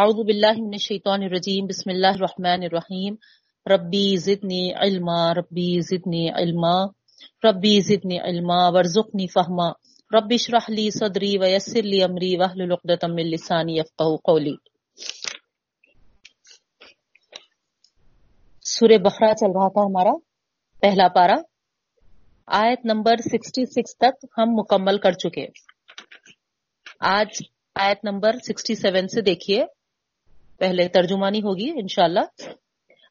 اعوذ باللہ من الشیطان الرجیم، بسم اللہ الرحمن الرحیم. ربی زدنی علما، ربی زدنی علما، ربی زدنی علما، ورزقنی فہما. ربی اشرح لی صدری ویسر لی امری، واحلل عقدۃ من لسانی یفقهوا قولی. سورہ بقرہ چل رہا تھا ہمارا، پہلا پارا آیت نمبر 66 تک ہم مکمل کر چکے. آج آیت نمبر 67 سے دیکھیے. پہلے ترجمانی ہوگی انشاءاللہ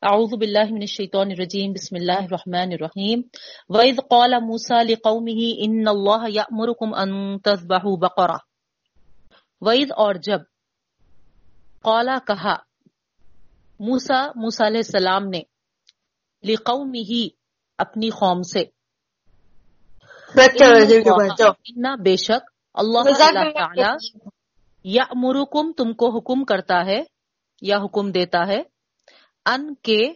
اعوذ باللہ من الشیطان الرجیم بسم اللہ الرحمن الرحیم وَإِذْ قَالَ مُوسَى لِقَوْمِهِ إِنَّ اللَّهَ يَأْمُرُكُمْ أَن تَذْبَحُوا بَقَرَةً وَإِذْ اور جب قَالَ کہا موسیٰ موسیٰ علیہ السلام نے لِقَوْمِهِ اپنی قوم سے اِنَّا بے شک اللہ تعالی یَأْمُرُكُمْ تم کو حکم کرتا ہے یا حکم دیتا ہے، ان کے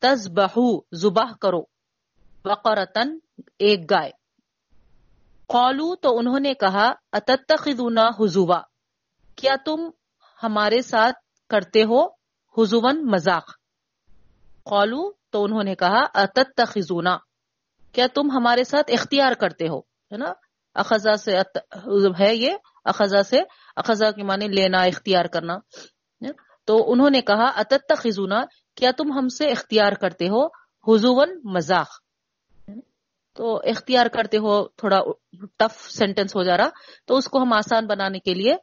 تزبہو زبہ کرو۔ وقرتن ایک گائے۔ قالو تو انہوں نے کہا، اتتخذونا حضوا۔ کیا تم ہمارے ساتھ کرتے ہو حضون مذاق؟ قالو تو انہوں نے کہا، اتتخذونا۔ کیا تم ہمارے ساتھ اختیار کرتے ہو؟ ہے نا؟ اخذا سے ہے یہ؟ اخذا سے اخذا کے معنی لینا، اختیار کرنا۔ تو انہوں نے کہا اتت خزونا کیا تم ہم سے اختیار کرتے ہو؟ حضون مزاق تو اختیار کرتے ہو، تھوڑا ٹف سینٹینس ہو جا رہا، تو اس کو ہم آسان بنانے کے لیے۔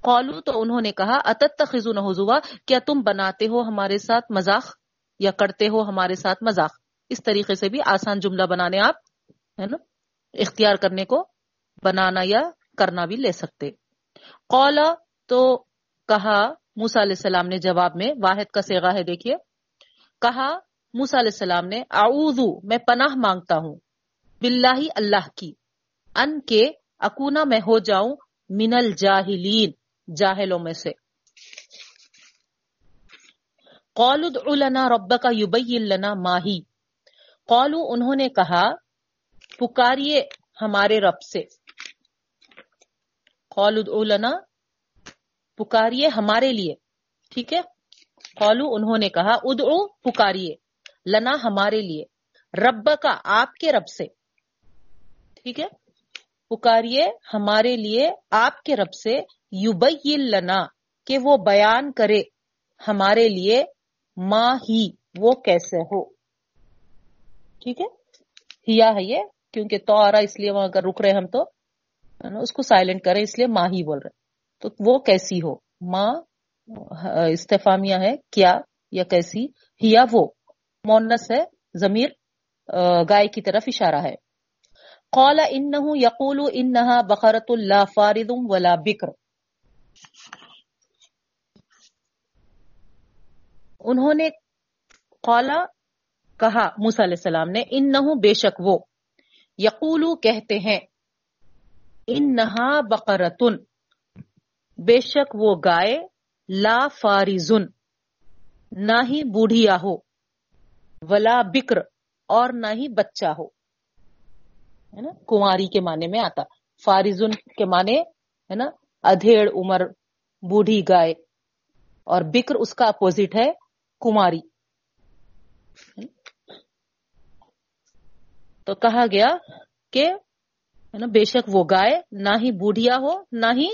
قالو تو انہوں نے کہا اتت خزون حضوا؟ کیا تم بناتے ہو ہمارے ساتھ مذاق؟ یا کرتے ہو ہمارے ساتھ مذاق؟ اس طریقے سے بھی آسان جملہ بنانے آپ، ہے نا؟ اختیار کرنے کو بنانا یا کرنا بھی لے سکتے۔ قولا تو کہا موسا علیہ السلام نے جواب میں واحد کا سیگا ہے، دیکھیے۔ کہا موسا علیہ السلام نے، اعوذ، میں پناہ مانگتا ہوں، باللہ اللہ کی، ان کے اکونا میں ہو جاؤں من الجاہلین جاہلوں میں سے۔ قول ادعو لنا ربک یبین لنا ماہی قولو انہوں نے کہا، پکاریے ہمارے رب سے۔ قول ادعو لنا پکاریے ہمارے لیے۔ ٹھیک ہے؟ قولو انہوں نے کہا، ادعو پکاریے، لنا ہمارے لیے۔ رب کا آپ کے رب سے۔ ٹھیک ہے؟ پکاریے ہمارے لیے، آپ کے رب سے۔ یوبین لنا، کہ وہ بیان کرے ہمارے لیے ماں ہی، وہ کیسے ہو۔ ٹھیک ہے؟ ہیا ہے یہ، کیونکہ تو آ رہا اس لیے وہاں اگر رک رہے ہم تو۔ اس کو سائلنٹ کریں، اس لیے ماں ہی بول رہے تو وہ کیسی ہو؟ ماں استفامیہ ہے، کیا یا کیسی؟ ہیا وہ؟ مونس ہے، ضمیر گائے کی طرف اشارہ ہے۔ قال انہو یقول انہا بخرت اللہ فارد ولا بکر۔ انہوں نے قالا کہا، موسیٰ علیہ السلام نے، انہو بے شک وہ۔ یقولو کہتے ہیں، انہا بقرتن بے شک وہ گائے لا فارزن، نہ ہی بوڑھیا ہو، ولا بکر اور نہ ہی بچہ ہو۔ ہے نا؟ کماری کے معنی میں آتا۔ فارزن کے معنی، ہے نا؟ ادھیڑ، عمر، بوڑھی، گائے۔ اور بکر اس کا اپوزٹ ہے کماری تو کہا گیا کہ بے شک وہ گائے نہ ہی بوڑھیا ہو، نہ ہی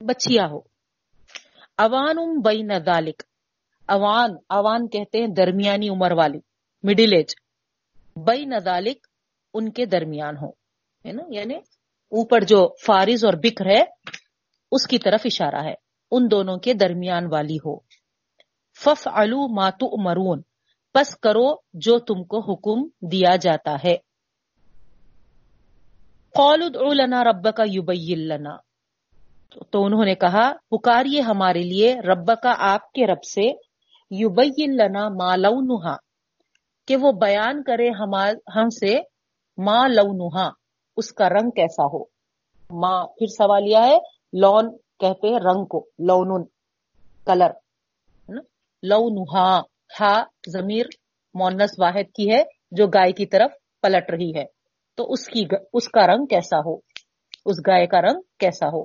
بچیا ہو۔ اوان بین ذالک۔ اوان اوان کہتے ہیں درمیانی عمر والی مڈل ایج بین ذالک ان کے درمیان ہو، ہے نا؟ یعنی اوپر جو فارض اور بکر ہے، اس کی طرف اشارہ ہے۔ ان دونوں کے درمیان والی ہو۔ فف الو ماتو مرون پس کرو جو تم کو حکم دیا جاتا ہے۔ قول ادعو لنا رب کا یوبین لنا۔ تو انہوں نے کہا پکاریے ہمارے لیے رب کا آپ کے رب سے یوبین لنا ما لونہا، کہ وہ بیان کرے ہم سے ما لونہا، اس کا رنگ کیسا ہو۔ ماں پھر سوال یہ ہے لون کہتے ہیں رنگ کو لون کلر لونہا، ہا ضمیر مونس واحد کی ہے، جو گائے کی طرف پلٹ رہی ہے۔ تو اس کی اس کا رنگ کیسا ہو؟ اس گائے کا رنگ کیسا ہو؟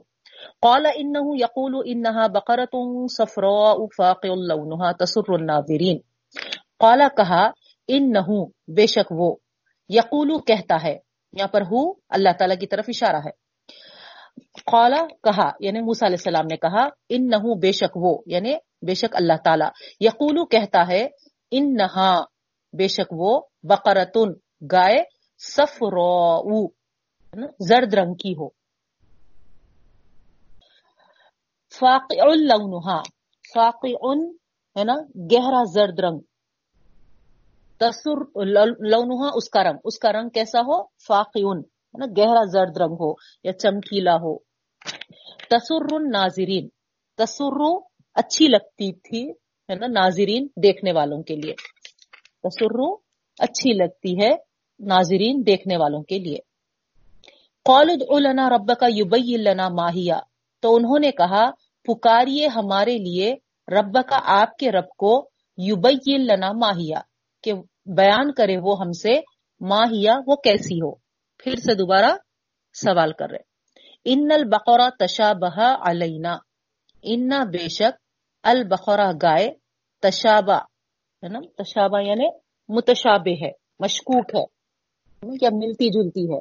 قال انه يقول انها بقره صفراء فاقع لونها تسر الناظرين. قال کہا انه بے شک وہ یقول کہتا ہے، یہاں پر ہو، اللہ تعالی کی طرف اشارہ ہے. قال، کہا یعنی موسی علیہ السلام نے کہا انه بے شک وہ یعنی بے شک اللہ تعالی. یقول کہتا ہے انها بے شک وہ، بقرتن، گائے، صفراء، زرد رنگ کی ہو. فاقع لونہا فاقع ہے نا، گہرا زرد رنگ۔ تسر لونہا، اس کا رنگ۔ اس کا رنگ کیسا ہو؟ فاقع ہے نا، گہرا زرد رنگ ہو یا چمکیلا ہو۔ تسر ناظرین، تسر اچھی لگتی تھی، ہے نا، ناظرین دیکھنے والوں کے لیے۔ تسر اچھی لگتی ہے، ناظرین دیکھنے والوں کے لیے۔ قالد لنا رب کا یوبئی لنا ماہیا تو انہوں نے کہا پکاریے ہمارے لیے رب کا آپ کے رب کو یوبئی لنا ماہیا کہ بیان کرے وہ ہم سے ماہیا وہ کیسی ہو۔ پھر سے دوبارہ سوال کر رہے ان البقرا تشابہ علینا، ان بے شک البقرا گائے تشابہ، ہے نا؟ تشابہ یعنی متشابہ ہے، مشکوک ہے، یا ملتی جلتی ہے۔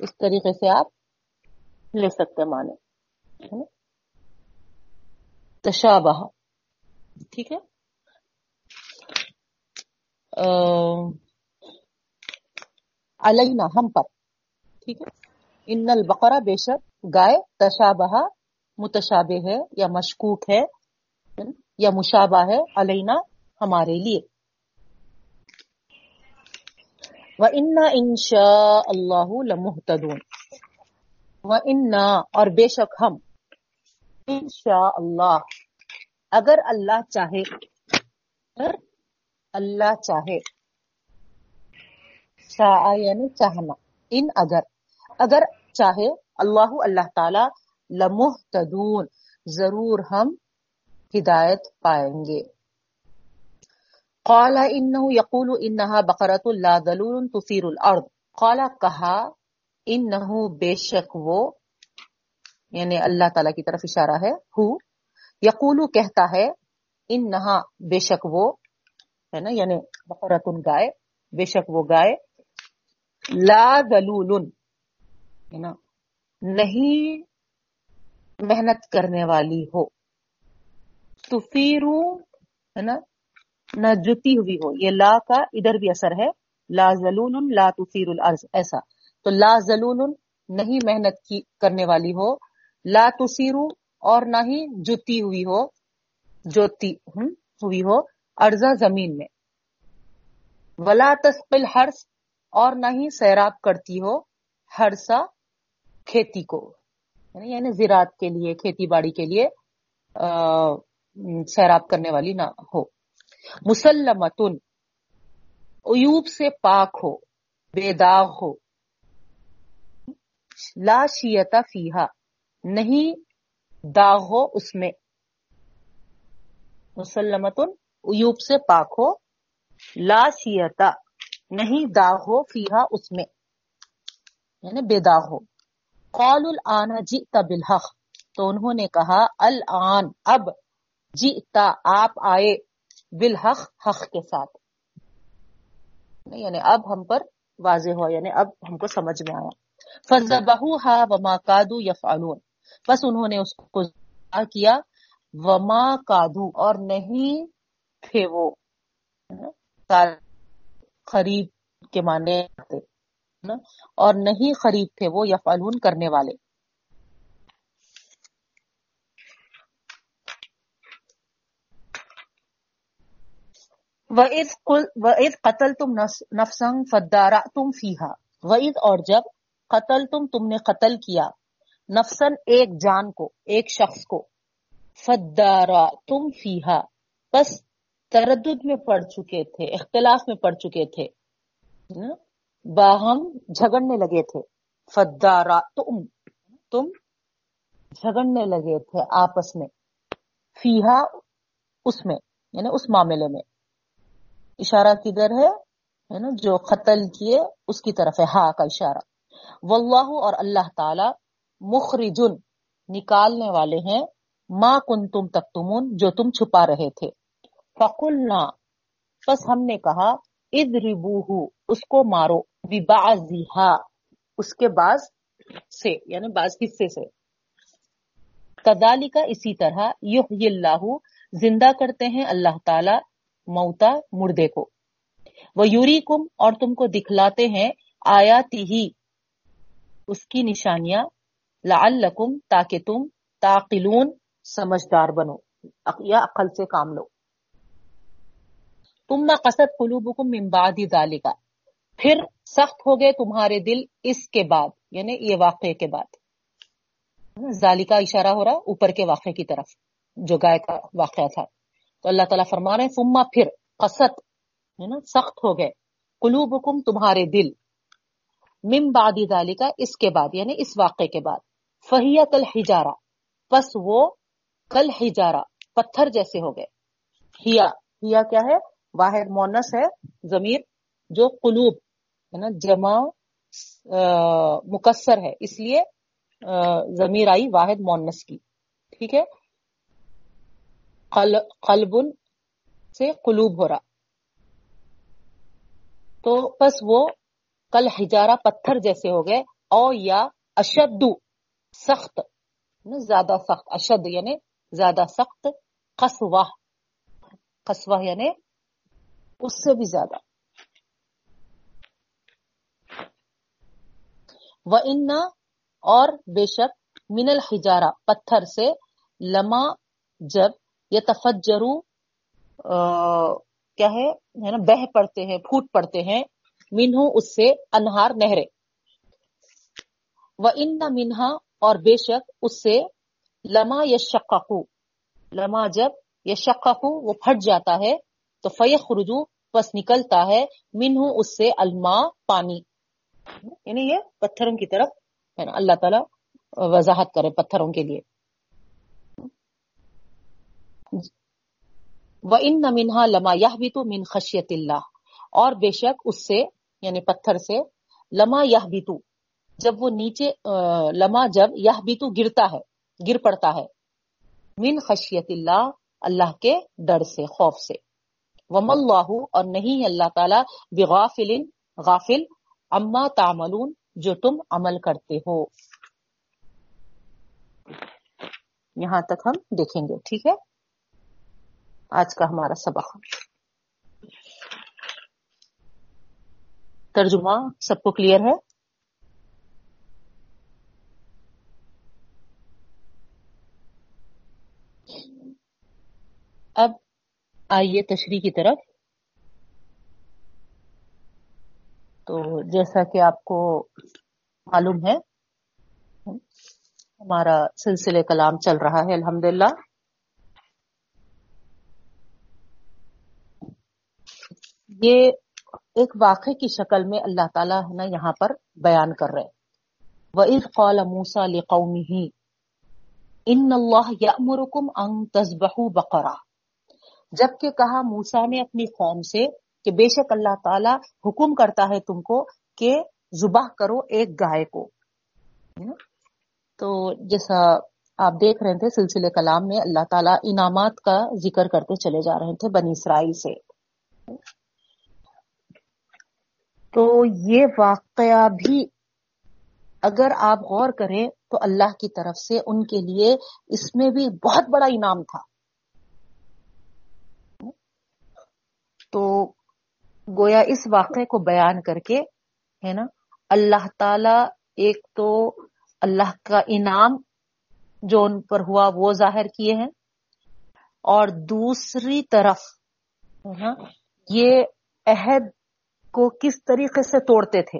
اس طریقے سے آپ لے سکتے مانے تشابہ۔ ٹھیک ہے؟ علینا ہم پر۔ ٹھیک ہے؟ ان البقرہ بے شک گائے تشابہ متشابہ ہے یا مشکوک ہے یا مشابہ ہے علینا ہمارے لیے۔ وہ انا انشا اللہ لمحتدون۔ و انا اور بے شک ہم۔ انشاء اللہ اگر اللہ چاہے اگر اللہ چاہے۔ شاء یعنی چاہنا۔ ان اگر اگر چاہے، اللہ اللہ تعالی لمحتدون، ضرور ہم ہدایت پائیں گے۔ قال انه يقول انها بقرة لا ذلول تثير الارض۔ قال، کہا انه بے شک وہ یعنی اللہ تعالی کی طرف اشارہ ہے ہو یقول کہتا ہے انها بے شک وہ، ہے نا یعنی بقرۃ گائے، بے شک وہ گائے، لا ذلول ہے نا، نہیں محنت کرنے والی ہو، تفیرو، ہے نا، نہ جتی ہوئی ہو، یہ لا کا ادھر بھی اثر ہے، لا زلول لا تفیر الارض، ایسا، تو لا زلول نہیں محنت کی کرنے والی ہو لا تسیرو اور نہ ہی جتی ہوئی ہو جوتی ہوئی ہو ارزا زمین میں۔ ولا تسقل ہرس اور نہ ہی سیراب کرتی ہو ہرسا کھیتی کو۔ یعنی, یعنی, زراعت کے لیے کھیتی باڑی کے لیے سیراب کرنے والی نہ ہو۔ مسلمتن عیوب سے پاک ہو بے داغ ہو۔ لا شیتا فیحا نہیں داغ ہو اس میں۔ مسلمتن عیوب سے پاک ہو۔ لا شیتا نہیں داغ ہو فیحا اس میں۔ یعنی بے داغ ہو۔ قال الان جئت بالحق۔ تو انہوں نے کہا، الان، اب جئتا، آپ آئے بالحق، حق کے ساتھ۔ یعنی اب ہم پر واضح ہوا یعنی اب ہم کو سمجھ میں آیا۔ فضبہ وما کادو یفعلون بس انہوں نے اس کو کیا۔ وما کادو، اور نہیں تھے وہ۔ خرید کے معنی اور نہیں خرید تھے وہ، یفعلون کرنے والے۔ وَإِذْ قَتَلْتُمْ نَفْسًا فَدَّارَعْتُمْ فِيهَا۔ وَإِذْ، اور جب قتلتم تم نے قتل کیا نفسن ایک جان کو، ایک شخص کو۔ فَدَّارَعْتُمْ فِيهَا۔ بس تردد میں پڑ چکے تھے، اختلاف میں پڑ چکے تھے۔ باہم جھگڑنے لگے تھے۔ فَدَّارَعْتُمْ تم جھگڑنے لگے تھے آپس میں۔ فیہا اس میں یعنی اس معاملے میں۔ اشارہ کدھر ہے؟ نا جو قتل کیے، اس کی طرف ہے۔ ہا کا اشارہ۔ واللہ اور اللہ تعالی مخرجن نکالنے والے ہیں ماں کن تم تک تمون جو تم چھپا رہے تھے۔ فقلنا بس ہم نے کہا اد ربو اس کو مارو اس کے بعض سے یعنی بعض حصے سے۔ کدالی اسی طرح یح اللہ، زندہ کرتے ہیں اللہ تعالی، موتا، مردے کو۔ وہ یوری کم اور تم کو دکھلاتے ہیں آیاتی ہی، اس کی نشانیاں۔ لعلکم تاکہ تم تاقلون سمجھدار بنو۔ یا عقل سے کام لو۔ تم نہ قصد قلوبکم من بعد ذالکا پھر سخت ہو گئے تمہارے دل اس کے بعد یعنی یہ واقعے کے بعد۔ ذالکا اشارہ ہو رہا اوپر کے واقعے کی طرف، جو گائے کا واقعہ تھا۔ تو اللہ تعالیٰ فرما رہے ہیں پھر قصد، ہے نا، سخت ہو گئے۔ قلوبکم تمہارے دل۔ من بعد ذالکا اس کے بعد یعنی اس واقعے کے بعد۔ فہیت الحجارہ۔ پس وہ کل ہجارا پتھر جیسے ہو گئے۔ ہیا ہیا کیا ہے؟ واحد مونس ہے، ضمیر، جو قلوب، ہے نا، جمع مکسر ہے۔ اس لیے ضمیر آئی واحد مونس کی۔ ٹھیک ہے؟ قلب سے قلوب ہو رہا۔ تو بس وہ کل ہجارہ پتھر جیسے ہو گئے، او یا اشدو۔ سخت زیادہ سخت، اشد یعنی زیادہ سخت، قصوہ. قصوہ یعنی اس سے بھی زیادہ. وہ ان اور بے شک من الحجارہ، پتھر سے لما جب یہ تفجرو کیا ہے نا بہ پڑتے ہیں، پھوٹ پڑتے ہیں مینہ اس سے انہار نہرے وہ ان منہا اور بے شک اس سے لما یشققو، لما جب یشققو، وہ پھٹ جاتا ہے، تو فیخ رجو بس نکلتا ہے، منہ اس سے الما پانی۔ یعنی یہ پتھروں کی طرف، ہے نا، اللہ تعالی وضاحت کرے پتھروں کے لیے۔ وہ ان منہا لما یہ بھی تو من خشیت اللہ۔ اور بے شک اس سے یعنی پتھر سے، لما یہ بھی تو جب وہ نیچے لما جب یہ بھی تو گرتا ہے، گر پڑتا ہے۔ من خشیت اللہ اللہ کے ڈر سے، خوف سے۔ وم اللہ، اور نہیں اللہ تعالی بغافل غافل اما تعملون، جو تم عمل کرتے ہو۔ یہاں تک ہم دیکھیں گے، ٹھیک ہے؟ آج کا ہمارا سبق۔ ترجمہ، سب کو کلیئر ہے؟ اب آئیے تشریح کی طرف۔ تو جیسا کہ آپ کو معلوم ہے، ہمارا سلسلے کلام چل رہا ہے الحمد للہ یہ ایک واقعے کی شکل میں اللہ تعالیٰ نے یہاں پر بیان کر رہے وَإِذْ قَالَ مُوسَى لِقَوْمِهِ، إِنَّ اللَّهَ يَأْمُرُكُمْ أَن تَذْبَحُوا بَقَرَةً۔ جبکہ کہا موسا نے اپنی قوم سے کہ بے شک اللہ تعالی حکم کرتا ہے تم کو کہ زبہ کرو ایک گائے کو۔ تو جیسا آپ دیکھ رہے تھے، سلسلے کلام میں اللہ تعالیٰ انعامات کا ذکر کرتے چلے جا رہے تھے بنی اسرائیل سے۔ تو یہ واقعہ بھی اگر آپ غور کریں تو اللہ کی طرف سے ان کے لیے اس میں بھی بہت بڑا انعام تھا۔ تو گویا اس واقعے کو بیان کر کے، ہے نا، اللہ تعالی ایک تو اللہ کا انعام جو ان پر ہوا وہ ظاہر کیے ہیں، اور دوسری طرف یہ عہد کو کس طریقے سے توڑتے تھے،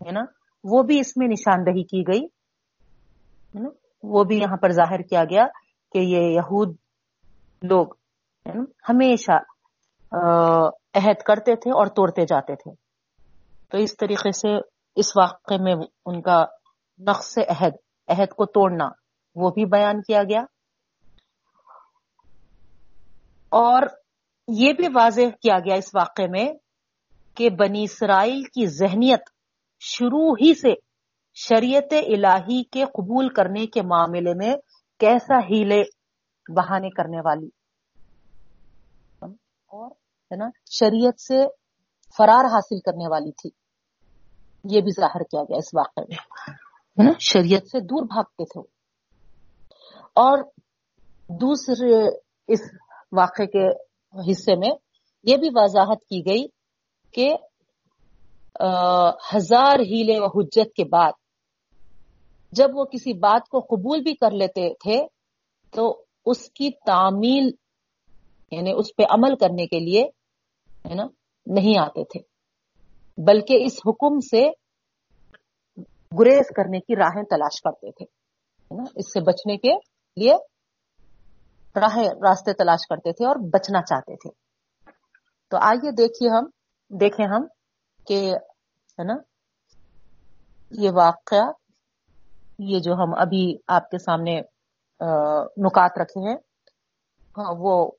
ہے نا، وہ بھی اس میں نشاندہی کی گئی، ہے نا، وہ بھی یہاں پر ظاہر کیا گیا کہ یہ یہود لوگ ہمیشہ عہد کرتے تھے اور توڑتے جاتے تھے۔ تو اس طریقے سے اس واقعے میں ان کا نقص عہد عہد کو توڑنا، وہ بھی بیان کیا گیا۔ اور یہ بھی واضح کیا گیا اس واقعے میں کہ بنی اسرائیل کی ذہنیت شروع ہی سے شریعت الہی کے قبول کرنے کے معاملے میں کیسا ہیلے بہانے کرنے والی۔ اور ہے نا، شریعت سے فرار حاصل کرنے والی تھی۔ یہ بھی ظاہر کیا گیا اس واقعے میں، ہے نا، شریعت سے دور بھاگتے تھے۔ اور دوسرے اس واقعے کے حصے میں یہ بھی وضاحت کی گئی کہ ہزار ہیلے و حجت کے بعد جب وہ کسی بات کو قبول بھی کر لیتے تھے، تو اس کی تعمیل یعنی اس پہ عمل کرنے کے لیے ہے نا، نہیں آتے تھے۔ بلکہ اس حکم سے گریز کرنے کی راہیں تلاش کرتے تھے اس سے بچنے کے لیے راہیں، راستے تلاش کرتے تھے اور بچنا چاہتے تھے۔ تو آئیے دیکھیے ہم، دیکھیں ہم کہ، ہے نا، یہ واقعہ، یہ جو ہم ابھی آپ کے سامنے نکات رکھے ہیں ہاں، وہ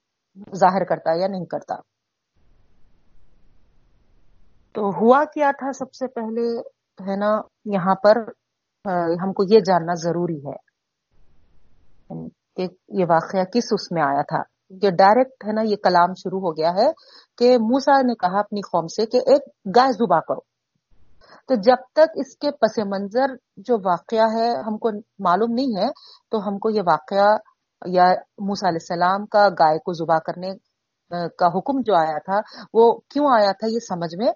ظاہر کرتا یا نہیں کرتا۔ تو ہوا کیا تھا سب سے پہلے؟ ہے نا، یہاں پر ہم کو یہ جاننا ضروری ہے۔ یعنی کہ یہ واقعہ کس اس میں آیا تھا؟ کہ ڈائریکٹ ہے نا، یہ کلام شروع ہو گیا ہے کہ موسا نے کہا اپنی قوم سے کہ ایک گائے زبا کرو۔ تو جب تک اس کے پس منظر جو واقعہ ہے ہم کو معلوم نہیں ہے، تو ہم کو یہ واقعہ یا موسا علیہ السلام کا گائے کو زبا کرنے کا حکم جو آیا تھا، وہ کیوں آیا تھا یہ سمجھ میں؟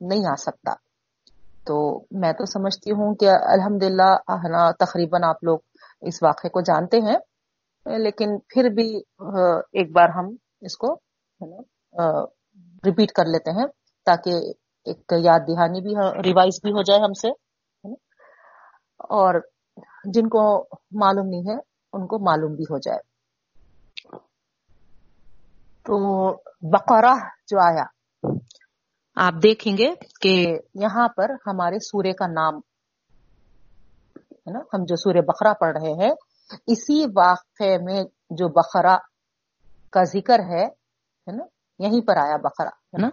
نہیں آ سکتا۔ تو میں تو سمجھتی ہوں کہ الحمد للہ تقریباً آپ لوگ اس واقعے کو جانتے ہیں، لیکن پھر بھی ایک بار ہم اس کو ریپیٹ کر لیتے ہیں تاکہ ایک یاد دہانی بھی ریوائز بھی ہو جائے ہم سے اور جن کو معلوم نہیں ہے، ان کو معلوم بھی ہو جائے۔ تو بقرہ جو آیا آپ دیکھیں گے کہ یہاں پر ہمارے سورے کا نام ہے نا، ہم جو سورہ بقرہ پڑھ رہے ہیں، اسی واقعے میں جو بقرہ کا ذکر ہے نا، یہیں پر آیا بقرہ، ہے نا۔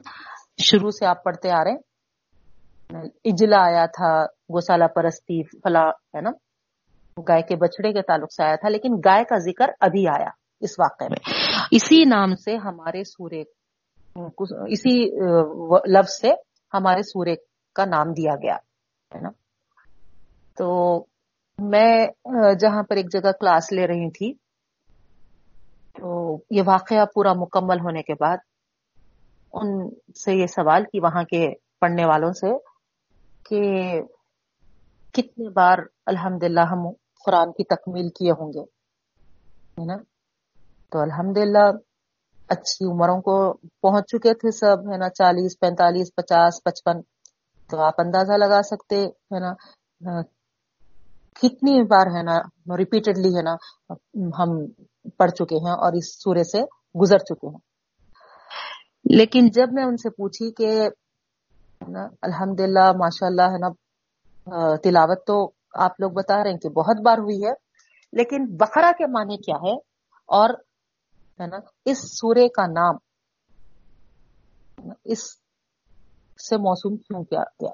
شروع سے آپ پڑھتے آ رہے ہیں۔ اجلا آیا تھا گوسالہ پرستی فلا ہے نا، گائے کے بچڑے کے تعلق سے آیا تھا، لیکن گائے کا ذکر ابھی آیا اس واقعے میں۔ اسی نام سے ہمارے سورے اسی لفظ سے ہمارے سورے کا نام دیا گیا، ہے نا؟ تو میں جہاں پر ایک جگہ کلاس لے رہی تھی، تو یہ واقعہ پورا مکمل ہونے کے بعد ان سے یہ سوال کی، وہاں کے پڑھنے والوں سے کہ کتنے بار الحمد ہم قرآن کی تکمیل کیے ہوں گے، ہے نا؟ تو الحمد اچھی عمروں کو پہنچ چکے تھے سب، ہے نا؟ چالیس، پینتالیس، پچاس، پچپن۔ تو آپ اندازہ لگا سکتے، ہے نا؟ کتنی بار، ہے نا ریپیٹڈلی ہے نا، ہم پڑھ چکے ہیں اور اس سورے سے گزر چکے ہیں۔ لیکن جب میں ان سے پوچھی کہ الحمد للہ ماشاء اللہ ہے نا تلاوت تو آپ لوگ بتا رہے ہیں کہ بہت بار ہوئی ہے، لیکن بقرہ کے معنی کیا ہے؟ اور ہے نا، اس سورے کا نام، اس سے موسوم کیوں کیا گیا؟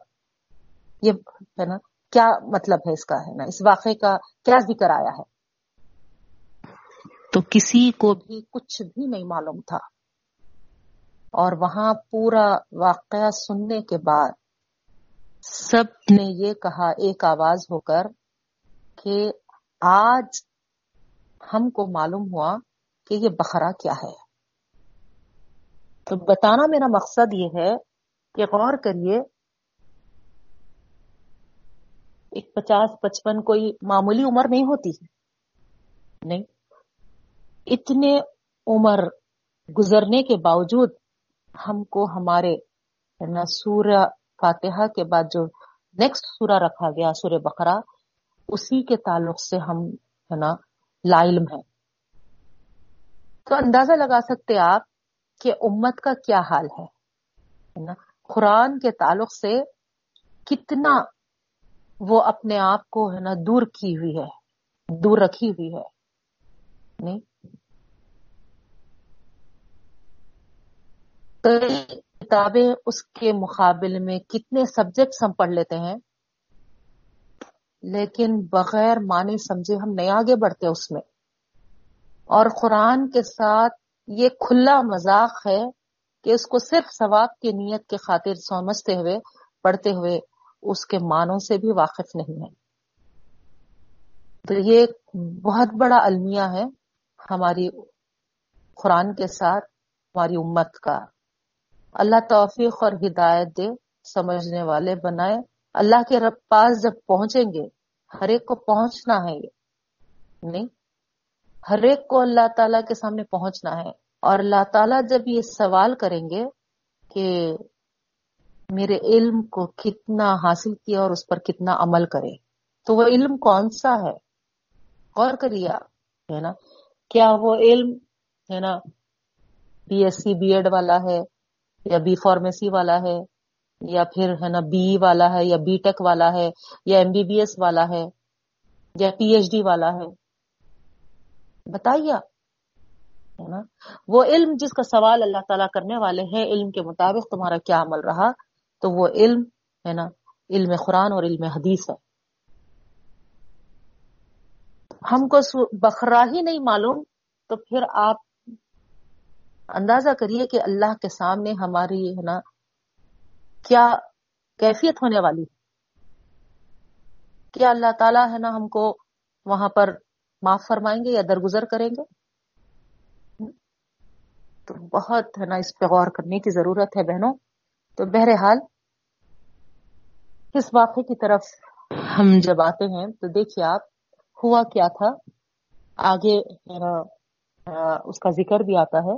یہ ہے نا، کیا مطلب ہے اس کا ہے نا؟ اس واقعے کا کیا ذکر آیا ہے؟ تو کسی کو بھی کچھ بھی نہیں معلوم تھا۔ اور وہاں پورا واقعہ سننے کے بعد سب نے یہ کہا، ایک آواز ہو کر کہ آج ہم کو معلوم ہوا کہ یہ بخرا کیا ہے۔ تو بتانا میرا مقصد یہ ہے کہ غور کریے، ایک پچاس، پچپن کوئی معمولی عمر نہیں ہوتی نہیں۔ اتنے عمر گزرنے کے باوجود ہم کو ہمارے سورہ فاتحہ کے بعد جو نیکسٹ سورہ رکھا گیا، سورہ بقرہ، اسی کے تعلق سے ہم، ہے نا، لا علم ہے تو اندازہ لگا سکتے آپ کہ امت کا کیا حال ہے؟ قرآن کے تعلق سے کتنا وہ اپنے آپ کو، ہے نا، دور کی ہوئی ہے، دور رکھی ہوئی ہے، نہیں؟ کتابیں اس کے مقابل میں کتنے سبجیکٹس ہم پڑھ لیتے ہیں، لیکن بغیر مانے سمجھے ہم نہیں آگے بڑھتے اس میں۔ اور قرآن کے ساتھ یہ کھلا مذاق ہے کہ اس کو صرف ثواب کی نیت کے خاطر سمجھتے ہوئے، پڑھتے ہوئے اس کے معنوں سے بھی واقف نہیں ہے تو یہ بہت بڑا المیہ ہے ہماری قرآن کے ساتھ، ہماری امت کا۔ اللہ توفیق اور ہدایت دے، سمجھنے والے بنائے۔ اللہ کے رب پاس جب پہنچیں گے، ہر ایک کو پہنچنا ہے یہ۔ نہیں ہر ایک کو اللہ تعالی کے سامنے پہنچنا ہے۔ اور اللہ تعالیٰ جب یہ سوال کریں گے کہ میرے علم کو کتنا حاصل کیا اور اس پر کتنا عمل کرے، تو وہ علم کون سا ہے؟ غور کریے آپ، ہے نا؟ کیا وہ علم، ہے نا B S C B Ed والا ہے یا بی فارمیسی والا ہے یا پھر، ہے نا بی والا ہے یا بی ٹیک والا ہے یا ایم بی بی ایس والا ہے یا پی ایچ ڈی والا ہے؟ بتائیے ہے نا؟ وہ علم جس کا سوال اللہ تعالیٰ کرنے والے ہیں، علم کے مطابق تمہارا کیا عمل رہا؟ تو وہ علم، ہے نا، علم قرآن اور علم حدیث ہے۔ ہم کو بخرا ہی نہیں معلوم، تو پھر آپ اندازہ کریے کہ اللہ کے سامنے ہماری، ہے نا، کیا کیفیت ہونے والی کیا اللہ تعالیٰ، ہے نا، ہم کو وہاں پر معاف فرمائیں گے یا درگزر کریں گے؟ تو بہت ہے نا، اس پہ غور کرنے کی ضرورت ہے بہنوں۔ تو بہرحال، اس واقعے کی طرف ہم جب آتے ہیں، تو دیکھیے آپ، ہوا کیا تھا؟ آگے اس کا ذکر بھی آتا ہے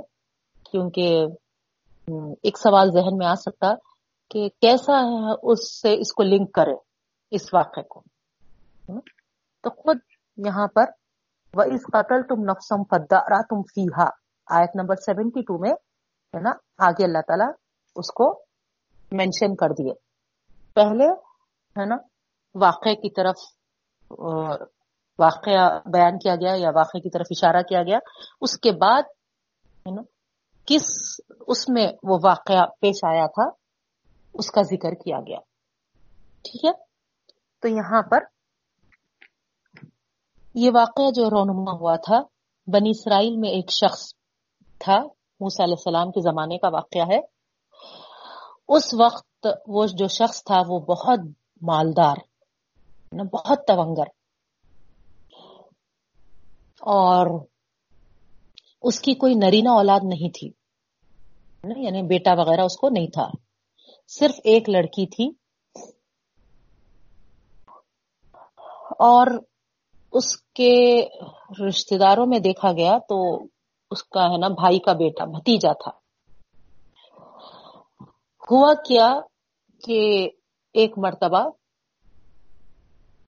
کیونکہ ایک سوال ذہن میں آ سکتا کہ کیسا ہے اس سے اس کو لنک کرے، اس واقعے کو۔ تو خود یہاں پر وہ اس قتل تم نفسم فدا تم فیحا آیت نمبر سیونٹی ٹو میں ہے نا، آگے اللہ تعالیٰ اس کو مینشن کر دیے۔ پہلے ہے نا، واقعے کی طرف واقعہ بیان کیا گیا یا واقعے کی طرف اشارہ کیا گیا۔ اس کے بعد ہے نا، کس اس میں وہ واقعہ پیش آیا تھا، اس کا ذکر کیا گیا۔ ٹھیک ہے؟ تو یہاں پر یہ واقعہ جو رونما ہوا تھا، بنی اسرائیل میں ایک شخص تھا، موسیٰ علیہ السلام کے زمانے کا واقعہ ہے۔ اس وقت وہ جو شخص تھا، وہ بہت مالدار یعنی بہت تونگر۔ اور اس کی کوئی نرینا اولاد نہیں تھی یعنی بیٹا وغیرہ اس کو نہیں تھا۔ صرف ایک لڑکی تھی۔ اور اس کے رشتے داروں میں دیکھا گیا تو اس کا ہے نا بھائی کا بیٹا بھتیجا تھا۔ ہوا کیا کہ ایک مرتبہ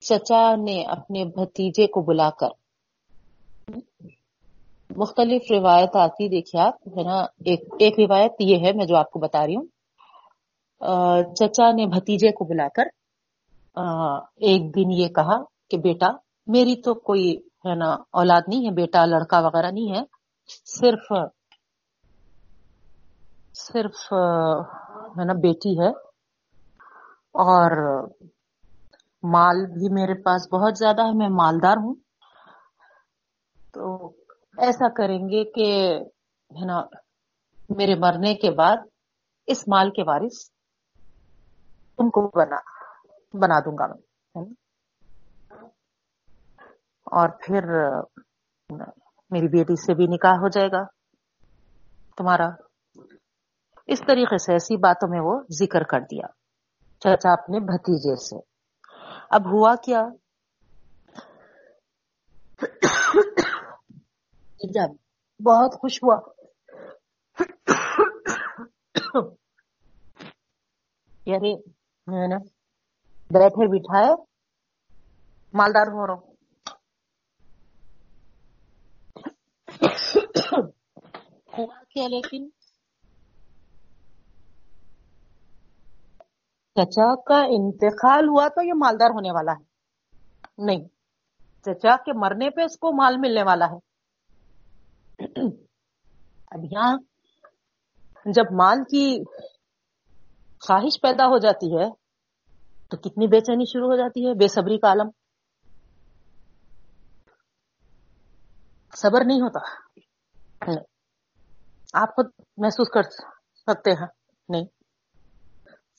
چچا نے اپنے بھتیجے کو بلا کر مختلف روایت آتی دیکھیے آپ، ہے نا، ایک ایک روایت یہ ہے، میں جو آپ کو بتا رہی ہوں۔ چچا نے بھتیجے کو بلا کر ایک دن یہ کہا کہ بیٹا میری تو کوئی ہے نا اولاد نہیں ہے، بیٹا، لڑکا وغیرہ نہیں ہے۔ صرف صرف، ہے نا بیٹی ہے۔ اور مال بھی میرے پاس بہت زیادہ ہے، میں مالدار ہوں۔ تو ایسا کریں گے کہ، ہے نا، میرے مرنے کے بعد اس مال کے وارث تم کو بنا بنا دوں گا میں اور پھر میری بیٹی سے بھی نکاح ہو جائے گا۔ تمہارا اس طریقے سے ایسی باتوں میں وہ ذکر کر دیا۔ چچا اپنے بھتیجے سے۔ اب ہوا کیا؟ بہت خوش ہوا۔ یعنی بیٹھے بٹھائے، مالدار ہو رہا ہوں۔ ہوا کیا لیکن چچا کا انتقال ہوا تو یہ مالدار ہونے والا ہے۔ نہیں، چچا کے مرنے پہ اس کو مال ملنے والا ہے۔ اب یہاں جب مال کی خواہش پیدا ہو جاتی ہے تو کتنی بے چینی شروع ہو جاتی ہے، بے صبری کا عالم۔ صبر نہیں ہوتا۔ آپ خود محسوس کر سکتے ہیں۔ نہیں۔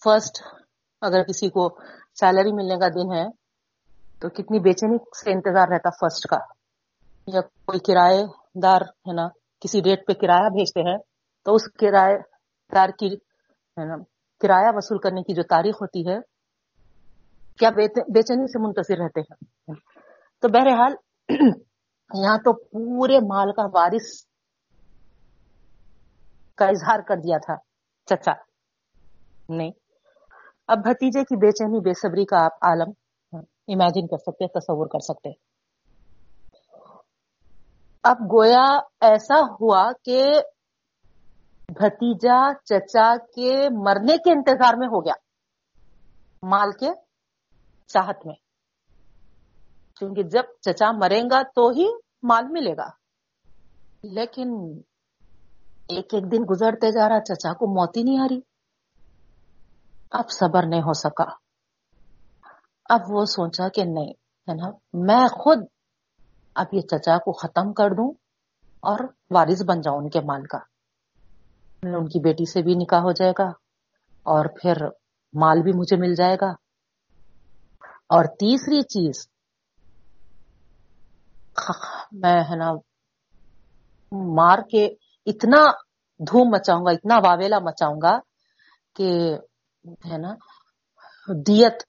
فرسٹ اگر کسی کو سیلری ملنے کا دن ہے، تو کتنی بے چینی سے انتظار رہتا فرسٹ کا۔ یا کوئی کرایہ دار ہے نا، کسی ڈیٹ پہ کرایہ بھیجتے ہیں، تو اس کرایہ دار کی، ہے نا، کرایہ وصول کرنے کی جو تاریخ ہوتی ہے، کیا بے چینی سے منتصر رہتے ہیں۔ تو بہرحال، یہاں تو پورے مال کا وارث کا اظہار کر دیا تھا۔ چچا۔ نہیں۔ اب بھتیجے کی بے چینی، بے صبری کا آپ عالم امیجن کر سکتے تصور کر سکتے اب گویا ایسا ہوا کہ بھتیجا چچا کے مرنے کے انتظار میں ہو گیا۔ مال کے چاہت میں۔ کیونکہ جب چچا مرے گا تو ہی مال ملے گا۔ لیکن ایک ایک دن گزرتے جا رہا چچا کو موت ہی نہیں آ رہی۔ اب صبر نہیں ہو سکا۔ اب وہ سوچا کہ نہیں ہے نا میں خود اب یہ چچا کو ختم کر دوں اور وارث بن جاؤں ان کے مال کا۔ ان کی بیٹی سے بھی نکاح ہو جائے گا اور پھر مال بھی مجھے مل جائے گا۔ اور تیسری چیز، میں ہے نا، مار کے اتنا دھوم مچاؤں گا، اتنا واویلا مچاؤں گا کہ ہے نا دیت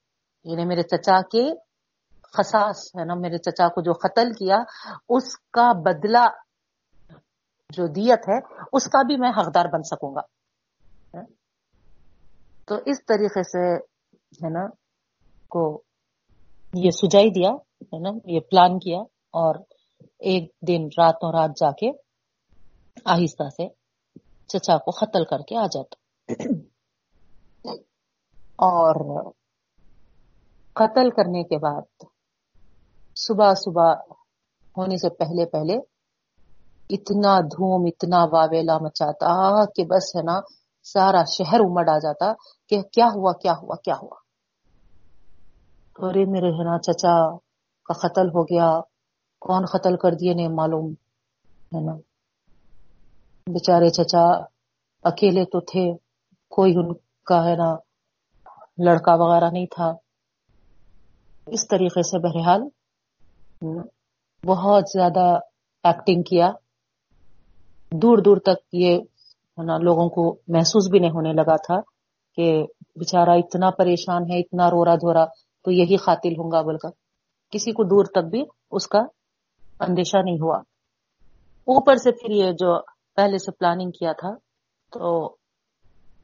یعنی میرے چچا کے خصاص، ہے نا، میرے چچا کو جو قتل کیا، اس کا بدلہ جو دیت ہے، اس کا بھی میں حقدار بن سکوں گا۔ تو اس طریقے سے، ہے نا، کو یہ سجائی دیا، ہے نا، یہ پلان کیا اور ایک دن راتوں رات جا کے آہستہ سے چچا کو قتل کر کے آ جاتا۔ اور قتل کرنے کے بعد صبح صبح ہونے سے پہلے پہلے اتنا دھوم، اتنا واویلا مچاتا کہ بس ہے نا، سارا شہر امڑ آ جاتا کہ کیا ہوا کیا ہوا کیا ہوا۔ ارے میرے ہے نا چچا، کا قتل ہو گیا، کون قتل کر دیے نہیں معلوم، ہے نا۔ بیچارے چچا اکیلے تو تھے، کوئی ان کا ہے نا لڑکا وغیرہ نہیں تھا۔ اس طریقے سے بہرحال بہت زیادہ ایکٹنگ کیا۔ دور دور تک یہ لوگوں کو محسوس بھی نہیں ہونے لگا تھا کہ بےچارا اتنا پریشان ہے، اتنا رورا دھورا تو یہی قاتل ہوں گا بول کر۔ کسی کو دور تک بھی اس کا اندیشہ نہیں ہوا۔ اوپر سے پھر یہ جو پہلے سے پلاننگ کیا تھا، تو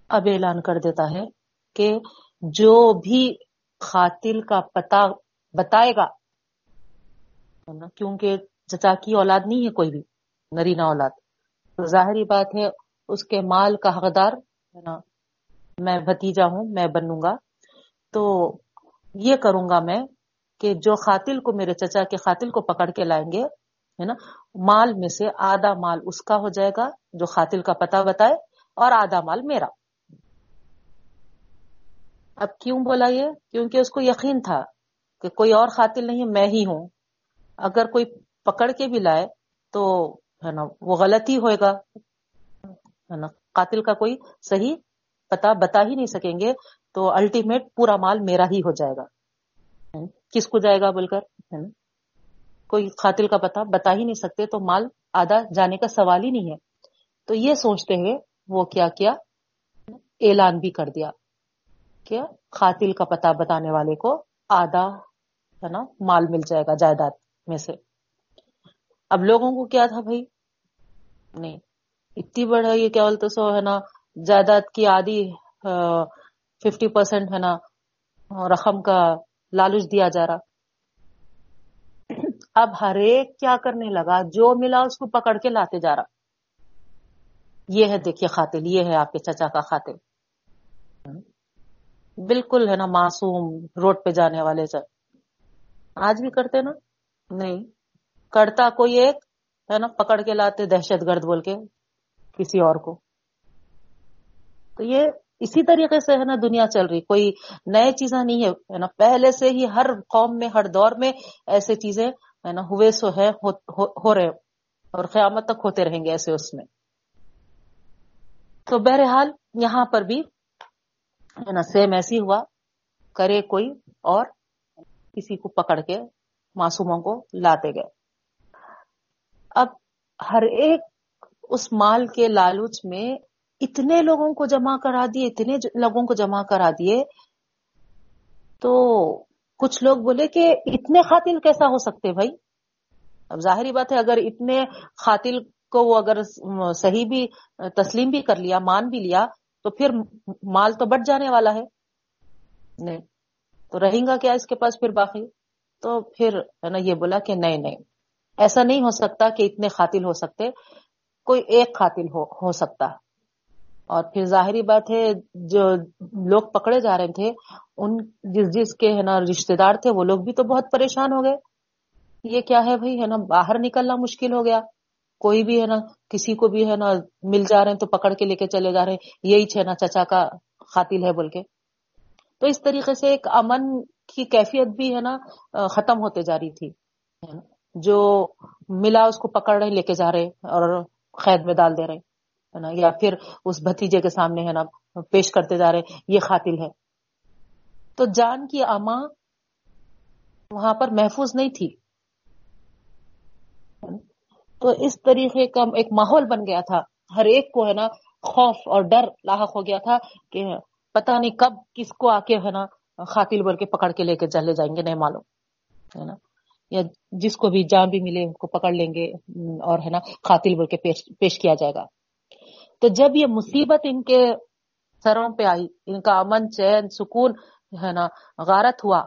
اب اعلان کر دیتا ہے کہ جو بھی قاتل کا پتا بتائے گا، کیونکہ چچا کی اولاد نہیں ہے کوئی بھی نرینا اولاد۔ تو ظاہری بات ہے، اس کے مال کا حقدار، ہے نا، میں بھتیجا ہوں، میں بنوں گا۔ تو یہ کروں گا میں کہ جو قاتل کو میرے چچا کے قاتل کو پکڑ کے لائیں گے ہے نا، مال میں سے آدھا مال اس کا ہو جائے گا جو قاتل کا پتا بتائے، اور آدھا مال میرا۔ اب کیوں بولا یہ؟ کیونکہ اس کو یقین تھا کہ کوئی اور قاتل نہیں، میں ہی ہوں۔ اگر کوئی پکڑ کے بھی لائے تو، ہے نا، وہ غلط ہی ہوئے گا۔ ہے نا، قاتل کا کوئی صحیح پتا بتا ہی نہیں سکیں گے تو الٹیمیٹ پورا مال میرا ہی ہو جائے گا۔ کس کو جائے گا بول کر ہے نا کوئی قاتل کا پتا بتا ہی نہیں سکتے، تو مال آدھا جانے کا سوال ہی نہیں ہے۔ تو یہ سوچتے ہوئے وہ کیا کیا؟ اعلان بھی کر دیا کہ قاتل کا پتا بتانے والے کو آدھا، ہے نا، مال مل جائے گا جائیداد میں سے۔ اب لوگوں کو کیا تھا بھائی؟ نہیں، اتنی بڑا یہ کیا بولتے، سو، ہے نا، جائیداد کی آدھی ففٹی پرسینٹ ہے نا، رقم کا لالچ دیا جا رہا۔ اب ہر ایک کیا کرنے لگا؟ جو ملا اس کو پکڑ کے لاتے جا رہا۔ یہ ہے، دیکھیے خاتل یہ ہے آپ کے چچا کا خاتل بالکل ہے نا، معصوم، روڈ پہ جانے والے سے آج بھی کرتے نا؟ نہیں۔ کرتا کوئی ایک، ہے نا، پکڑ کے لاتے، دہشت گرد بول کے کسی اور کو۔ تو یہ اسی طریقے سے ہے نا، دنیا چل رہی۔ کوئی نئے چیزیں نہیں ہے نا۔ پہلے سے ہی ہر قوم میں، ہر دور میں ایسے چیزیں ہے نا، ہوئے سو ہے، ہو رہے اور قیامت تک ہوتے رہیں گے ایسے اس میں۔ تو بہرحال یہاں پر بھی سیم ایسی ہوا۔ کرے کوئی اور کسی کو پکڑ کے معصوموں کو لاتے گئے۔ اب ہر ایک اس مال کے لالچ میں اتنے لوگوں کو جمع کرا دیے، اتنے لوگوں کو جمع کرا دیے، تو کچھ لوگ بولے کہ اتنے قاتل کیسا ہو سکتے بھائی؟ اب ظاہری بات ہے، اگر اتنے قاتل کو وہ اگر صحیح بھی، تسلیم بھی کر لیا، مان بھی لیا، تو پھر مال تو بٹ جانے والا ہے۔ نہیں، تو رہیں گا کیا اس کے پاس پھر باقی؟ تو پھر ہے نا، یہ بولا کہ نہیں نہیں۔ ایسا نہیں ہو سکتا کہ اتنے قاتل ہو سکتے، کوئی ایک قاتل ہو ہو سکتا۔ اور پھر ظاہری بات ہے، جو لوگ پکڑے جا رہے تھے، ان جس جس کے ہے نا رشتے دار تھے، وہ لوگ بھی تو بہت پریشان ہو گئے۔ یہ کیا ہے بھائی؟ ہے نا باہر نکلنا مشکل ہو گیا۔ کوئی بھی ہے نا، کسی کو بھی ہے نا مل جا رہے ہیں تو پکڑ کے لے کے چلے جا رہے ہیں۔ یہی ہے نا چچا کا قاتل ہے بول کے۔ تو اس طریقے سے ایک امن کی کیفیت بھی ہے نا ختم ہوتے جا رہی تھی۔ جو ملا اس کو پکڑ رہے، لے کے جا رہے اور قید میں ڈال دے رہے۔ ہے نا یا پھر اس بھتیجے کے سامنے ہے نا پیش کرتے جا رہے یہ قاتل ہے۔ تو جان کی اما وہاں پر محفوظ نہیں تھی۔ تو اس طریقے کا ایک ماحول بن گیا تھا۔ ہر ایک کو ہے نا خوف اور ڈر لاحق ہو گیا تھا کہ پتا نہیں کب کس کو آ کے ہے نا قاتل بول کے پکڑ کے لے کے چلے جائیں گے نہیں معلوم۔ ہے نا؟ یا جس کو بھی جان بھی ملے ان کو پکڑ لیں گے اور ہے نا قاتل بول کے پیش, پیش کیا جائے گا۔ تو جب یہ مصیبت ان کے سروں پہ آئی، ان کا امن، چین، سکون، ہے نا، غارت ہوا،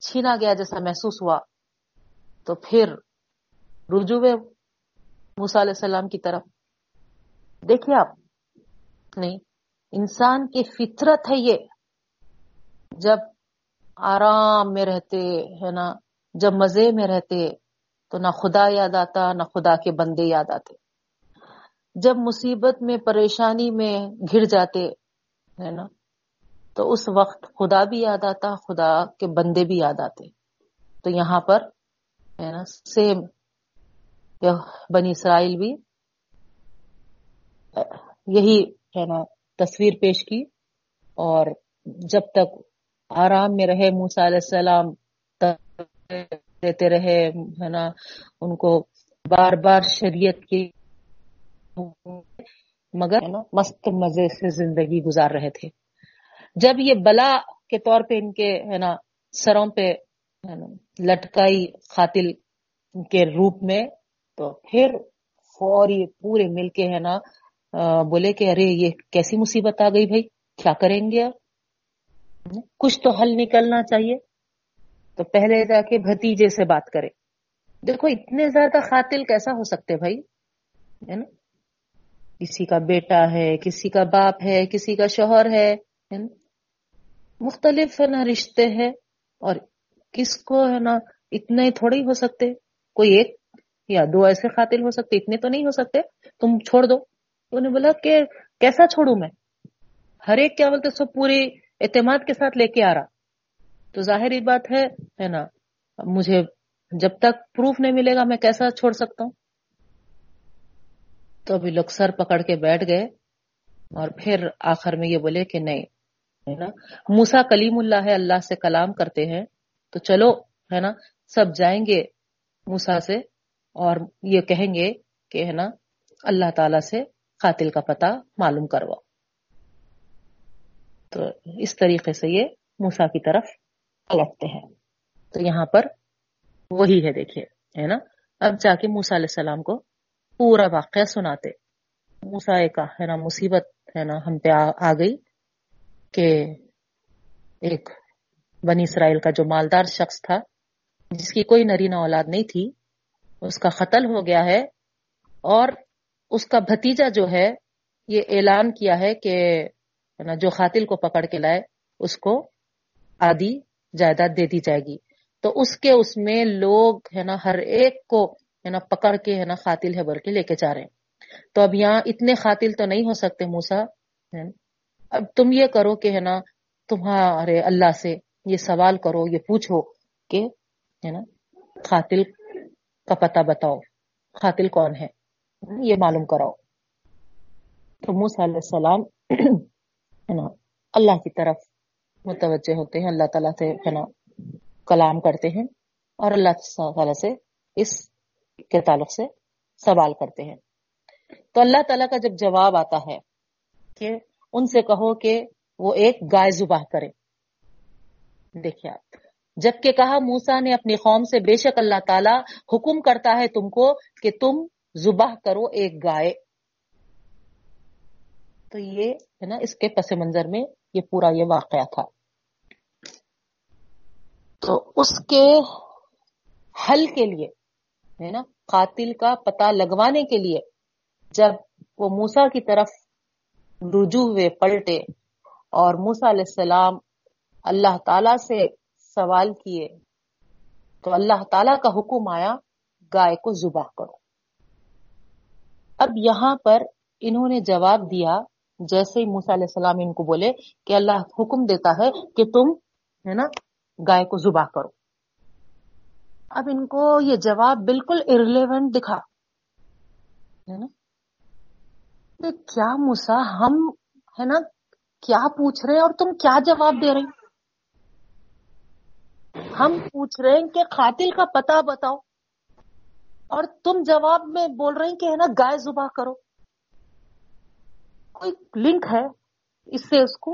چھینا گیا جیسا محسوس ہوا، تو پھر رجوع موسا علیہ السلام کی طرف۔ دیکھیے آپ، نہیں، انسان کی فطرت ہے یہ، جب آرام میں رہتے، ہے نا، جب مزے میں رہتے، تو نہ خدا یاد آتا، نہ خدا کے بندے یاد آتے۔ جب مصیبت میں، پریشانی میں گھر جاتے، ہے نا؟ تو اس وقت خدا بھی یاد آتا، خدا کے بندے بھی یاد آتے۔ تو یہاں پر، ہے نا سیم بنی اسرائیل بھی یہی، ہے نا، تصویر پیش کی۔ اور جب تک آرام میں رہے موسا علیہ السلام دیتے رہے، ہے نا، ان کو بار بار شریعت کی مگر مست مزے سے زندگی گزار رہے تھے۔ جب یہ بلا کے طور پہ ان کے ہے نا، سروں پہ لٹکائی قاتل کے روپ میں، تو پھر فوری پورے مل کے ہے نا بولے کہ ارے، یہ کیسی مصیبت آ گئی بھائی؟ کیا کریں گے کچھ تو حل نکلنا چاہیے۔ تو پہلے جا کے بھتیجے سے بات کرے۔ دیکھو، اتنے زیادہ قاتل کیسا ہو سکتے بھائی؟ ہے نا؟ کسی کا بیٹا ہے، کسی کا باپ ہے، کسی کا شوہر ہے مختلف ہے نا، رشتے ہیں، اور کس کو ہے نا اتنے تھوڑے ہی ہو سکتے؟ کوئی ایک یا دو ایسے قاتل ہو سکتے، اتنے تو نہیں ہو سکتے، تم چھوڑ دو۔ تو نے بولا کہ کیسا چھوڑوں میں؟ ہر ایک کیا بولتے، سب پوری اعتماد کے ساتھ لے کے آ رہا۔ تو ظاہری بات ہے ہے نا، مجھے جب تک پروف نہیں ملے گا میں کیسا چھوڑ سکتا ہوں؟ تو ابھی لوگ سر پکڑ کے بیٹھ گئے اور پھر آخر میں یہ بولے کہ نہیں، ہے نا؟ موسا کلیم اللہ ہے، اللہ سے کلام کرتے ہیں۔ تو چلو، ہے نا؟ سب جائیں گے موسا سے اور یہ کہیں گے کہ، ہے نا؟ اللہ تعالی سے قاتل کا پتہ معلوم کروا۔ تو اس طریقے سے یہ موسا کی طرف پلٹتے ہیں۔ تو یہاں پر وہی ہے، دیکھیے، ہے نا؟ اب جا کے موسا علیہ السلام کو پورا واقعہ سناتے۔ موسا ایک ہے نا مصیبت ہے نا ہم پہ آ گئی کہ ایک بنی اسرائیل کا جو مالدار شخص تھا، جس کی کوئی نرینا اولاد نہیں تھی، اس کا قتل ہو گیا ہے اور اس کا بھتیجا جو ہے، یہ اعلان کیا ہے کہ جو قاتل کو پکڑ کے لائے، اس کو آدھی جائیداد دے دی جائے گی۔ تو اس کے اس میں لوگ ہے نا ہر ایک کو ہے نا، پکڑ کے ہے نا قاتل ہے بول کے لے کے جا رہے ہیں۔ تو اب یہاں اتنے قاتل تو نہیں ہو سکتے موسا اب تم یہ کرو کہ ہے نا، تمہارے اللہ سے یہ سوال کرو، یہ پوچھو کہ ہے نا، قاتل کا پتہ بتاؤ۔ قاتل کون ہے؟ یہ معلوم کراؤ۔ تو موسیٰ علیہ السلام اللہ کی طرف متوجہ ہوتے ہیں، اللہ تعالیٰ سے کلام کرتے ہیں اور اللہ تعالیٰ سے اس کے تعلق سے سوال کرتے ہیں۔ تو اللہ تعالیٰ کا جب جواب آتا ہے کہ ان سے کہو کہ وہ ایک گائے زباہ کرے۔ دیکھیے آپ جبکہ کہا موسا نے اپنی قوم سے، بے شک اللہ تعالیٰ حکم کرتا ہے تم کو کہ تم زباہ کرو ایک گائے۔ تو یہ ہے نا، اس کے پس منظر میں یہ پورا یہ واقعہ تھا۔ تو اس کے حل کے لیے ہے نا، قاتل کا پتہ لگوانے کے لیے جب وہ موسا کی طرف رجوع ہوئے پلٹے اور موسا علیہ السلام اللہ تعالی سے سوال کیے، تو اللہ تعالی کا حکم آیا، گائے کو ذبح کرو۔ اب یہاں پر انہوں نے جواب دیا، جیسے ہی موسا علیہ السلام ان کو بولے کہ اللہ حکم دیتا ہے کہ تم ہے نا، گائے کو ذبح کرو۔ اب ان کو یہ جواب بالکل ارلیونٹ دکھا۔ ہے نا؟ کیا موسا ہم، ہے نا، کیا پوچھ رہے ہیں اور تم کیا جواب دے رہے ہم پوچھ رہے ہیں کہ قاتل کا پتہ بتاؤ۔ اور تم جواب میں بول رہے ہیں کہ ہے نا، گائے زبا کرو۔ کوئی لنک ہے اس سے اس کو؟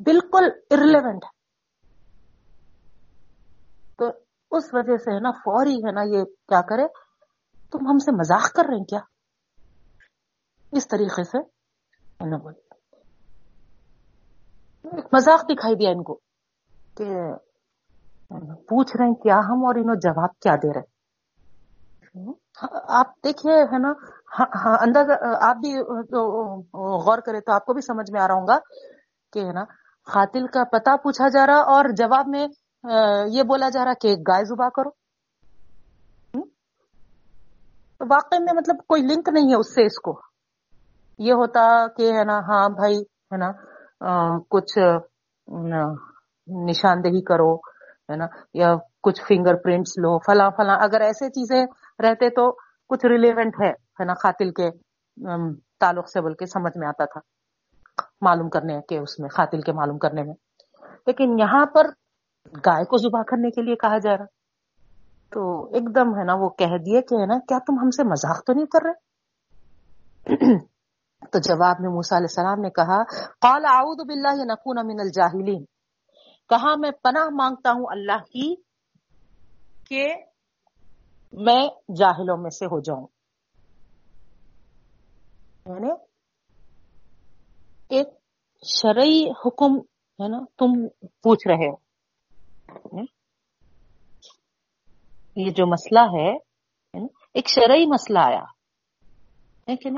بالکل ارلیونٹ ہے تو اس وجہ سے ہے نا، فوری ہے نا یہ کیا کرے؟ تم ہم سے مزاق کر رہے ہیں کیا؟ اس طریقے سے مزاق دکھائی دیا ان کو کہ پوچھ رہے ہیں کیا ہم اور انہوں جواب کیا دے رہے آپ دیکھیے ہے نا ہاں، ہاں، انداز آپ بھی غور کرے تو آپ کو بھی سمجھ میں آ رہا ہوں گا کہ ہے نا، قاتل کا پتا پوچھا جا رہا اور جواب میں یہ بولا جا رہا کہ گائے زبا کرو۔ واقع میں مطلب کوئی لنک نہیں ہے اس سے اس کو۔ یہ ہوتا کہ ہے نا ہاں بھائی، ہے نا کچھ نشاندہی کرو، ہے نا، یا کچھ فنگر پرنٹس لو، فلاں فلاں۔ اگر ایسے چیزیں رہتے تو کچھ ریلیونٹ ہے نا قاتل کے تعلق سے بول کے سمجھ میں آتا تھا۔ معلوم کرنے کے، اس میں قاتل کے معلوم کرنے میں۔ لیکن یہاں پر گائے کو زبا کرنے کے لیے کہا جا رہا۔ تو ایک دم ہے نا وہ کہہ دیے کہ ہے نا، کیا تم ہم سے مذاق تو نہیں کر رہے؟ تو جواب میں موسا علیہ السلام نے کہا، قال اعوذ باللہ نکون من الجاہلین۔ کہا، میں پناہ مانگتا ہوں اللہ کی کہ میں جاہلوں میں سے ہو جاؤں۔ یعنی ایک شرعی حکم ہے نا، تم پوچھ رہے ہو۔ یہ جو مسئلہ ہے ایک شرعی مسئلہ آیا۔ ہے کہ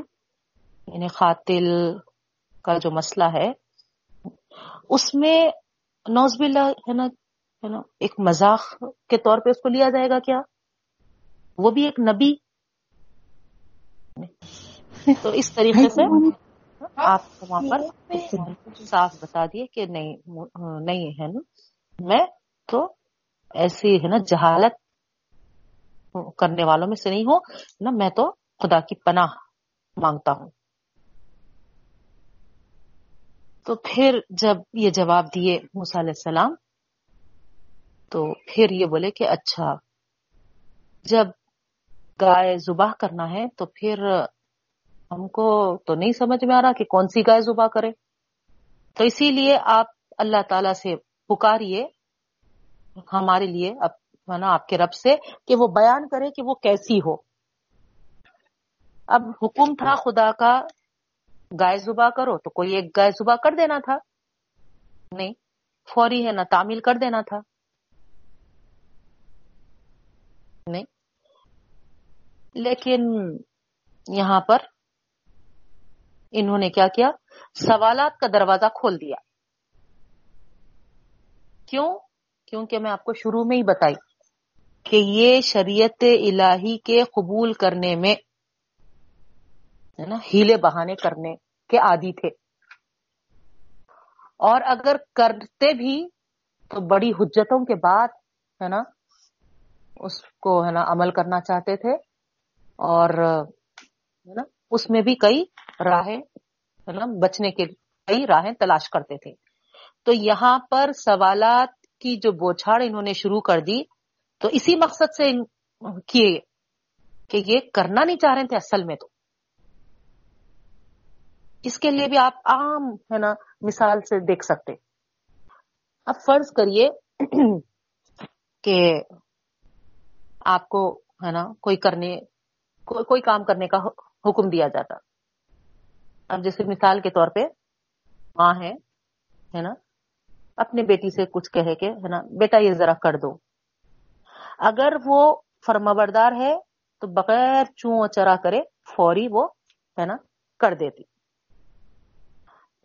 یعنی قاتل کا جو مسئلہ ہے اس میں نوز بلّہ ہے نا ہے نا ایک مذاق کے طور پہ اس کو لیا جائے گا کیا؟ وہ بھی ایک نبی۔ تو اس طریقے سے آپ وہاں پر صاف بتا دیے کہ نہیں نہیں ہے نا۔ میں تو ایسی ہے نا جہالت کرنے والوں میں سے نہیں ہوں نا میں تو خدا کی پناہ مانگتا ہوں۔ تو پھر جب یہ جواب دیے موسیٰ علیہ السلام، تو پھر یہ بولے کہ اچھا جب گائے زباہ کرنا ہے تو پھر ہم کو تو نہیں سمجھ میں آ رہا کہ کون سی گائے زباہ کرے۔ تو اسی لیے آپ اللہ تعالی سے پکاریے ہمارے لیے، اب آپ کے رب سے، کہ وہ بیان کرے کہ وہ کیسی ہو۔ اب حکم تھا خدا کا، گائے زبا کرو تو کوئی ایک گائے زبا کر دینا تھا۔ نہیں، فوری ہے نا، تعمیل کر دینا تھا۔ نہیں۔ لیکن یہاں پر انہوں نے کیا کیا؟ سوالات کا دروازہ کھول دیا۔ کیوں؟ کیونکہ میں آپ کو شروع میں ہی بتائی کہ یہ شریعت الہی کے قبول کرنے میں ہے نا، ہیلے بہانے کرنے کے عادی تھے۔ اور اگر کرتے بھی تو بڑی حجتوں کے بعد ہے نا، اس کو ہے نا عمل کرنا چاہتے تھے۔ اور ہے نا، اس میں بھی کئی راہیں ہے نا، بچنے کے کئی راہیں تلاش کرتے تھے۔ تو یہاں پر سوالات کی جو بوچھاڑ انہوں نے شروع کر دی، تو اسی مقصد سے کیے کہ یہ کرنا نہیں چاہ رہے تھے اصل میں تو۔ اس کے لیے بھی آپ عام، ہے نا، مثال سے دیکھ سکتے اب فرض کریے کہ آپ کو، ہے نا، کوئی کرنے، کوئی کام کرنے کا حکم دیا جاتا۔ اب جیسے مثال کے طور پہ ماں ہے نا اپنے بیٹی سے کچھ کہے کہ ہے نا، بیٹا یہ ذرا کر دو۔ اگر وہ فرمبردار ہے تو بغیر چون چرا کرے فوری وہ ہے نا کر دیتی۔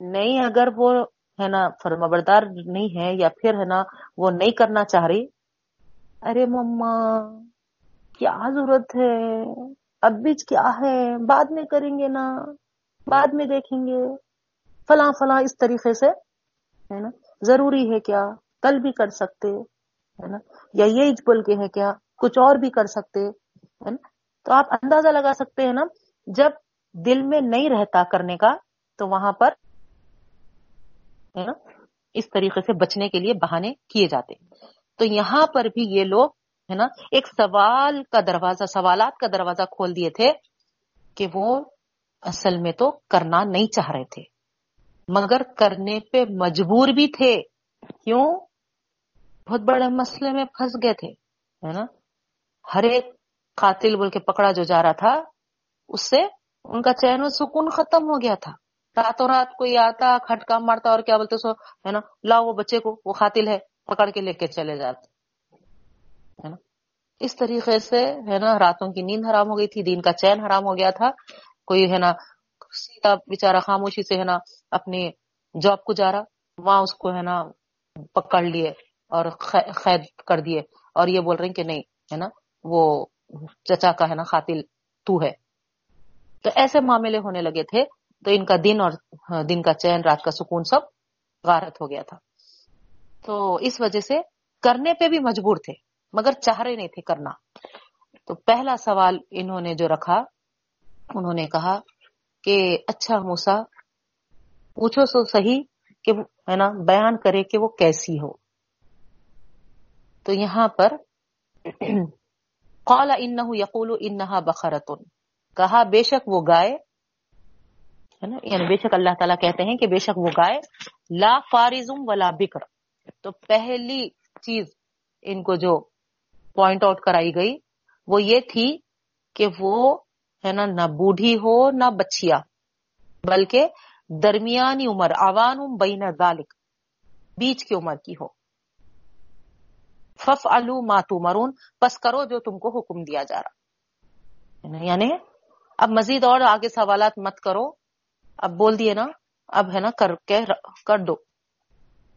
نہیں اگر وہ ہے نا فرمبردار نہیں ہے یا پھر ہے نا وہ نہیں کرنا چاہ رہی، ارے مما، کیا ضرورت ہے؟ اب بھی کیا ہے؟ بعد میں کریں گے نا، بعد میں دیکھیں گے۔ فلاں فلاں اس طریقے سے ہے نا ضروری ہے کیا؟ کل بھی کر سکتے، ہے نا؟ یا یہ بول کے ہے کیا؟ کچھ اور بھی کر سکتے، ہے نا؟ تو آپ اندازہ لگا سکتے ہیں نا، جب دل میں نہیں رہتا کرنے کا، تو وہاں پر، ہے نا، اس طریقے سے بچنے کے لیے بہانے کیے جاتے تو یہاں پر بھی یہ لوگ، ہے نا، ایک سوال کا دروازہ، سوالات کا دروازہ کھول دیے تھے کہ وہ اصل میں تو کرنا نہیں چاہ رہے تھے۔ مگر کرنے پہ مجبور بھی تھے۔ کیوں؟ بہت بڑے مسئلے میں پھنس گئے تھے، ہے نا؟ ہر ایک قاتل بول کے پکڑا جو جا رہا تھا، اس سے ان کا چین و سکون ختم ہو گیا تھا۔ راتوں رات کوئی آتا، کھٹکا مارتا اور کیا بولتے سو ہے نا؟ لاؤ وہ بچے کو، وہ قاتل ہے، پکڑ کے لے کے چلے جاتے، ہے نا؟ اس طریقے سے، ہے نا، راتوں کی نیند حرام ہو گئی تھی، دین کا چین حرام ہو گیا تھا۔ کوئی، ہے نا سیتا بےچارا خاموشی سے، ہے نا اپنی جاب کو جا رہا، وہاں اس کو ہے نا پکڑ لیے اور قید کر دیے اور یہ بول رہے ہیں کہ نہیں، ہے نا، وہ چچا کا ہے نا قاتل تو ہے۔ تو ایسے معاملے ہونے لگے تھے۔ تو ان کا دن اور دن کا چین، رات کا سکون سب غارت ہو گیا تھا۔ تو اس وجہ سے کرنے پہ بھی مجبور تھے، مگر چاہ رہے نہیں تھے کرنا۔ تو پہلا سوال انہوں نے جو رکھا، انہوں نے کہا کہ اچھا موسا پوچھو سو صحیح کہ ہے نا، بیان کرے کہ وہ کیسی ہو۔ تو یہاں پر قال انہ یقول انہا بخرتن۔ کہا، بے شک وہ گائے، ہے نا یعنی بے شک اللہ تعالیٰ کہتے ہیں کہ بے شک وہ گائے، لا فارزم ولا بکر۔ تو پہلی چیز ان کو جو پوائنٹ آؤٹ کرائی گئی، وہ یہ تھی کہ وہ، ہے نا، نہ بوڑھی ہو، نہ بچیا، بلکہ درمیانی عمر عوان بین ذالک بیچ کی عمر کی ہو۔ فف الو ماتو مرون پس کرو جو تم کو حکم دیا جا رہا۔ یعنی اب مزید اور آگے سوالات مت کرو۔ اب بول دیے نا، اب ہے نا، کر کے کر دو۔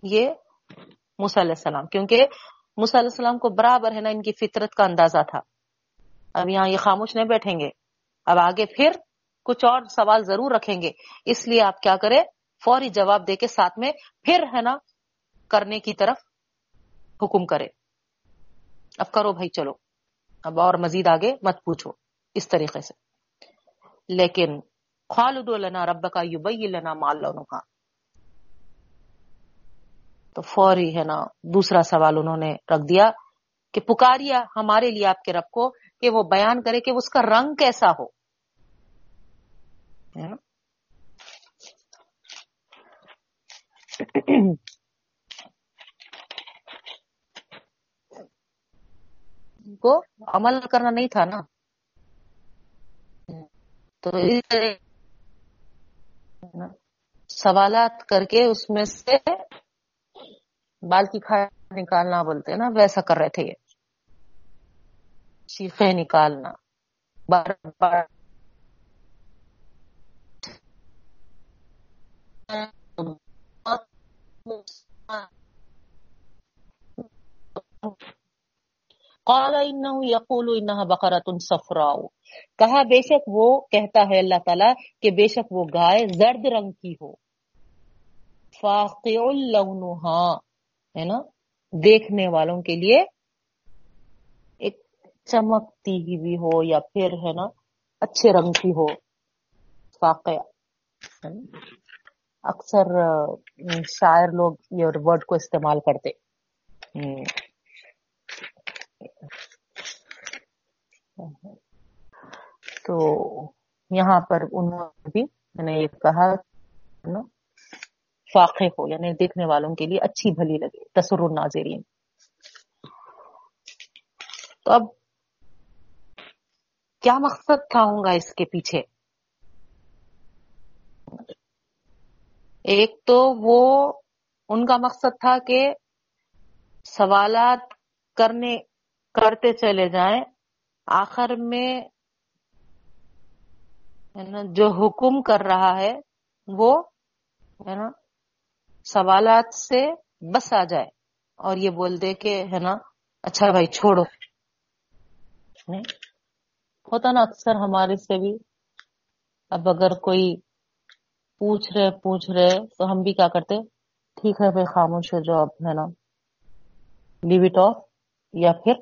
یہ موسیٰ علیہ السلام، کیونکہ موسیٰ علیہ السلام کو برابر ہے نا، ان کی فطرت کا اندازہ تھا۔ اب یہاں یہ خاموش نہیں بیٹھیں گے۔ اب آگے پھر کچھ اور سوال ضرور رکھیں گے۔ اس لیے آپ کیا کریں، فوری جواب دے کے ساتھ میں پھر ہے نا، کرنے کی طرف حکم کرے اب کرو بھائی، چلو۔ اب اور مزید آگے مت پوچھو، اس طریقے سے۔ لیکن، خالد لنا رب کا یو لنا مال کا تو فوری ہے نا، دوسرا سوال انہوں نے رکھ دیا کہ پکاریا ہمارے لیے آپ کے رب کو، کہ وہ بیان کرے کہ اس کا رنگ کیسا ہو۔ کو عمل کرنا نہیں تھا نا تو سوالات کر کے اس میں سے بال کی کھا نکالنا بولتے نا ویسا کر رہے تھے یہ شیخے نکالنا بار بار قال انه يقول انها بقره صفراء. کہا، بے شک وہ کہتا ہے اللہ تعالی کہ بے شک وہ گائے زرد رنگ کی ہو۔ فاقع لونها ہے نا؟ دیکھنے والوں کے لیے ایک چمکتی ہوئی ہو یا پھر، ہے نا، اچھے رنگ کی ہو۔ واقع اکثر شاعر لوگ یہ ورڈ کو استعمال کرتے۔ تو یہاں پر انہوں نے بھی میں نے یہ کہا فاقے ہو یعنی دیکھنے والوں کے لیے اچھی بھلی لگے تصر الناظرین تو اب کیا مقصد تھا ہوں گا اس کے پیچھے؟ ایک تو وہ ان کا مقصد تھا کہ سوالات کرنے کرتے چلے جائیں۔ آخر میں جو حکم کر رہا ہے، وہ ہے نا، سوالات سے بس آ جائے۔ اور یہ بول دے کہ ہے نا اچھا بھائی، چھوڑو۔ ہوتا نا اکثر ہمارے سے بھی، اب اگر کوئی پوچھ رہے پوچھ رہے، تو ہم بھی کیا کرتے؟ ٹھیک ہے بھائی خاموش ہو جو اب ہے نا؟ لیو اٹ آف یا پھر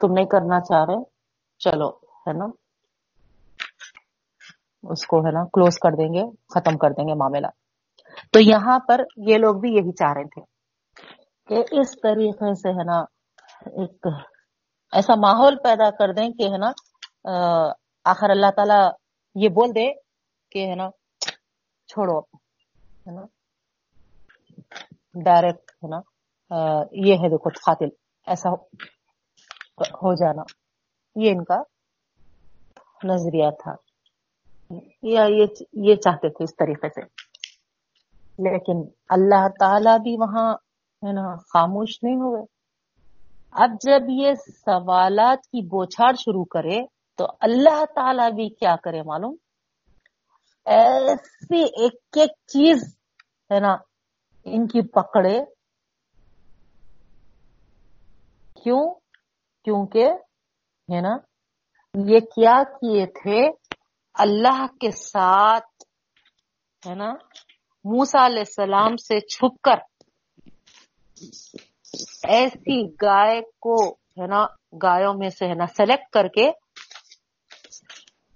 تم نہیں کرنا چاہ رہے، چلو، ہے نا؟ اس کو، ہے نا کلوز کر دیں گے، ختم کر دیں گے معاملہ۔ تو یہاں پر یہ لوگ بھی یہی چاہ رہے تھے کہ اس طریقے سے، ہے نا، ایک ایسا ماحول پیدا کر دیں کہ، ہے نا آخر اللہ تعالی یہ بول دے کہ، ہے نا چھوڑو۔ ہے نا؟ ڈائریکٹ ہے نا؟ یہ ہے دیکھو، قاتل۔ ایسا ہو جانا۔ یہ ان کا نظریہ تھا۔ یا یہ چاہتے تھے اس طریقے سے۔ لیکن اللہ تعالی بھی وہاں، ہے نا، خاموش نہیں ہوئے۔ اب جب یہ سوالات کی بوچھاڑ شروع کرے، تو اللہ تعالی بھی کیا کرے معلوم؟ ایسی ایک ایک چیز ہے نا، ان کی پکڑے۔ کیوں؟ کیونکہ ہے نا، یہ کیا کیے تھے؟ اللہ کے ساتھ، ہے نا موسا علیہ السلام سے چھپ کر ایسی گائے کو، ہے نا گایوں میں سے ہے نا سلیکٹ کر کے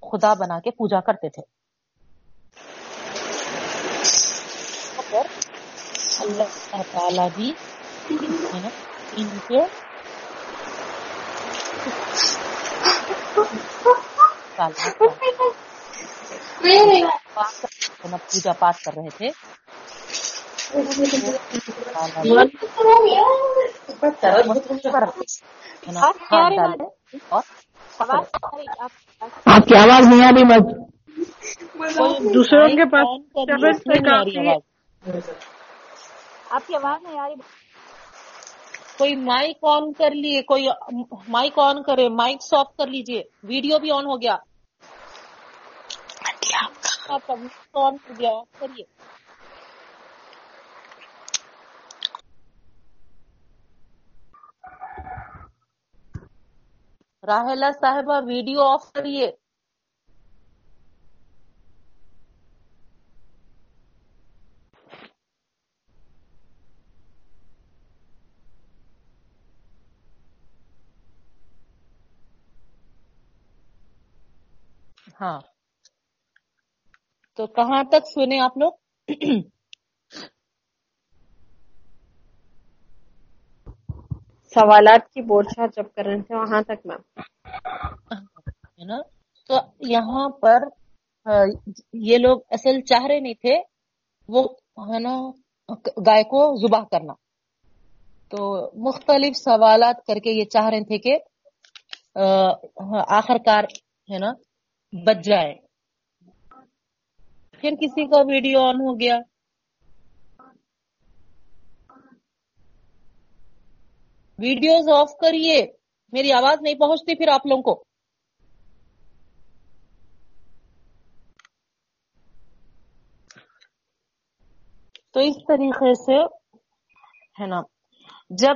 خدا بنا کے پوجا کرتے تھے۔ اللہ تعالی بھی ان کے پوجا پاٹ کر رہے تھے۔ آپ کی آواز نہیں آ رہی بس دوسروں کے پاس آپ کی آواز نہیں آ رہی۔ کوئی مائک آن کر لیے کوئی مائک آن کرے مائک آف کر لیجیے۔ ویڈیو بھی آن ہو گیا۔ آن کر گیا۔ کریے۔ راہلا صاحبہ ویڈیو آف کریے۔ ہاں۔ تو کہاں تک سنے آپ لوگ؟ سوالات کی بورچھا جب کر رہے تھے وہاں تک میم۔ نا؟ تو یہاں پر یہ لوگ اصل چاہ رہے نہیں تھے وہ ہے نا گائے کو زبا کرنا۔ تو مختلف سوالات کر کے یہ چاہ رہے تھے کہ آخر کار ہے نا بچ جائے۔ پھر کسی کا ویڈیو آن ہو گیا۔ ویڈیوز آف کریے۔ میری آواز نہیں پہنچتی پھر آپ لوگوں کو۔ تو اس طریقے سے ہے نا، جب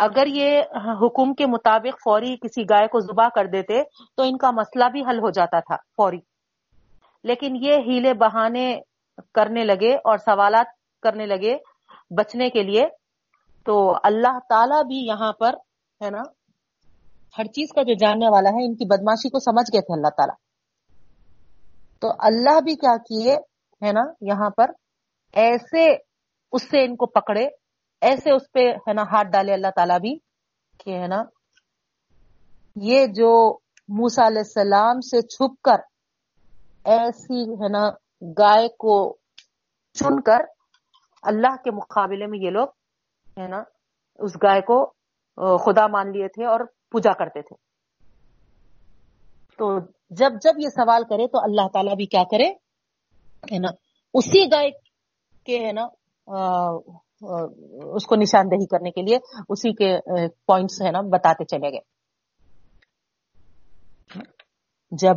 اگر یہ حکم کے مطابق فوری کسی گائے کو زبا کر دیتے تو ان کا مسئلہ بھی حل ہو جاتا تھا فوری۔ لیکن یہ ہیلے بہانے کرنے لگے اور سوالات کرنے لگے بچنے کے لیے۔ تو اللہ تعالی بھی یہاں پر، ہے نا، ہر چیز کا جو جاننے والا ہے، ان کی بدماشی کو سمجھ گئے تھے اللہ تعالیٰ۔ تو اللہ بھی کیا کیے، ہے نا، یہاں پر ایسے، اس سے ان کو پکڑے ایسے اس پہ ہے نا ہاتھ ڈالے اللہ تعالیٰ بھی کہ ہے نا یہ جو موسا علیہ السلام سے چھپ کر ایسی ہے نا گائے کو چن کر اللہ کے مقابلے میں یہ لوگ ہے نا اس گائے کو خدا مان لیے تھے اور پوجا کرتے تھے۔ تو جب جب یہ سوال کرے تو اللہ تعالیٰ بھی کیا کرے؟ ہے نا، اسی گائے کے ہے نا اس کو نشاندہی کرنے کے لیے اسی کے پوائنٹس ہے نا، بتاتے چلے گئے۔ جب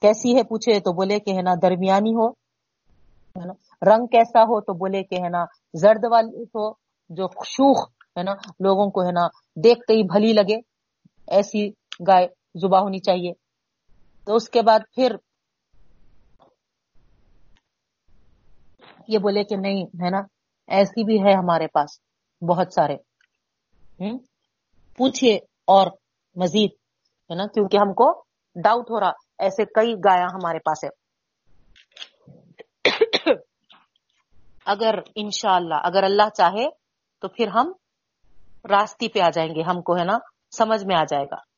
کیسی ہے پوچھے تو بولے کہ ہے نا، درمیانی ہو، ہے نا۔ رنگ کیسا ہو تو بولے کہ ہے نا، زرد والی ہو، جو شوخ، ہے نا، لوگوں کو ہے نا، دیکھتے ہی بھلی لگے۔ ایسی گائے زبا ہونی چاہیے۔ تو اس کے بعد پھر یہ بولے کہ نہیں، ہے نا ایسی بھی ہے ہمارے پاس۔ بہت سارے۔ پوچھئے اور مزید، ہے نا؟ کیونکہ ہم کو ڈاؤٹ ہو رہا۔ ایسے کئی گایا ہمارے پاس ہے۔ اگر انشاءاللہ، اگر اللہ چاہے تو پھر ہم راستی پہ آ جائیں گے۔ ہم کو، ہے نا؟ سمجھ میں آ جائے گا۔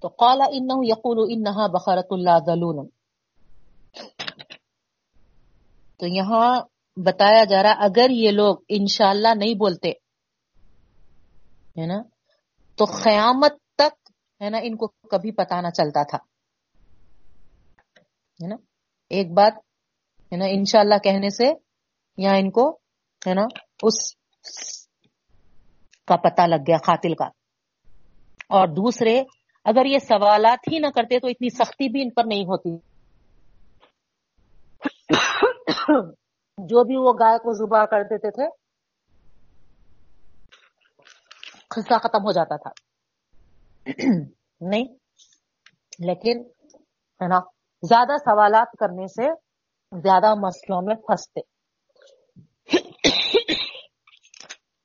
تو قالا انہو یقول انہا بخارت اللہ ذلون تو یہاں بتایا جا رہا اگر یہ لوگ انشاءاللہ نہیں بولتے، ہے نا، تو قیامت تک، ہے نا، ان کو کبھی پتا نہ چلتا تھا، ہے نا، ایک بات، ہے نا، انشاءاللہ کہنے سے یہاں ان کو، ہے نا، اس کا پتا لگ گیا، قاتل کا۔ اور دوسرے، اگر یہ سوالات ہی نہ کرتے تو اتنی سختی بھی ان پر نہیں ہوتی۔ جو بھی وہ گائے کو زبا کر دیتے تھے خصہ ختم ہو جاتا تھا۔ نہیں، لیکن، ہے نا، زیادہ سوالات کرنے سے زیادہ مسئلوں میں پھنستے۔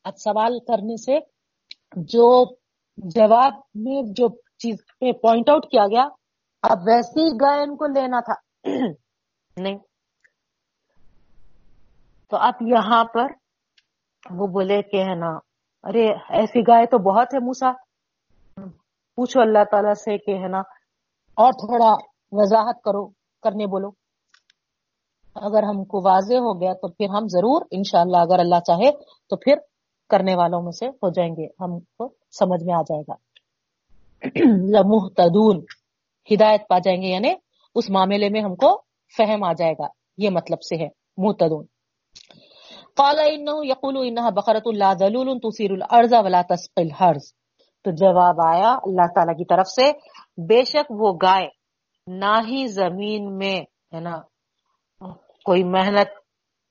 اب سوال کرنے سے جو جواب میں جو چیز پہ پوائنٹ آؤٹ کیا گیا، اب ویسی گائے ان کو لینا تھا۔ نہیں تو اب یہاں پر وہ بولے کہ ہے نا، ارے ایسی گائے تو بہت ہے موسا پوچھو اللہ تعالی سے کہ ہے نا، اور تھوڑا وضاحت کرو، کرنے بولو۔ اگر ہم کو واضح ہو گیا تو پھر ہم ضرور انشاءاللہ اگر اللہ چاہے تو پھر کرنے والوں میں سے ہو جائیں گے۔ ہم کو سمجھ میں آ جائے گا۔ لمحتدون، ہدایت پا جائیں گے یعنی اس معاملے میں ہم کو فہم آ جائے گا۔ یہ مطلب سے ہے محتدون قال انه يقول انها بقره لا ذلول تثير الارض ولا تسقي الحرث تو جواب آیا اللہ تعالی کی طرف سے، بے شک وہ گائے نہ ہی زمین میں، ہے نا، کوئی محنت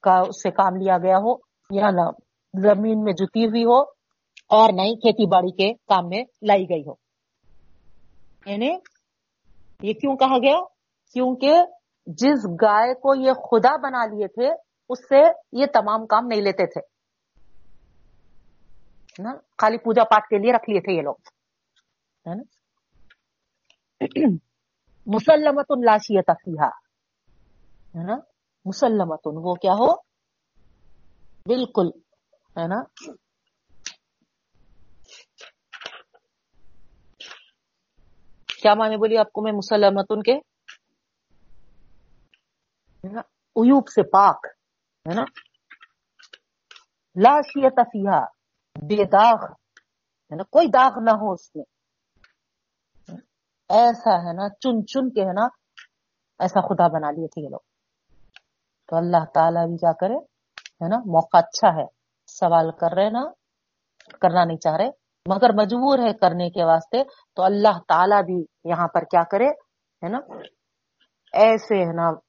کا اس سے کام لیا گیا ہو یا نہ زمین میں جتی ہوئی ہو اور نہ ہی کھیتی باڑی کے کام میں لائی گئی ہو۔ یعنی یہ کیوں کہا گیا؟ کیونکہ جس گائے کو یہ خدا بنا لیے تھے اس سے یہ تمام کام نہیں لیتے تھے۔ نا؟ خالی پوجا پاٹ کے لیے رکھ لیے تھے یہ لوگ۔ ہے نا؟ مسلمت لاشیت فیحا ہے نا؟ مسلمت وہ کیا ہو؟ بالکل، ہے نا؟ کیا مانے بولی آپ کو میں مسلمت کے؟ ایوب سے پاک۔ ہے نا؟ لاشیت فیحا بے داغ، ہے نا؟ کوئی داغ نہ ہو اس میں۔ ایسا ہے نا، چن چن کے ہے نا، ایسا خدا بنا لیے تھے یہ لوگ۔ تو اللہ تعالیٰ بھی کیا کرے، ہے نا؟ موقع اچھا ہے۔ سوال کر رہے نا، کرنا نہیں چاہ رہے۔ مگر مجبور ہے کرنے کے واسطے۔ تو اللہ تعالیٰ بھی یہاں پر کیا کرے، ہے نا؟ ایسے ہے نا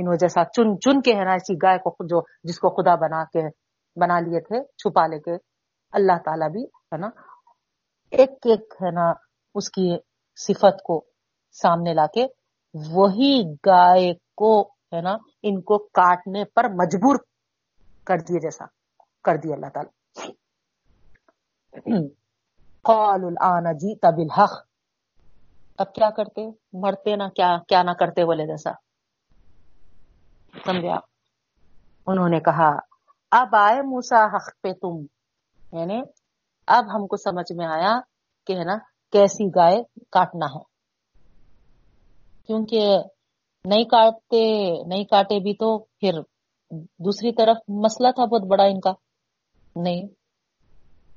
انہوں جیسا چن چن کے ہے نا ایسی گائے کو جو، جس کو خدا بنا کے، بنا لیے تھے، چھپا لے کے۔ اللہ تعالیٰ بھی ہے نا، ایک ایک ہے نا اس کی صفت کو سامنے لا کے وہی گائے کو ہے نا ان کو کاٹنے پر مجبور کر دیے جیسا کر دیا اللہ تعالی۔ قال الان جیت بالحق۔ اب کیا کرتے؟ مرتے نہ کیا کیا نہ کرتے بولے جیسا۔ سمجھے آپ انہوں نے کہا، اب آئے موسا حق پہ تم۔ یعنی اب ہم کو سمجھ میں آیا کہ ہے نا، کیسی گائے کاٹنا ہے۔ کیونکہ نہیں کاٹتے، نہیں کاٹے بھی تو پھر دوسری طرف مسئلہ تھا بہت بڑا ان کا۔ نہیں۔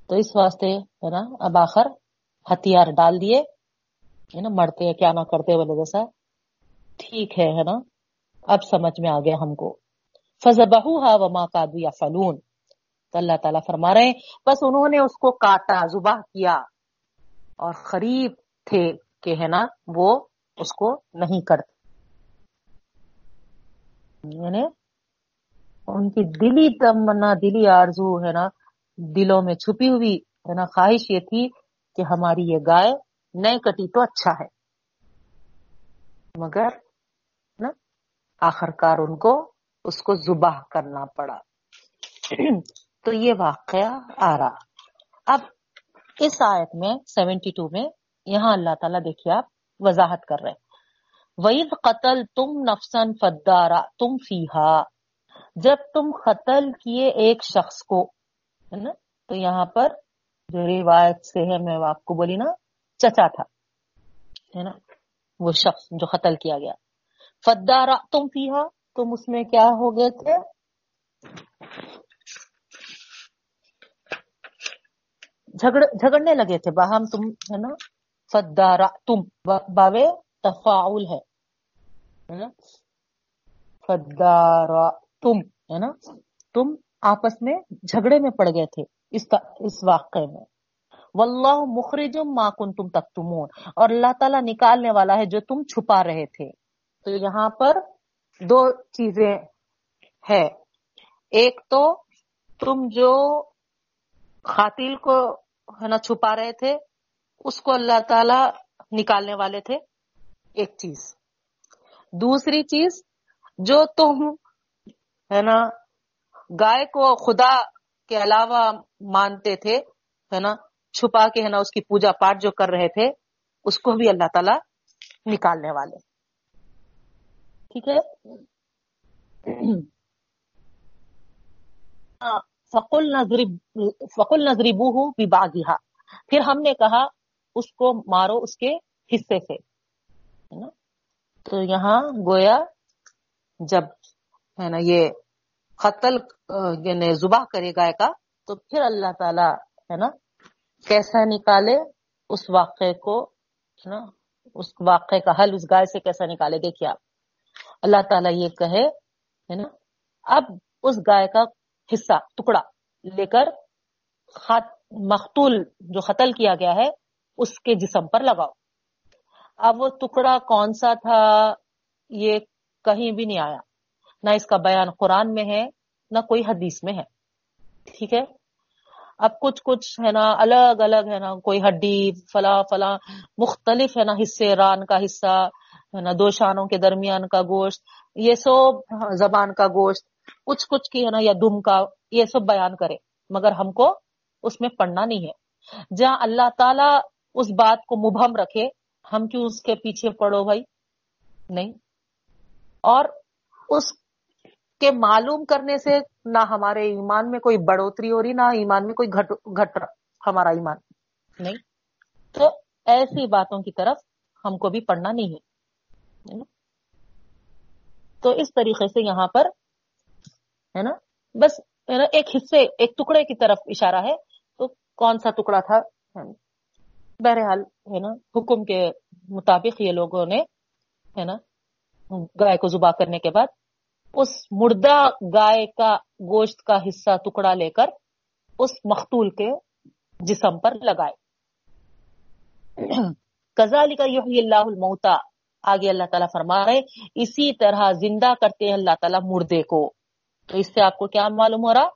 تو اس واسطے ہے نا، اب آخر ہتھیار ڈال دیے۔ ہے نا، مرتے کیا نہ کرتے والے جیسا۔ ٹھیک ہے نا۔ اب سمجھ میں آ گیا ہم کو۔ فضبہ وما کادو یا فلون تو اللہ تعالیٰ فرما رہے ہیں، بس انہوں نے اس کو کاٹا زبہ کیا۔ اور خریب تھے کہ ہے نا، وہ اس کو نہیں کرتے۔ یعنی ان کی دلی تمنا دلی آرزو ہے نا، دلوں میں چھپی ہوئی ہے نا خواہش یہ تھی کہ ہماری یہ گائے نئے کٹی تو اچھا ہے۔ مگر آخر کار ان کو اس کو زباہ کرنا پڑا۔ تو یہ واقعہ آ رہا۔ اب اس آیت میں سیونٹی ٹو میں یہاں اللہ تعالیٰ دیکھیے آپ وضاحت کر رہے وید قتل تم نفسن فدارا تم فیحا جب تم قتل کیے ایک شخص کو، ہے نا؟ تو یہاں پر جو روایت سے ہے، میں آپ کو بولی نا، چچا تھا، ہے نا؟ وہ شخص جو قتل کیا گیا۔ فدارا، تم فیحا تم اس میں کیا ہو گئے تھے؟ جھگڑنے لگے تھے، باہم تم، ہے نا؟ فدارا، تم باوے تفاعل ہے فدارا، تم، ہے نا؟ تم آپس میں جھگڑے میں پڑ گئے تھے، اس اس واقعے میں۔ واللہ مخرج ما کنتم تکتمون، اور اللہ تعالیٰ نکالنے والا ہے جو تم چھپا رہے تھے۔ تو یہاں پر دو چیزیں ہے ایک تو تم جو خاتل کو ہے نا چھپا رہے تھے، اس کو اللہ تعالی نکالنے والے تھے، ایک چیز۔ دوسری چیز، جو تم ہے نا گائے کو خدا کے علاوہ مانتے تھے، ہے نا، چھپا کے ہے نا اس کی پوجا پاٹ جو کر رہے تھے، اس کو بھی اللہ تعالی نکالنے والے۔ ٹھیک ہے؟ فقل فقل نظری بو ہوں پھر ہم نے کہا، اس کو مارو اس کے حصے سے۔ تو یہاں گویا جب، ہے نا، یہ قتل یعنی زبا کرے گائے کا، تو پھر اللہ تعالی، ہے نا، کیسا نکالے؟ اس واقعے کو نا، اس واقعے کا حل، اس گائے سے کیسا نکالے؟ دیکھیے آپ۔ اللہ تعالیٰ یہ کہے، ہے نا، اب اس گائے کا حصہ، ٹکڑا لے کر مختول جو قتل کیا گیا ہے، اس کے جسم پر لگاؤ۔ اب وہ ٹکڑا کون سا تھا، یہ کہیں بھی نہیں آیا۔ نہ اس کا بیان قرآن میں ہے، نہ کوئی حدیث میں ہے۔ ٹھیک ہے؟ اب کچھ کچھ، ہے نا، الگ الگ، ہے نا، کوئی ہڈی، فلاں فلاں، مختلف، ہے نا، حصے، ران کا حصہ ہے نا، دو شانوں کے درمیان کا گوشت، یہ سب زبان کا گوشت، کچھ کچھ کی ہے نا، یا دم کا، یہ سب بیان کرے مگر ہم کو اس میں پڑھنا نہیں ہے۔ جہاں اللہ تعالی اس بات کو مبہم رکھے، ہم کیوں اس کے پیچھے پڑو بھائی؟ نہیں۔ اور اس کے معلوم کرنے سے نہ ہمارے ایمان میں کوئی بڑھوتری ہو رہی، نہ ایمان میں کوئی گھٹ گھٹ ہمارا ایمان۔ نہیں۔ تو ایسی باتوں کی طرف ہم کو بھی پڑھنا نہیں ہے۔ تو اس طریقے سے یہاں پر، ہے نا؟ بس، ہے نا، ایک حصے، ایک ٹکڑے کی طرف اشارہ ہے۔ تو کون سا ٹکڑا تھا؟ بہرحال، ہے نا، حکم کے مطابق یہ لوگوں نے، ہے نا، گائے کو زبا کرنے کے بعد اس مردہ گائے کا گوشت کا حصہ ٹکڑا لے کر اس مختول کے جسم پر لگائے۔ کزالی کا اللہ الموتا آگے اللہ تعالیٰ فرما رہے اسی طرح زندہ کرتے ہیں اللہ تعالیٰ مردے کو۔ تو اس سے آپ کو کیا معلوم ہو رہا؟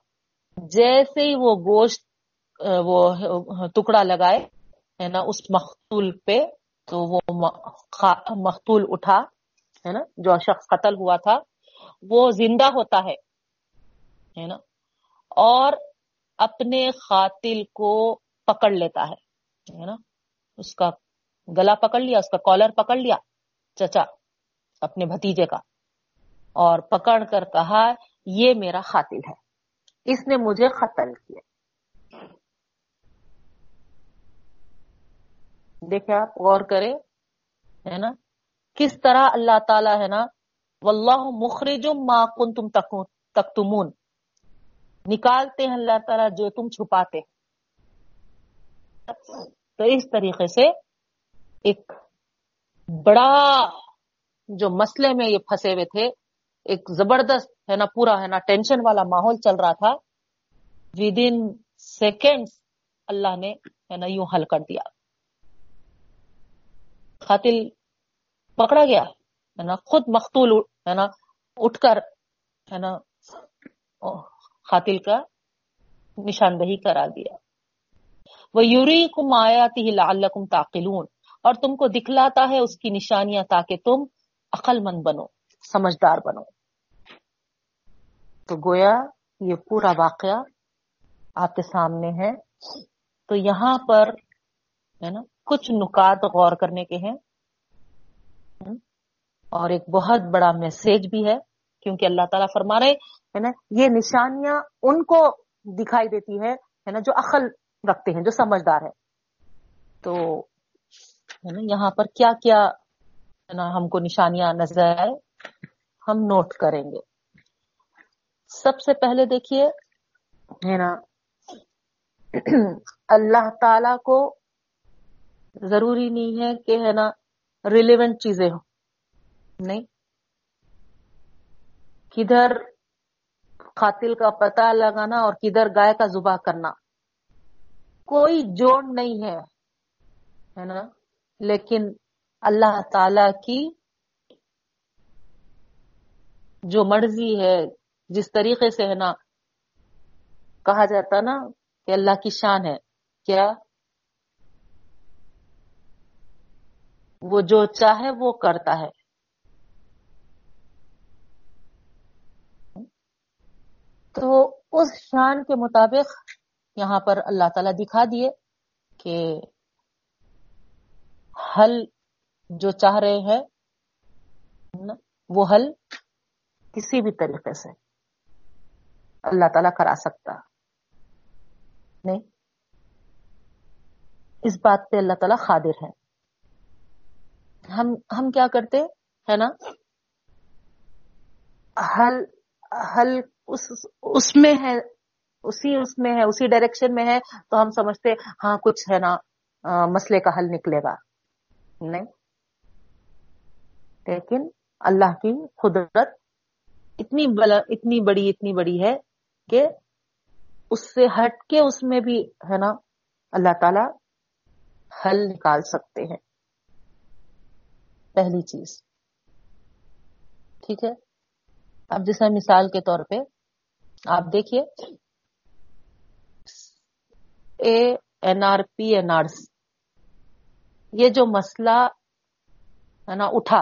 جیسے ہی وہ گوشت وہ ٹکڑا لگائے، ہے نا، اس مختول پہ، تو وہ مختول اٹھا، ہے نا، جو شخص قتل ہوا تھا، وہ زندہ ہوتا ہے نا، اور اپنے قاتل کو پکڑ لیتا ہے نا، اس کا گلا پکڑ لیا، اس کا کالر پکڑ لیا چچا، اپنے بھتیجے کا۔ اور پکڑ کر کہا، یہ میرا قاتل ہے۔ اس نے مجھے قتل کیا۔ دیکھے آپ، غور کرے ہے نا؟ کس طرح اللہ تعالی، ہے نا؟ واللہ مخرج ما کنتم تکتمون۔ نکالتے ہیں اللہ تعالیٰ جو تم چھپاتے۔ تو اس طریقے سے ایک بڑا جو مسئلے میں یہ پھنسے ہوئے تھے، ایک زبردست ہے نا، پورا ہے نا، ٹینشن والا ماحول چل رہا تھا۔ ود ان سیکنڈ اللہ نے ہے نا یوں حل کر دیا۔ قاتل پکڑا گیا، ہے نا، خود مختول ہے نا، اٹھ کر ہے نا، قاتل کا نشاندہی کرا دیا۔ وہ یوری کم آیاتی لعلکم تاقلون اور تم کو دکھلاتا ہے اس کی نشانیاں تاکہ تم عقل مند بنو، سمجھدار بنو۔ تو گویا یہ پورا واقعہ آپ کے سامنے ہے۔ تو یہاں پر ہے نا، کچھ نکات غور کرنے کے ہیں۔ اور ایک بہت بڑا میسج بھی ہے، کیونکہ اللہ تعالیٰ فرما رہے ہے نا، یہ نشانیاں ان کو دکھائی دیتی ہے نا، جو عقل رکھتے ہیں، جو سمجھدار ہے تو ہے نا، یہاں پر کیا کیا ہم کو نشانیاں نظر آئے ہم نوٹ کریں گے۔ سب سے پہلے دیکھیے، ہے نا، اللہ تعالی کو ضروری نہیں ہے کہ ہے نا ریلیونٹ چیزیں ہوں۔ نہیں۔ کدھر قاتل کا پتہ لگانا اور کدھر گائے کا زبا کرنا، کوئی جوڑ نہیں ہے نا۔ لیکن اللہ تعالی کی جو مرضی ہے، جس طریقے سے ہے نا، کہا جاتا نا کہ اللہ کی شان ہے۔ کیا؟ وہ جو چاہے وہ کرتا ہے۔ تو اس شان کے مطابق یہاں پر اللہ تعالی دکھا دیے کہ حل جو چاہ رہے ہیں، وہ حل کسی بھی طریقے سے اللہ تعالیٰ کرا سکتا۔ نہیں۔ اس بات پہ اللہ تعالیٰ خادر ہے ہم ہم کیا کرتے؟ ہے نا؟ حل حل اس اس میں ہے، اسی اس میں ہے، اسی ڈائریکشن میں ہے، تو ہم سمجھتے ہاں کچھ ہے نا مسئلے کا حل نکلے گا۔ نہیں۔ لیکن اللہ کی قدرت اتنی بلا، اتنی بڑی اتنی بڑی ہے کہ اس سے ہٹ کے اس میں بھی ہے نا اللہ تعالی حل نکال سکتے ہیں۔ پہلی چیز۔ ٹھیک ہے؟ اب جیسے مثال کے طور پہ آپ دیکھیے۔ A N R P N R یہ جو مسئلہ ہے نا، اٹھا۔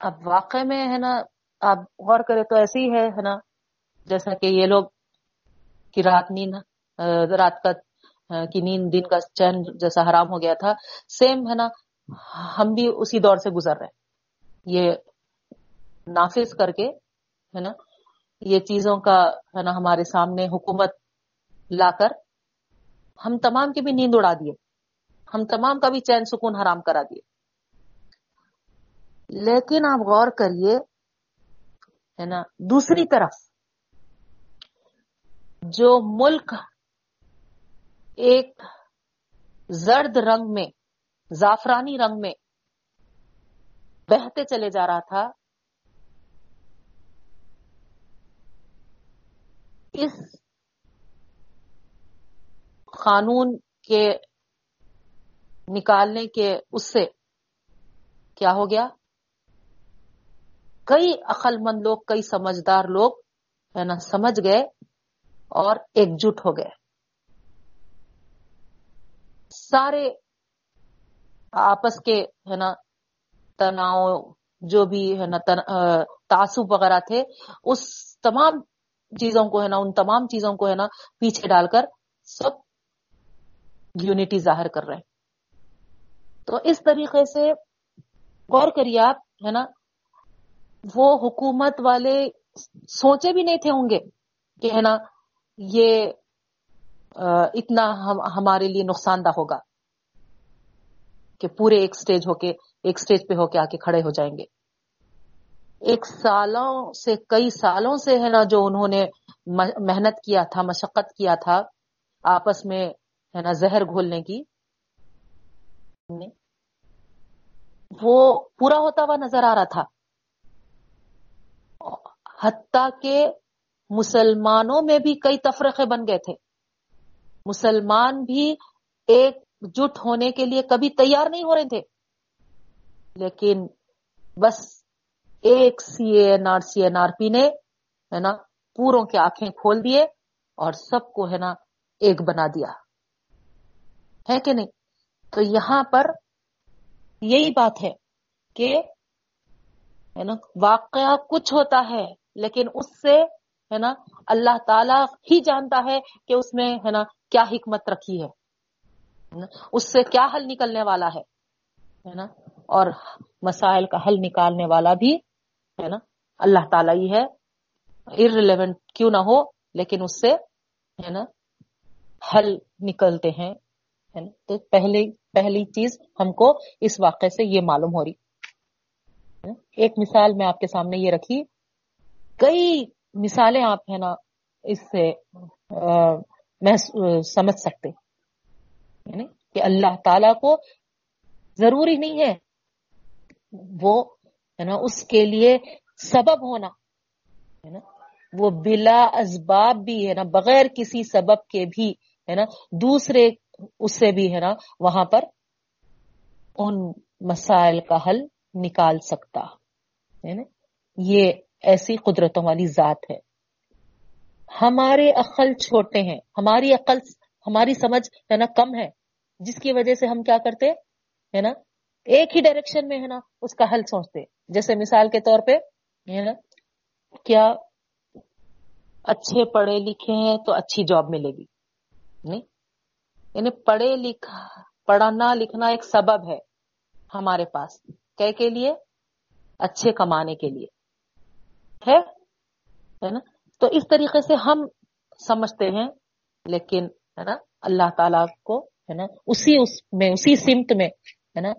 اب واقع میں ہے نا، آپ غور کرے تو ایسی ہے ہے نا، جیسا کہ یہ لوگ کی رات نیند رات کا کی نیند، دن کا چین جیسا حرام ہو گیا تھا۔ سیم ہے نا، ہم بھی اسی دور سے گزر رہے یہ نافذ کر کے، ہے نا، یہ چیزوں کا، ہے نا، ہمارے سامنے حکومت لا کر ہم تمام کی بھی نیند اڑا دیے۔ ہم تمام کا بھی چین سکون حرام کرا دیے۔ لیکن آپ غور کریے، ہے نا، دوسری طرف جو ملک ایک زرد رنگ میں، زعفرانی رنگ میں بہتے چلے جا رہا تھا، اس قانون کے نکالنے کے اس سے کیا ہو گیا؟ کئی عقل مند لوگ، کئی سمجھدار لوگ، ہے نا، سمجھ گئے اور ایک جٹ ہو گئے۔ سارے آپس کے، ہے نا، تناؤ، جو بھی، ہے نا تعصب وغیرہ تھے، اس تمام چیزوں کو، ہے نا، ان تمام چیزوں کو، ہے نا، پیچھے ڈال کر سب یونٹی ظاہر کر رہے ہیں۔ تو اس طریقے سے غور کریے آپ، ہے نا؟ وہ حکومت والے سوچے بھی نہیں تھے ہوں گے کہ، ہے نا، یہ اتنا ہمارے لیے نقصان دہ ہوگا کہ پورے ایک سٹیج ہو کے، ایک سٹیج پہ ہو کے آ کے کھڑے ہو جائیں گے۔ ایک سالوں سے، کئی سالوں سے، ہے نا، جو انہوں نے محنت کیا تھا، مشقت کیا تھا، آپس میں، ہے نا، زہر گھولنے کی وہ پورا ہوتا ہوا نظر آ رہا تھا۔ حتیٰ کہ مسلمانوں میں بھی کئی تفرقے بن گئے تھے۔ مسلمان بھی ایک جٹ ہونے کے لیے کبھی تیار نہیں ہو رہے تھے۔ لیکن بس ایک C N R C N R P نے ہے نا پوروں کے آنکھیں کھول دیے اور سب کو ہے نا ایک بنا دیا۔ ہے کہ نہیں؟ تو یہاں پر یہی بات ہے کہ ہے نا، واقعہ کچھ ہوتا ہے، لیکن اس سے ہے نا، اللہ تعالی ہی جانتا ہے کہ اس میں ہے نا کیا حکمت رکھی ہے۔ اس سے کیا حل نکلنے والا ہے نا، اور مسائل کا حل نکالنے والا بھی ہے نا اللہ تعالیٰ ہی ہے۔ ارریلیونٹ کیوں نہ ہو، لیکن اس سے ہے نا حل نکلتے ہیں تو پہلی پہلی چیز ہم کو اس واقعے سے یہ معلوم ہو رہی۔ ایک مثال میں آپ کے سامنے یہ رکھی۔ کئی مثالیں آپ ہے نا، اس سے سمجھ سکتے۔ یعنی کہ اللہ تعالی کو ضروری نہیں ہے وہ، ہے نا، اس کے لیے سبب ہونا۔ ہے نا، وہ بلا اسباب بھی، ہے نا، بغیر کسی سبب کے بھی، ہے نا، دوسرے اس سے بھی ہے نا، وہاں پر ان مسائل کا حل نکال سکتا۔ ہے نا؟ یہ ایسی قدرتوں والی ذات ہے۔ ہمارے عقل چھوٹے ہیں۔ ہماری عقل، ہماری سمجھ ہے نا، کم ہے۔ جس کی وجہ سے ہم کیا کرتے؟ ہے نا؟ ایک ہی ڈائریکشن میں ہے نا اس کا حل سوچتے۔ جیسے مثال کے طور پہ، ہے نا، کیا اچھے پڑھے لکھے ہیں تو اچھی جاب ملے گی۔ نہیں؟ یعنی پڑھے لکھا پڑھنا لکھنا ایک سبب ہے ہمارے پاس، کہ کے لیے؟ اچھے کمانے کے لیے۔ ہے نا؟ تو اس طریقے سے ہم سمجھتے ہیں، لیکن، ہے نا، اللہ تعالی کو، ہے نا، اسی اس میں، اسی سمت میں، ہے نا،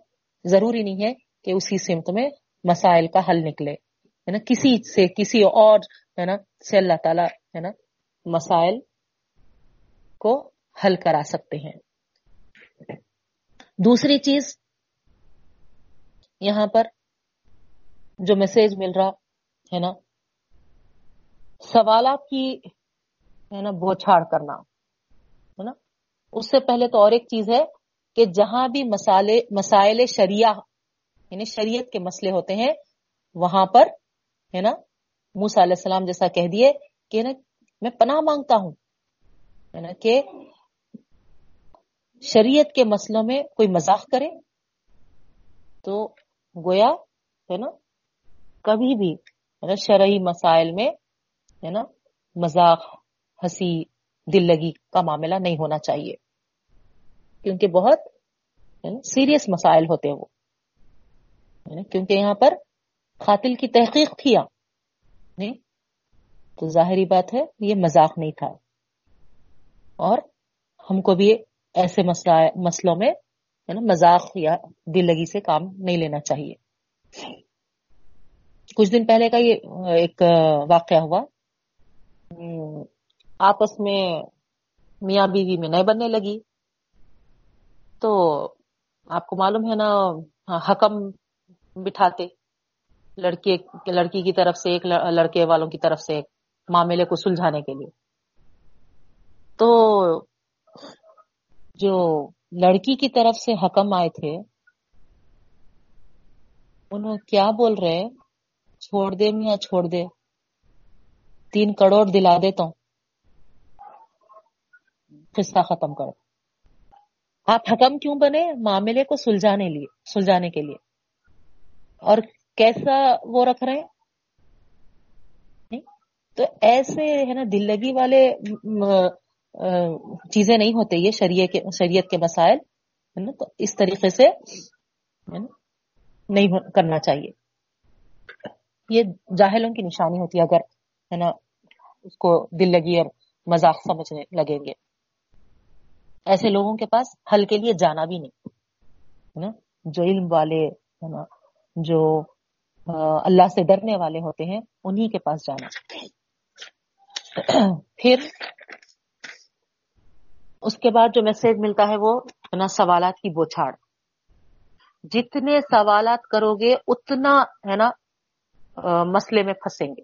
ضروری نہیں ہے کہ اسی سمت میں مسائل کا حل نکلے۔ ہے نا، کسی سے، کسی اور، ہے نا، سے اللہ تعالی، ہے نا، مسائل کو حل کرا سکتے ہیں۔ دوسری چیز یہاں پر جو میسج مل رہا ہے نا، سوالات کی ہے نا بوچھاڑ کرنا، ہے نا۔ اس سے پہلے تو اور ایک چیز ہے کہ جہاں بھی مسالے مسائل شریعہ یعنی شریعت کے مسئلے ہوتے ہیں، وہاں پر ہے نا موسا علیہ السلام جیسا کہہ دیے کہ نا، میں پناہ مانگتا ہوں، ہے نا، کہ شریعت کے مسئلوں میں کوئی مذاق کرے تو گویا ہے نا، کبھی بھی شرعی مسائل میں ہے نا مذاق، ہنسی دل لگی کا معاملہ نہیں ہونا چاہیے۔ کیونکہ بہت سیریس مسائل ہوتے ہیں وہ۔ کیونکہ یہاں پر قاتل کی تحقیق کیا نہیں، تو ظاہری بات ہے، یہ مذاق نہیں تھا۔ اور ہم کو بھی ایسے مسئلوں میں مذاق یا دل لگی سے کام نہیں لینا چاہیے۔ کچھ دن پہلے کا یہ ایک واقعہ ہوا۔ آپس میں میاں بیوی میں نئے بننے لگی۔ تو آپ کو معلوم ہے نا، حکم بٹھاتے۔ لڑکی لڑکی کی طرف سے ایک، لڑکے والوں کی طرف سے ایک معاملے کو سلجھانے کے لیے۔ تو جو لڑکی کی طرف سے حکم آئے تھے، انہوں کیا بول رہے؟ چھوڑ دے میاں، چھوڑ دے۔ تین کروڑ دلا دیتا ہوں قصہ ختم کرو۔ آپ حکم کیوں بنے؟ معاملے کو سلجھانے لیے، سلجھانے کے لیے۔ اور کیسا وہ رکھ رہے ہیں؟ تو ایسے ہے نا دل لگی والے چیزیں نہیں ہوتے، یہ شریعت کے مسائل، ہے نا؟ تو اس طریقے سے نہیں کرنا چاہیے۔ یہ جاہلوں کی نشانی ہوتی ہے اگر، ہے نا، اس کو دل لگی اور مذاق سمجھنے لگیں گے۔ ایسے لوگوں کے پاس حل کے لیے جانا بھی نہیں، ہے نا؟ جو علم والے، ہے نا، جو اللہ سے ڈرنے والے ہوتے ہیں، انہی کے پاس جانا۔ پھر اس کے بعد جو میسج ملتا ہے وہ نا سوالات کی بوچھاڑ۔ جتنے سوالات کرو گے، اتنا ہے نا مسئلے میں پھنسیں گے۔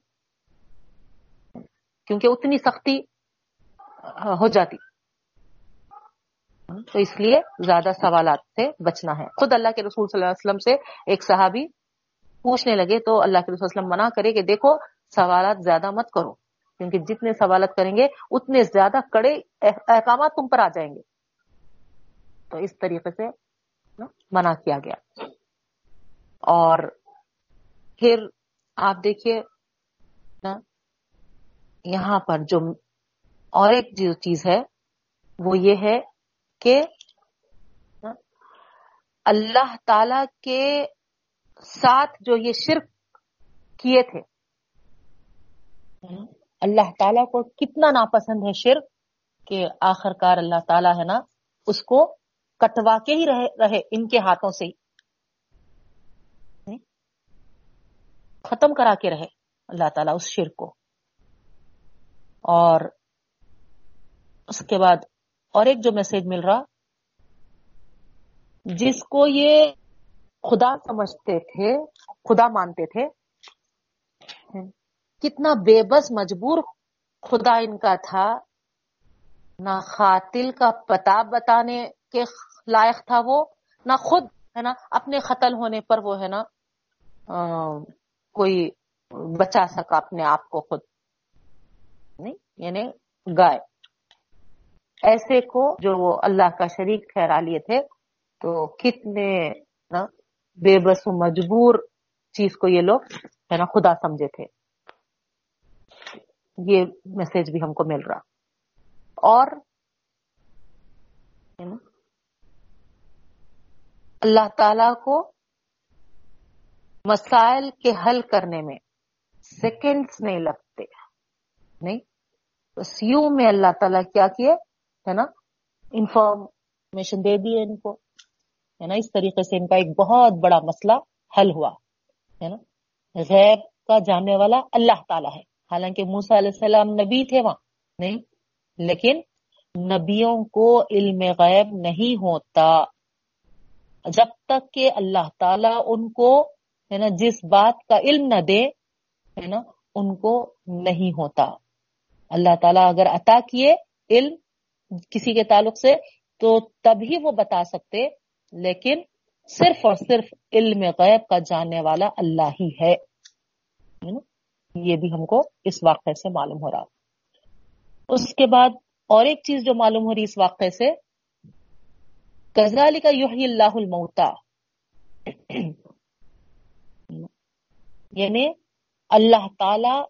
کیونکہ اتنی سختی ہو جاتی۔ تو اس لیے زیادہ سوالات سے بچنا ہے۔ خود اللہ کے رسول صلی اللہ علیہ وسلم سے ایک صحابی پوچھنے لگے تو اللہ کے رسول صلی اللہ علیہ وسلم منع کرے کہ دیکھو، سوالات زیادہ مت کرو۔ کیونکہ جتنے سوالات کریں گے، اتنے زیادہ کڑے احکامات تم پر آ جائیں گے۔ تو اس طریقے سے منع کیا گیا۔ اور پھر آپ دیکھیے یہاں پر جو اور ایک جو چیز ہے، وہ یہ ہے کہ اللہ تعالی کے ساتھ جو یہ شرک کیے تھے اللہ تعالیٰ کو کتنا ناپسند ہے شرک کہ آخر کار اللہ تعالیٰ ہے نا، اس کو کٹوا کے ہی رہے رہے ان کے ہاتھوں سے ہی۔ ختم کرا کے رہے اللہ تعالیٰ اس شرک کو۔ اور اس کے بعد اور ایک جو میسج مل رہا، جس کو یہ خدا سمجھتے تھے، خدا مانتے تھے کتنا بے بس مجبور خدا ان کا تھا، نہ خاتل کا پتا بتانے کے لائق تھا وہ، نہ خود، ہے نا، اپنے قتل ہونے پر وہ، ہے نا کوئی بچا سکا اپنے آپ کو خود۔ نہیں یعنی گائے ایسے کو جو وہ اللہ کا شریک ٹھہرا لیے تھے، تو کتنے، نا، بے بس و مجبور چیز کو یہ لوگ، ہے نا، خدا سمجھے تھے۔ یہ میسج بھی ہم کو مل رہا۔ اور اللہ تعالی کو مسائل کے حل کرنے میں سیکنڈز نہیں لگتے۔ نہیں؟ بس یوں میں اللہ تعالیٰ کیا کیے، ہے نا؟ انفارمیشن دے دیے ان کو۔ ہے نا؟ اس طریقے سے ان کا ایک بہت بڑا مسئلہ حل ہوا۔ ہے نا؟ غیب کا جاننے والا اللہ تعالیٰ ہے۔ حالانکہ موسا علیہ السلام نبی تھے وہاں، نہیں، لیکن نبیوں کو علم غیب نہیں ہوتا۔ جب تک کہ اللہ تعالیٰ ان کو، ہے نا، جس بات کا علم نہ دے، ہے نا، ان کو نہیں ہوتا۔ اللہ تعالیٰ اگر عطا کیے علم کسی کے تعلق سے، تو تبھی وہ بتا سکتے، لیکن صرف اور صرف علم غیب کا جاننے والا اللہ ہی ہے۔ یہ بھی ہم کو اس واقعے سے معلوم ہو رہا۔ اس کے بعد اور ایک چیز جو معلوم ہو رہی اس واقعے سے کزالی کا یوہی اللہ الموتا یعنی اللہ تعالی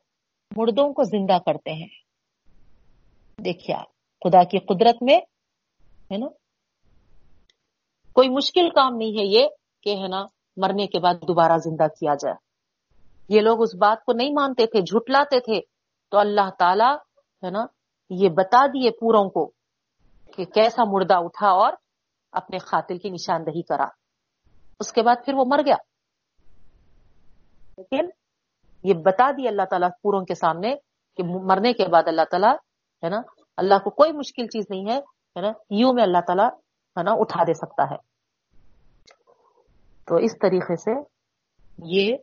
مردوں کو زندہ کرتے ہیں۔ دیکھیے خدا کی قدرت میں، ہے نا؟ کوئی مشکل کام نہیں ہے یہ کہ، ہے نا، مرنے کے بعد دوبارہ زندہ کیا جائے۔ یہ لوگ اس بات کو نہیں مانتے تھے، جھٹلاتے تھے۔ تو اللہ تعالی ہے نا، یہ بتا دیے پوروں کو کہ کیسا مردہ اٹھا اور اپنے قاتل کی نشاندہی کرا۔ اس کے بعد پھر وہ مر گیا۔ لیکن یہ بتا دی اللہ تعالیٰ پوروں کے سامنے کہ مرنے کے بعد اللہ تعالیٰ ہے نا، اللہ کو کوئی مشکل چیز نہیں ہے نا، یوں میں اللہ تعالیٰ ہے نا اٹھا دے سکتا ہے۔ تو اس طریقے سے یہ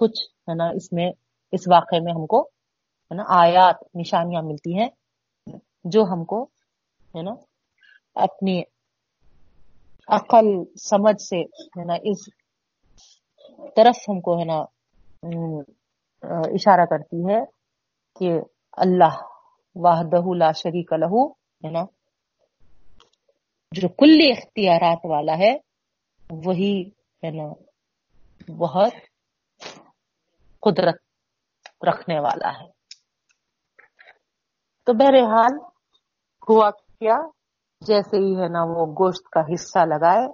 کچھ، ہے نا، اس میں، اس واقعے میں ہم کو، ہے نا، آیات، نشانیاں ملتی ہیں جو ہم کو، ہے نا، اپنی عقل، سمجھ سے، ہے نا، اس طرف ہم کو، ہے نا اشارہ کرتی ہے کہ اللہ واہدہ لا شریک لہو ہے نا، جو کل اختیارات والا ہے، وہی، ہے نا، بہت قدرت رکھنے والا ہے۔ تو بہرحال ہوا کیا؟ جیسے ہی ہے نا وہ گوشت کا حصہ لگائے،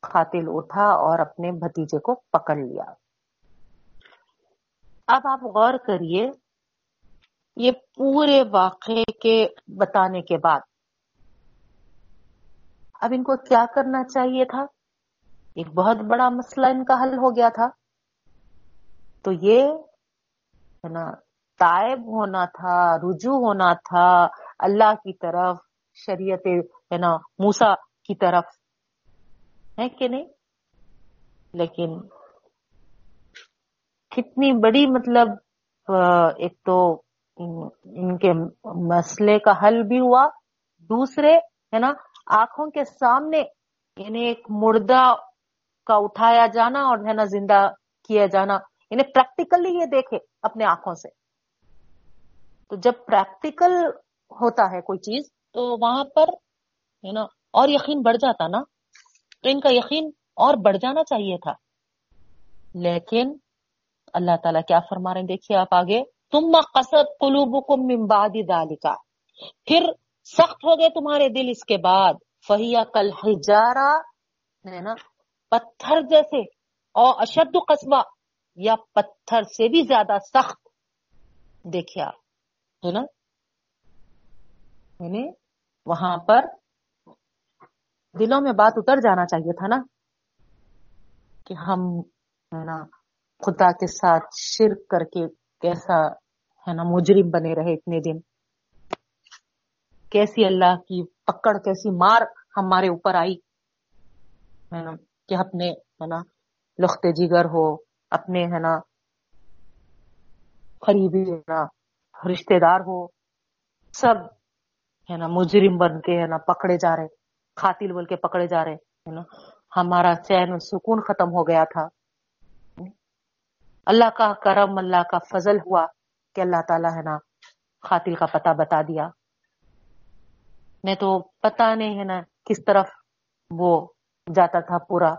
قاتل اٹھا اور اپنے بھتیجے کو پکڑ لیا۔ اب آپ غور کریے، یہ پورے واقعے کے بتانے کے بعد اب ان کو کیا کرنا چاہیے تھا؟ ایک بہت بڑا مسئلہ ان کا حل ہو گیا تھا۔ تو یہ ہے نا، تائب ہونا تھا، رجوع ہونا تھا اللہ کی طرف، شریعت ہے نا موسا کی طرف۔ ہے کہ نہیں؟ لیکن کتنی بڑی مطلب ایک تو ان کے مسئلے کا حل بھی ہوا۔ دوسرے ہے نا، آنکھوں کے سامنے یعنی ایک مردہ کا اٹھایا جانا اور ہے نا زندہ کیا جانا۔ انہیں پریکٹیکلی یہ دیکھے اپنے آنکھوں سے۔ تو جب پریکٹیکل ہوتا ہے کوئی چیز، تو وہاں پر ہے نا اور یقین بڑھ جاتا نا۔ تو ان کا یقین اور بڑھ جانا چاہیے تھا۔ لیکن اللہ تعالیٰ کیا فرما رہے ہیں؟ دیکھیے آپ آگے۔ تم قصد قلوبکم من بعد ذالکا پھر سخت ہو گئے تمہارے دل اس کے بعد۔ فہیا کل حجارہ ہے نا، پتھر جیسے، اور اشد قصبہ یا پتھر سے بھی زیادہ سخت دیکھیے آپ، ہے نا؟ یعنی وہاں پر دلوں میں بات اتر جانا چاہیے تھا نا کہ ہم، ہے نا، خدا کے ساتھ شرک کر کے کیسا، ہے نا، مجرم بنے رہے اتنے دن۔ کیسی اللہ کی پکڑ، کیسی مار ہمارے اوپر آئی، ہے نا، کہ اپنے، ہے نا لخت جگر ہو اپنے، ہے نا، قریبی، ہے نا رشتے دار ہو، سب، ہے نا، مجرم بن کے، ہے نا، پکڑے جا رہے، قاتل بول کے پکڑے جا رہے، ہے نا، ہمارا چین سکون ختم ہو گیا تھا۔ اللہ کا کرم، اللہ کا فضل ہوا کہ اللہ تعالیٰ، ہے نا، قاتل کا پتہ بتا دیا۔ میں تو پتا نہیں، ہے نا، کس طرف وہ جاتا تھا پورا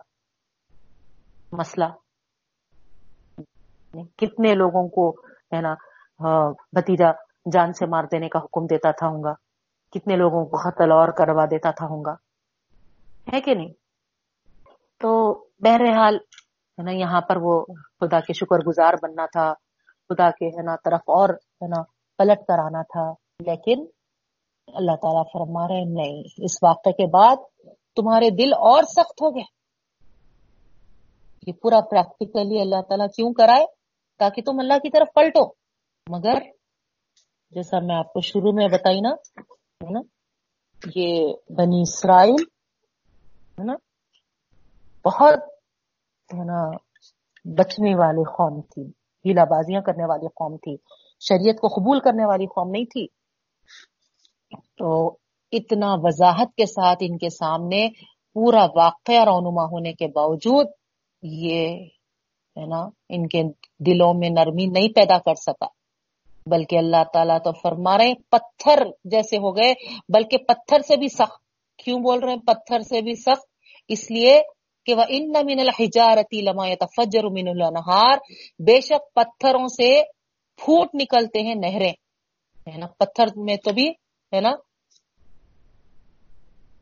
مسئلہ۔ کتنے لوگوں کو ہے نا بھتیجا جان سے مار دینے کا حکم دیتا تھا ہوں گا۔ کتنے لوگوں کو قتل اور کروا دیتا تھا ہوں گا۔ ہے کہ نہیں؟ تو بہرحال ہے نا، یہاں پر وہ خدا کے شکر گزار بننا تھا۔ خدا کے ہے نا، طرف اور ہے نا، پلٹ کر آنا تھا۔ لیکن اللہ تعالیٰ فرما رہے نہیں، اس واقعے کے بعد تمہارے دل اور سخت ہو گئے۔ یہ پورا پریکٹیکلی اللہ تعالیٰ کیوں کرائے؟ تاکہ تم اللہ کی طرف پلٹو۔ مگر جیسا میں آپ کو شروع میں بتائی نا، ہے نا، یہ بنی اسرائیل، ہے نا، بہت، ہے نا، بچنے والی قوم تھی ہیلا بازیاں کرنے والی قوم تھی، شریعت کو قبول کرنے والی قوم نہیں تھی۔ تو اتنا وضاحت کے ساتھ ان کے سامنے پورا واقعہ رونما ہونے کے باوجود یہ ہے نا، ان کے دلوں میں نرمی نہیں پیدا کر سکا۔ بلکہ اللہ تعالیٰ تو فرما رہے پتھر جیسے ہو گئے، بلکہ پتھر سے بھی سخت۔ کیوں بول رہے ہیں؟ پتھر سے بھی سخت۔ اس لیے کہ وہ ان من الحجارتی لما تفجر من النہار بے شک پتھروں سے پھوٹ نکلتے ہیں نہریں۔ ہے نا، پتھر میں تو بھی، ہے نا،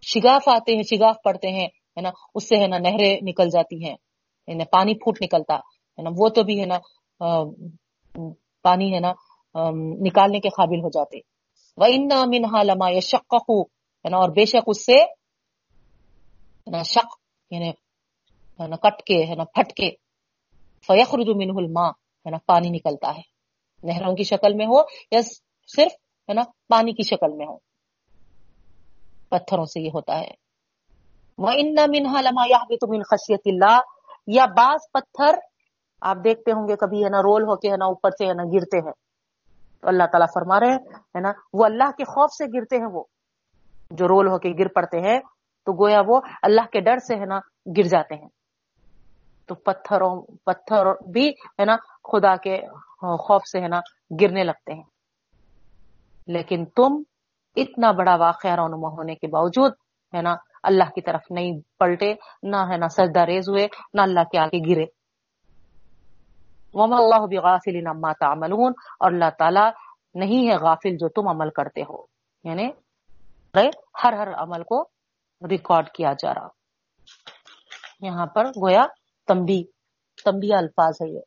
شگاف آتے ہیں، شگاف پڑتے ہیں، ہے نا، اس سے ہے نا نہریں نکل جاتی ہیں۔ پانی پھوٹ نکلتا ہے نا وہ تو بھی ہے نا پانی ہے نا نکالنے کے قابل ہو جاتے وہ ان منہا لما یا شک ہے نا اور بے شک اس سے شک یعنی کٹ کے ہے نا پھٹ کے فیخرج منہ الماء ہے نا پانی نکلتا ہے نہروں کی شکل میں ہو یا صرف ہے نا پانی کی شکل میں ہو پتھروں سے یہ ہوتا ہے وہ ان منہا لما یا من خشیت اللہ یا بعض پتھر آپ دیکھتے ہوں گے کبھی ہے نا رول ہو کے ہے نا اوپر سے ہے نا گرتے ہیں۔ تو اللہ تعالیٰ فرما رہے ہے نا، وہ اللہ کے خوف سے گرتے ہیں وہ۔ جو رول ہو کے گر پڑتے ہیں، تو گویا وہ اللہ کے ڈر سے ہے نا گر جاتے ہیں۔ تو پتھروں، پتھر بھی ہے نا خدا کے خوف سے ہے نا گرنے لگتے ہیں۔ لیکن تم اتنا بڑا واقعہ رونما ہونے کے باوجود ہے نا اللہ کی طرف نہیں پلٹے نہ ہے نہ سجدہ ریز ہوئے نہ اللہ کے آگے گرے۔ وما اللہ بغافل عما تعملون۔ اور اللہ تعالی نہیں ہے غافل جو تم عمل کرتے ہو۔ یعنی ہر ہر عمل کو ریکارڈ کیا جا رہا۔ یہاں پر گویا تمبی تمبی الفاظ ہے یہ۔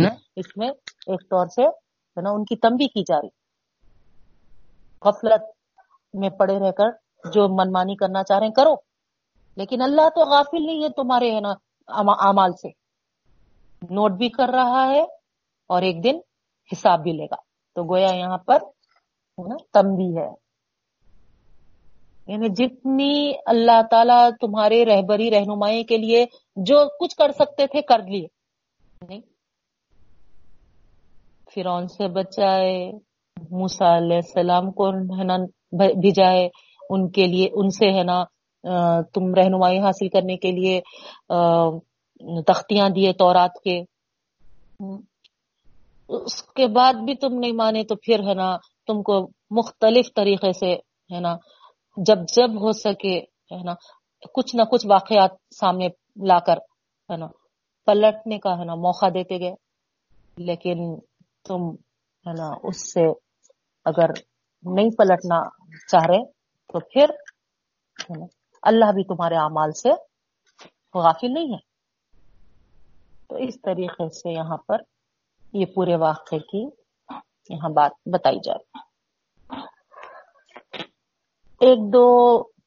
نا؟ اس میں ایک طور سے ہے نا ان کی تمبی کی جا رہی۔ غفلت میں پڑے رہ کر جو منمانی کرنا چاہ رہے ہیں، کرو۔ لیکن اللہ تو غافل نہیں ہے تمہارے، ہے نا امال سے۔ نوٹ بھی کر رہا ہے اور ایک دن حساب بھی لے گا۔ تو گویا یہاں پر تمبی ہے۔ یعنی جتنی اللہ تعالی تمہارے رہبری رہنمائی کے لیے جو کچھ کر سکتے تھے، کر لیے۔ نہیں۔ فرون سے بچائے موسا علیہ السلام کو، ہے بھیجائے ان کے لیے، ان سے ہے نا تم رہنمائی حاصل کرنے کے لیے تختیاں دیے تورات کے۔ اس کے بعد بھی تم نہیں مانے تو پھر ہے نا، تم کو مختلف طریقے سے ہے نا، جب جب ہو سکے ہے نا، کچھ نہ کچھ واقعات سامنے لا کر ہے نا، پلٹنے کا ہے نا موقع دیتے گئے۔ لیکن تم ہے نا، اس سے اگر نہیں پلٹنا چاہ رہے تو پھر اللہ بھی تمہارے اعمال سے غافل نہیں ہے۔ تو اس طریقے سے یہاں پر یہ پورے واقعے کی یہاں بات بتائی جائے ایک دو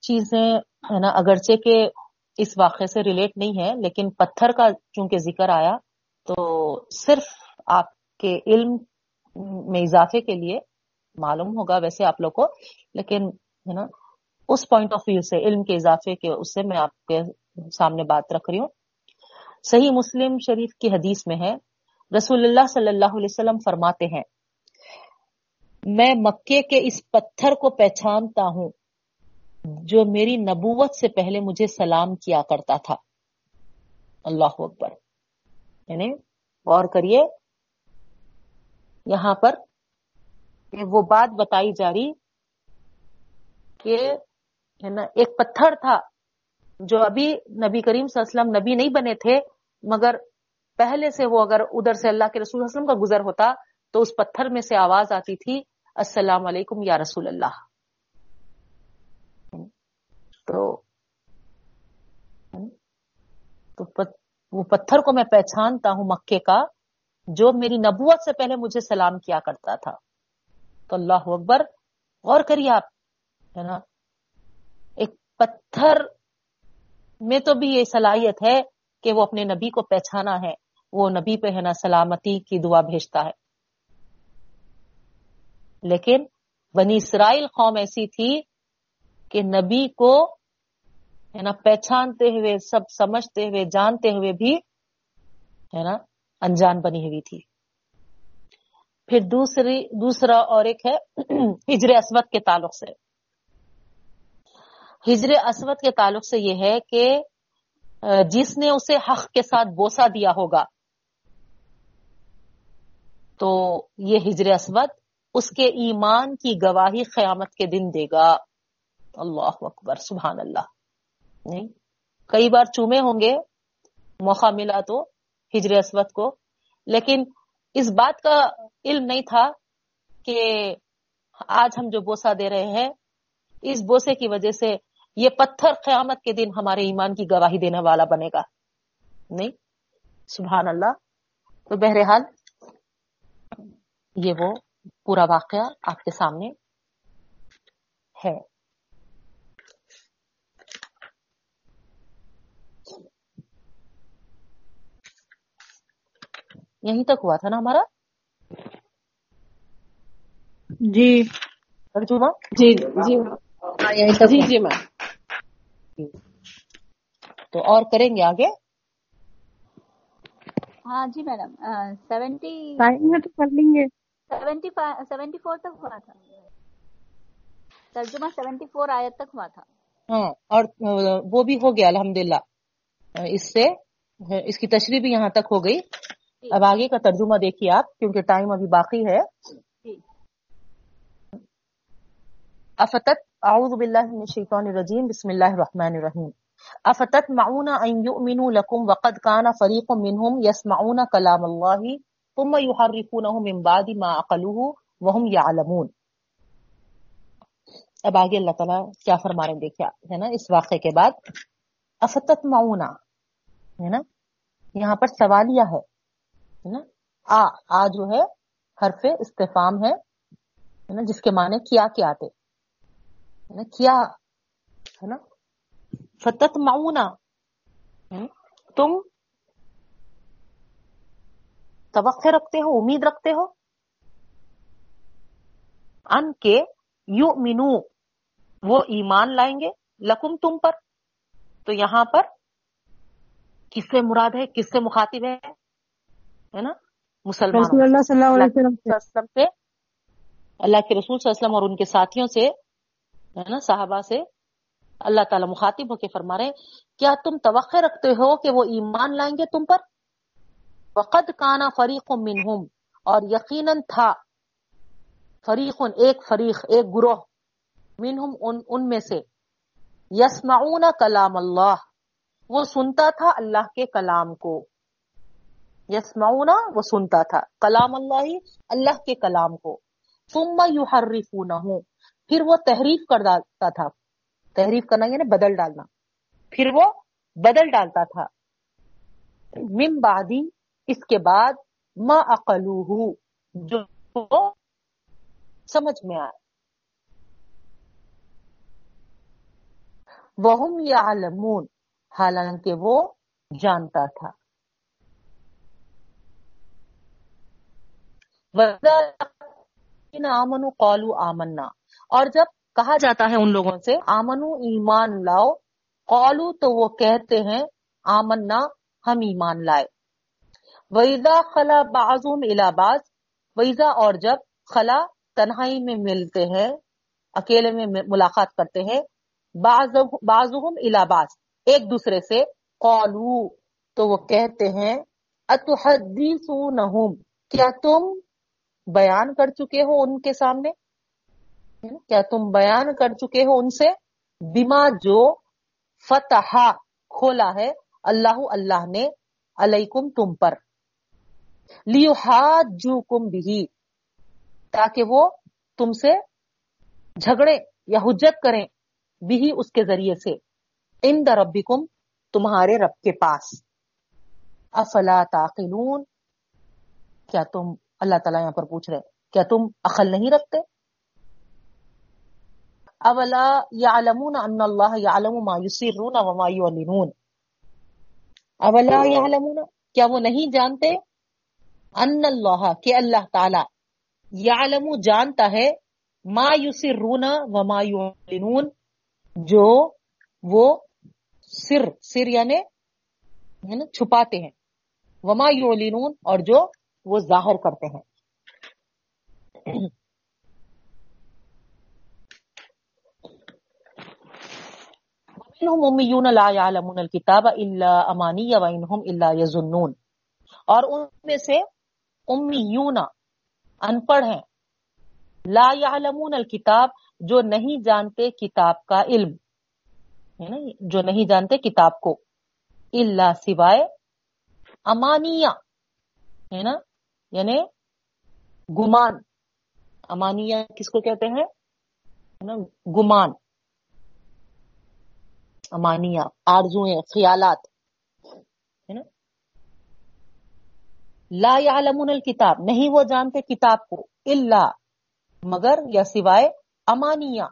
چیزیں ہے نا، اگرچہ کہ اس واقعے سے ریلیٹ نہیں ہے، لیکن پتھر کا چونکہ ذکر آیا، تو صرف آپ کے علم میں اضافے کے لیے معلوم ہوگا ویسے آپ لوگ کو، لیکن ہے نا؟ اس پوائنٹ آف ویو سے، علم کے اضافے کے، اس سے میں آپ کے سامنے بات رکھ رہی ہوں۔ صحیح مسلم شریف کی حدیث میں ہے، رسول اللہ صلی اللہ علیہ وسلم فرماتے ہیں، میں مکے کے اس پتھر کو پہچانتا ہوں جو میری نبوت سے پہلے مجھے سلام کیا کرتا تھا۔ اللہ اکبر۔ یعنی غور کریے، یہاں پر وہ بات بتائی جا رہی کہ ایک پتھر تھا جو ابھی نبی کریم صلی اللہ علیہ وسلم نبی نہیں بنے تھے، مگر پہلے سے وہ اگر ادھر سے اللہ کے رسول وسلم کا گزر ہوتا تو اس پتھر میں سے آواز آتی تھی، السلام علیکم یا رسول اللہ۔ تو وہ پتھر کو میں پہچانتا ہوں مکے کا، جو میری نبوت سے پہلے مجھے سلام کیا کرتا تھا۔ تو اللہ اکبر، غور کریے آپ ہے نا۔ ایک پتھر میں تو بھی یہ صلاحیت ہے کہ وہ اپنے نبی کو پہچانا ہے۔ وہ نبی پہ ہے نا سلامتی کی دعا بھیجتا ہے۔ لیکن بنی اسرائیل قوم ایسی تھی کہ نبی کو ہے نا پہچانتے ہوئے، سب سمجھتے ہوئے، جانتے ہوئے بھی ہے نا انجان بنی ہوئی تھی۔ پھر دوسری، دوسرا اور ایک ہے ہجر اسود کے تعلق سے۔ ہجر اسود کے تعلق سے یہ ہے کہ جس نے اسے حق کے ساتھ بوسا دیا ہوگا، تو یہ ہجر اسود اس کے ایمان کی گواہی قیامت کے دن دے گا۔ اللہ اکبر، سبحان اللہ۔ نہیں، کئی بار چومے ہوں گے، موقع ملا تو ہجر اسود کو۔ لیکن اس بات کا علم نہیں تھا کہ آج ہم جو بوسا دے رہے ہیں، اس بوسے کی وجہ سے یہ پتھر قیامت کے دن ہمارے ایمان کی گواہی دینے والا بنے گا۔ نہیں؟ سبحان اللہ۔ تو بہرحال یہ وہ پورا واقعہ آپ کے سامنے ہے۔ یہیں تک ہوا تھا نا ہمارا؟ جی۔ ترجمہ؟ جی جی۔ ہاں، جی جی میم۔ تو اور کریں گے آگے؟ ہاں جی میڈم سیونٹی تو کر لیں گے۔ سیونٹی سیونٹی فور تک ہوا تھا۔ ترجمہ سیونٹی فور آیت تک ہوا تھا۔ ہاں اور وہ بھی ہو گیا الحمدللہ۔ اس سے اس کی تشریح بھی یہاں تک ہو گئی۔ جی۔ اب آگے کا ترجمہ دیکھیے آپ کیونکہ ٹائم ابھی باقی ہے۔ جی۔ افتت اعوذ باللہ من الشیطان الرجیم، بسم اللہ الرحمن الرحیم. افتت معون ان یؤمنوا لکم وقد کان فریق منهم یسمعون کلام اللہ ثم يحرفونه من بعد ما عقلوه وهم يعلمون اب آگے اللہ تعالیٰ کیا فرما رہے دیکھا ہے نا، اس واقعے کے بعد افتت معاونہ ہے نا، یہاں پر سوالیہ ہے نا، آ آ جو ہے، حرف استفام ہے نا، جس کے معنی کیا کیا آتے کیا ہے نا فتت معاونہ تم توقع رکھتے ہو امید رکھتے ہو ان کے یو مینو وہ ایمان لائیں گے؟ لکم تم پر. تو یہاں پر کس سے مراد ہے؟ کس سے مخاطب ہے؟ نا؟ مسلمان اللہ صلی اللہ علیہ وسلم سے۔ اللہ کے رسول صلی اللہ علیہ وسلم اور ان کے ساتھیوں سے ہے نا صحابہ سے؟ اللہ تعالیٰ مخاطب ہو کے فرما رہے کیا تم توقع رکھتے ہو کہ وہ ایمان لائیں گے تم پر؟ وقد کانا فریق منہم اور یقیناً تھا فریق ایک فریق ایک گروہ منہم ان, ان میں سے۔ یسمعون کلام اللہ وہ سنتا تھا اللہ کے کلام کو۔ یسمعون وہ سنتا تھا کلام اللہ اللہ کے کلام کو۔ ثم یحرفونہ پھر وہ تحریف کر ڈالتا تھا۔ تحریف کرنا یعنی بدل ڈالنا۔ پھر وہ بدل ڈالتا تھا۔ من بعدی اس کے بعد ما اقلوہ جو سمجھ میں آئے وہم یعلمون حالانکہ وہ جانتا تھا۔ آمنو قالو آمنا۔ اور جب کہا جاتا ہے ان لوگوں سے، آمنو ایمان لاؤ، قالو تو وہ کہتے ہیں آمنا ہم ایمان لائے۔ ویزا خلا بازوم الاباز ویزا اور جب خلا تنہائی میں ملتے ہیں، اکیلے میں ملاقات کرتے ہیں بازوہم الاباز ایک دوسرے سے، قالو تو وہ کہتے ہیں اتحدیثونہم کیا تم بیان کر چکے ہو ان کے سامنے؟ کیا تم بیان کر چکے ہو ان سے؟ بیما جو فتح کھولا ہے، اللہ اللہ نے علیکم تم پر۔ لیو جو کم بھی تاکہ وہ تم سے جھگڑے یا حجت کریں بھی اس کے ذریعے سے۔ ان ربکم، تمہارے رب کے پاس۔ افلا تاقلون کیا تم اللہ تعالیٰ یہاں پر پوچھ رہے کیا تم عقل نہیں رکھتے؟ اولا یعلمون ان اللہ یعلم ما یسرون وما یعلنون۔ اولا یعلمون؟ کیا وہ نہیں جانتے؟ ان اللہ کہ اللہ تعالی۔ یعلم جانتا ہے۔ ما یسرون وما یعلنون جو وہ سر سر یعنی چھپاتے ہیں۔ وما یعلنون اور جو وہ ظاہر کرتے ہیں۔ انہم امیون لا يعلمون الكتاب الا امانی وانهم الا يظنون اور ان میں سے امیون ان پڑھ ہیں۔ لا يعلمون الكتاب جو نہیں جانتے کتاب کا علم۔ یعنی جو نہیں جانتے کتاب کو۔ اللہ سوائے امانیہ۔ ہے نا؟ یعنی گمان۔ امانیہ کس کو کہتے ہیں؟ گمان۔ امانیہ آرزویں خیالات، ہے نا؟ لا یعلمون الکتاب، نہیں وہ جانتے کتاب کو اللہ مگر یا سوائے امانیہ،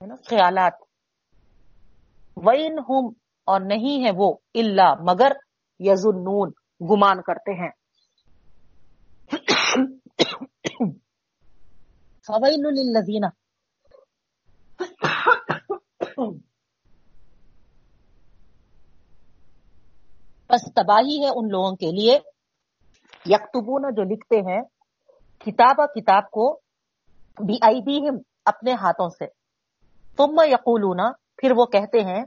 ہے نا؟ خیالات۔ وین ہم اور نہیں ہے وہ اللہ مگر یزنون گمان کرتے ہیں۔ فویل للذین بس تباہی ہے ان لوگوں کے لیے۔ یکتبون جو لکھتے ہیں کتاب کتاب کو بھی آئی بھی اپنے ہاتھوں سے۔ تم یقولون، پھر وہ کہتے ہیں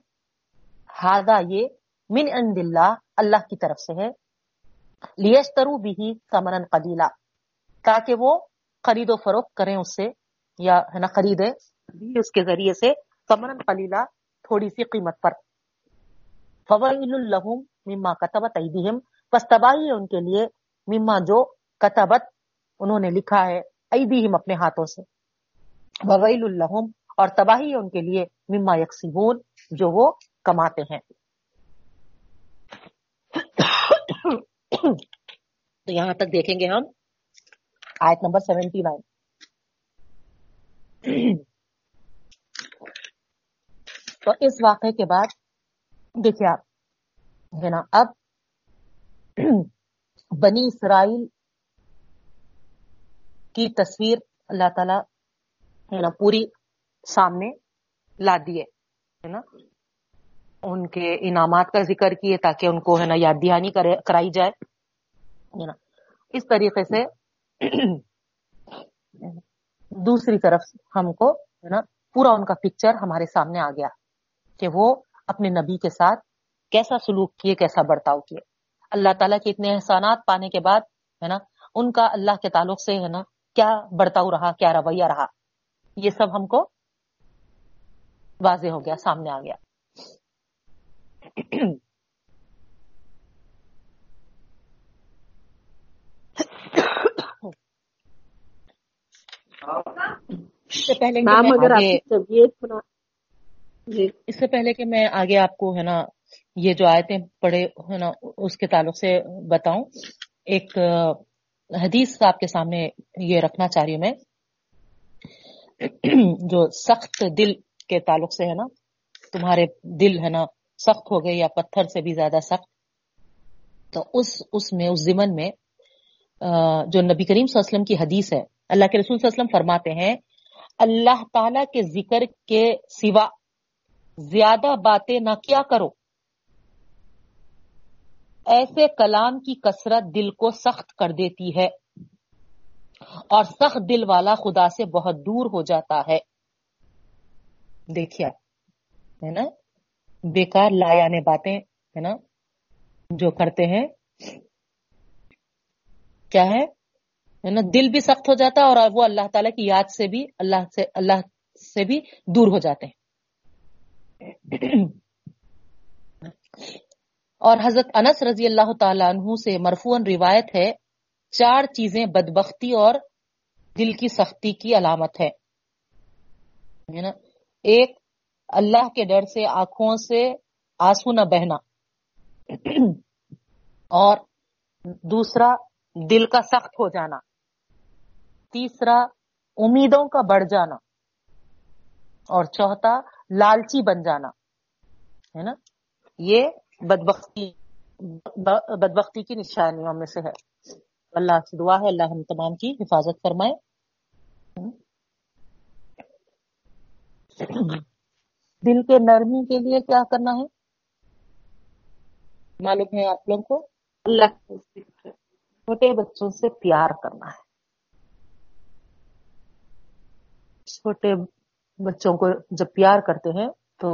ہادا یہ من عند اللہ اللہ کی طرف سے ہے۔ لیشترو بھی سمرن قدیلا تاکہ وہ خرید و فروخت کریں اس سے، یا ہے نا خریدے اس کے ذریعے سے سمرن قلیلا، تھوڑی سی قیمت پر۔ فویل الحم مما کتبت ایدیہم پس تباہی ہے ان کے لیے مما جو کتبت انہوں نے لکھا ہے ایدیہم اپنے ہاتھوں سے۔ وغیل الحم اور تباہی ان کے لیے مما یکسیبون جو وہ کماتے ہیں۔ تو یہاں تک دیکھیں گے ہم۔ آیت نمبر سیونٹی نائن۔ تو اس واقعے کے بعد دیکھیے آپ، ہے نا، اب بنی اسرائیل کی تصویر اللہ تعالی، ہے نا، پوری سامنے لا دیے ہے نا، ان کے انعامات کا ذکر کیے تاکہ ان کو، ہے نا، یاد دہانی کرائی جائے، ہے نا، اس طریقے سے دوسری طرف ہم کو، ہے نا، پورا ان کا پکچر ہمارے سامنے آ گیا کہ وہ اپنے نبی کے ساتھ کیسا سلوک کیے کیسا برتاؤ کیے۔ اللہ تعالیٰ کے اتنے احسانات پانے کے بعد ہے نا ان کا اللہ کے تعلق سے ہے نا کیا برتاؤ رہا کیا رویہ رہا۔ یہ سب ہم کو واضح ہو گیا سامنے آ گیا۔ اس سے پہلے جی۔ اس سے پہلے کہ میں آگے آپ کو ہے نا یہ جو آیتیں پڑھے ہے نا اس کے تعلق سے بتاؤں ایک حدیث آپ کے سامنے یہ رکھنا چاہ رہی ہوں میں جو سخت دل کے تعلق سے ہے نا، تمہارے دل ہے نا سخت ہو گئے یا پتھر سے بھی زیادہ سخت، تو اس اس میں، اس زمن میں جو نبی کریم صلی اللہ علیہ وسلم کی حدیث ہے، اللہ کے رسول صلی اللہ علیہ وسلم فرماتے ہیں، اللہ تعالی کے ذکر کے سوا زیادہ باتیں نہ کیا کرو۔ ایسے کلام کی کثرت دل کو سخت کر دیتی ہے اور سخت دل والا خدا سے بہت دور ہو جاتا ہے۔ دیکھیے ہے نا؟ بیکار لایا نے باتیں، ہے نا؟ جو کرتے ہیں۔ کیا ہے؟ نا؟ دل بھی سخت ہو جاتا ہے اور وہ اللہ تعالی کی یاد سے بھی، اللہ سے اللہ سے بھی دور ہو جاتے ہیں۔ اور حضرت انس رضی اللہ تعالیٰ عنہ سے مرفون روایت ہے، چار چیزیں بدبختی اور دل کی سختی کی علامت ہے نا؟ ایک، اللہ کے ڈر سے آنکھوں سے آنسو نہ بہنا۔ اور دوسرا، دل کا سخت ہو جانا۔ تیسرا، امیدوں کا بڑھ جانا۔ اور چوتھا لالچی بن جانا، ہے نا؟ یہ بدبختی بدبختی کی نشانیوں میں سے ہے۔ اللہ سے دعا ہے، اللہ ہم تمام کی حفاظت فرمائے۔ دل کے نرمی کے لیے کیا کرنا ہے؟ معلوم ہے آپ لوگ کو، اللہ چھوٹے بچوں سے پیار کرنا ہے۔ چھوٹے بچوں کو جب پیار کرتے ہیں تو